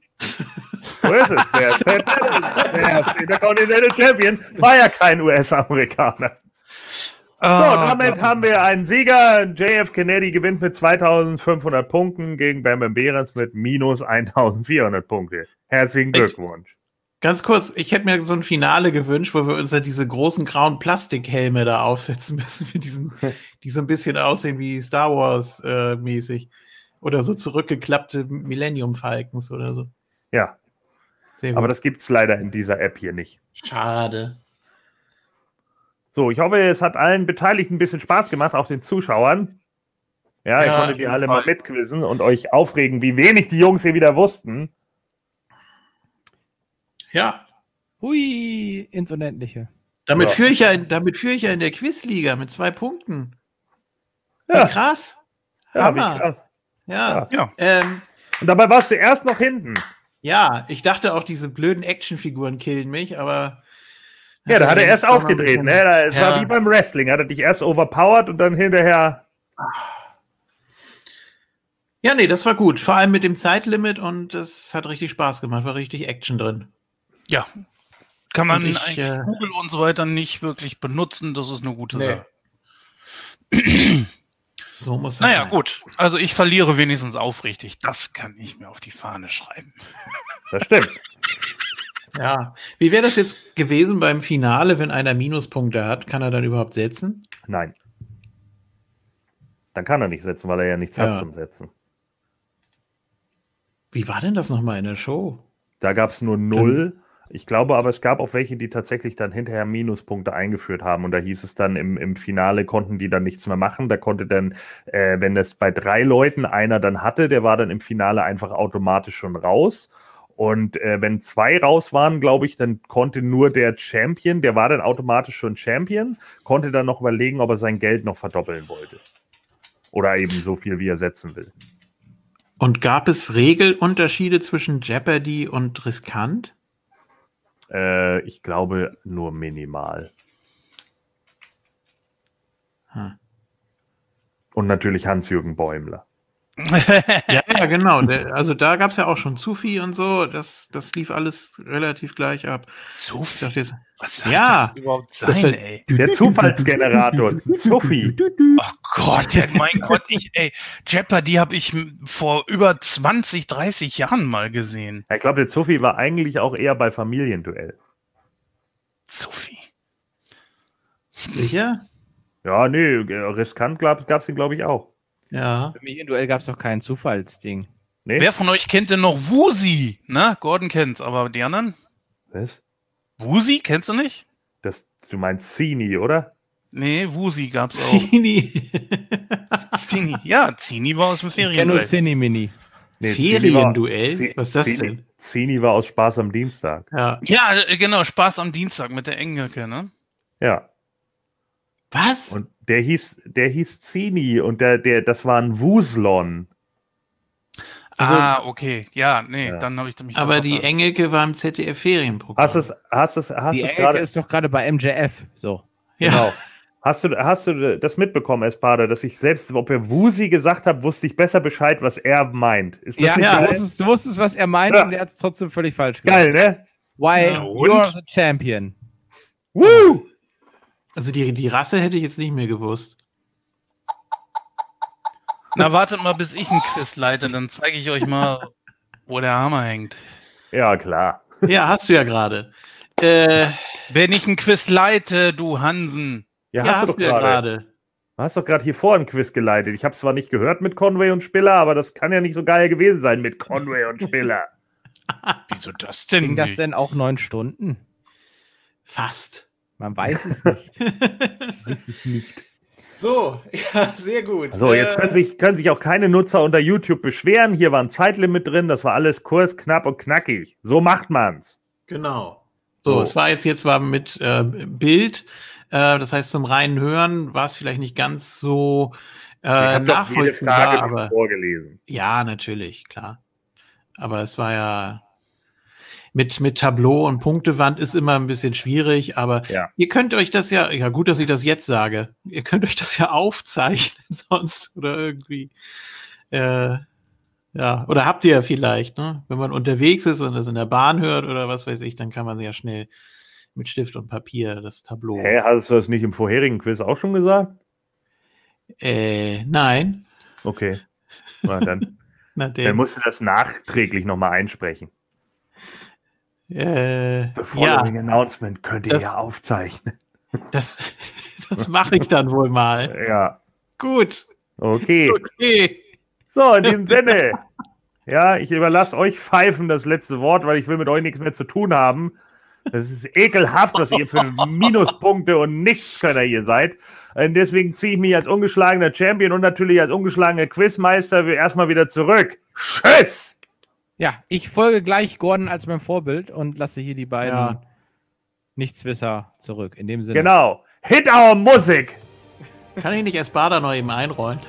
So ist es. Der ist Intercontinental Champion war ja kein US-Amerikaner. So, Ah, damit haben wir einen Sieger. JF Kennedy gewinnt mit 2500 Punkten gegen Bam Bam Behrens mit minus 1400 Punkte. Herzlichen Glückwunsch. Ganz kurz, ich hätte mir so ein Finale gewünscht, wo wir uns ja diese großen grauen Plastikhelme da aufsetzen müssen, diesen, die so ein bisschen aussehen wie Star Wars äh, mäßig. Oder so zurückgeklappte Millennium Falcons oder so. Ja, Sehr gut. aber das gibt's leider in dieser App hier nicht. Schade. So, ich hoffe, es hat allen Beteiligten ein bisschen Spaß gemacht, auch den Zuschauern. Ja, ihr Ja, konntet auf die alle Fall. mal mitquizzen und euch aufregen, wie wenig die Jungs hier wieder wussten. Ja. Hui, ins Unendliche. Damit Ja. führe ich ja, damit führe ich ja in der Quizliga mit zwei Punkten. Wie Ja. krass. Ja, wie Hammer. krass. Ja. Ja. Ähm, Und dabei warst du erst noch hinten. ja, ich dachte auch, diese blöden Actionfiguren killen mich, aber. Ja, da hat er erst aufgedreht. Ne? Da- Es war Ja. wie beim Wrestling. Hat er dich erst overpowered und dann hinterher. Ja, nee, das war gut. Vor allem mit dem Zeitlimit und es hat richtig Spaß gemacht, war richtig Action drin. Ja. Kann man ich, eigentlich äh, Google und so weiter nicht wirklich benutzen. Das ist eine gute Nee. Sache. So muss das Naja, sein. gut. Also ich verliere wenigstens aufrichtig. Das kann ich mir auf die Fahne schreiben. Das stimmt. Ja. Wie wäre das jetzt gewesen beim Finale, wenn einer Minuspunkte hat? Kann er dann überhaupt setzen? Nein. Dann kann er nicht setzen, weil er ja nichts Ja. hat zum Setzen. Wie war denn das nochmal in der Show? Da gab es nur 0, Ich glaube aber, es gab auch welche, die tatsächlich dann hinterher Minuspunkte eingeführt haben. Und da hieß es dann, im, im Finale konnten die dann nichts mehr machen. Da konnte dann, äh, wenn das bei drei Leuten einer dann hatte, der war dann im Finale einfach automatisch schon raus. Und äh, wenn zwei raus waren, glaube ich, dann konnte nur der Champion, der war dann automatisch schon Champion, konnte dann noch überlegen, ob er sein Geld noch verdoppeln wollte. Oder eben so viel, wie er setzen will. Und gab es Regelunterschiede zwischen Jeopardy und Riskant? Äh, ich glaube nur minimal. Hm. Und natürlich Hans-Jürgen Bäumler. Ja, ja, genau. Der, also da gab es ja auch schon Zufi und so. Das, das lief alles relativ gleich ab. Jetzt, Was soll Ja, das überhaupt das sein, wär- ey? Der Zufallsgenerator, Sophie. Oh Gott, ja, mein Gott, ich, ey, Jeopardy habe ich vor über 20, 30 Jahren mal gesehen. Ich glaube, der Sophie war eigentlich auch eher bei Familienduell. Sophie. sicher? Ja, nee, riskant gab es den, glaube ich, auch. Ja. Familienduell gab es doch kein Zufallsding. Nee? Wer von euch kennt denn noch Wusi? Na, Gordon kennt's, aber die anderen? Was? Wusi, kennst du nicht? Das, du meinst Zini, oder? Nee, Wusi gab's auch. Zini. Zini. Ja, Zini war aus dem Ich kenne nur Ferienduell. Cine Mini. Nee, Ferienduell? Zini war- Was ist das Zini- denn? Zini war aus Spaß am Dienstag. Ja. Ja, äh, genau, Spaß am Dienstag mit der Engelke, ne? Ja. Was? Und der hieß, der hieß Zini und der, der, das war ein Wuslon. Also- ah, okay. Ja, nee, Ja. dann habe ich mich aber die. Engelke war im ZDF-Ferienprogramm. Hast es, hast es, hast Die es Elke gerade, ist doch gerade bei MJF. So. Ja. genau. Hast du, hast du das mitbekommen, Espada, dass ich selbst, ob er Wusi gesagt habe, wusste ich besser Bescheid, was er meint. Ist das Ja, nicht du, geil? wusstest, du wusstest, was er meint Ja. und er hat es trotzdem völlig falsch gemacht. Geil, ne? Why Ja, you're the champion. Woo! Also die, die Rasse hätte ich jetzt nicht mehr gewusst. Na, wartet mal, bis ich ein Quiz leite, dann zeige ich euch mal, wo der Hammer hängt. Ja, klar. Ja, hast du ja gerade. Äh, Wenn ich ein Quiz leite, du Hansen. Ja, ja, hast, hast, du ja gerade. Du hast doch gerade hier vor ein Quiz geleitet. Ich habe zwar nicht gehört mit Conway und Spiller, aber das kann ja nicht so geil gewesen sein mit Conway und Spiller. Wieso das denn? Ging das denn auch neun Stunden? Fast. Man weiß es nicht. Das ist nicht. So, ja, sehr gut. So, jetzt Äh, können sich, können sich auch keine Nutzer unter YouTube beschweren. Hier war ein Zeitlimit drin. Das war alles kurz, knapp und knackig. So macht man's. Genau. So, So. es war jetzt hier zwar mit äh, Bild, äh, das heißt zum reinen Hören war es vielleicht nicht ganz so Ich äh, nachvollziehbar, Tage aber vorgelesen. ja, natürlich, klar. Aber es war ja mit, mit Tableau und Punktewand ist immer ein bisschen schwierig, aber Ja. ihr könnt euch das ja, ja gut, dass ich das jetzt sage, ihr könnt euch das ja aufzeichnen sonst oder irgendwie. Äh, ja, oder habt ihr ja vielleicht, ne? Wenn man unterwegs ist und das in der Bahn hört oder was weiß ich, dann kann man ja schnell mit Stift und Papier das Tableau. Hä, hast du das nicht im vorherigen Quiz auch schon gesagt? Äh, nein. Okay. Na, dann, Na, dann musst du das nachträglich nochmal einsprechen. Äh, The ja, following announcement könnt ihr Das- ja aufzeichnen. das, das mache ich dann wohl mal. Ja, Gut. okay. Okay. So, in diesem Sinne. Ja, ich überlasse euch Pfeifen das letzte Wort, weil ich will mit euch nichts mehr zu tun haben. Das ist ekelhaft, was ihr für Minuspunkte und Nichtskönner hier seid. Und deswegen ziehe ich mich als ungeschlagener Champion und natürlich als ungeschlagener Quizmeister erstmal wieder zurück. Tschüss! Ja, ich folge gleich Gordon als mein Vorbild und lasse hier die beiden Ja. Nichtswisser zurück. In dem Sinne. Genau. Hit our Musik! Kann ich nicht Espada noch eben einrollen?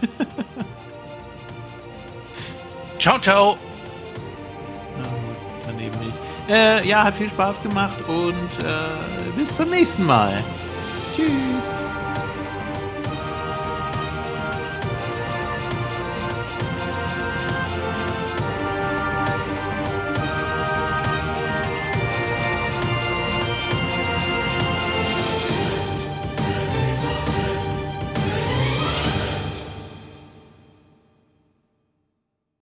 Ciao, ciao. Na gut, dann eben nicht. Äh, ja, hat viel Spaß gemacht und äh, bis zum nächsten Mal. Tschüss.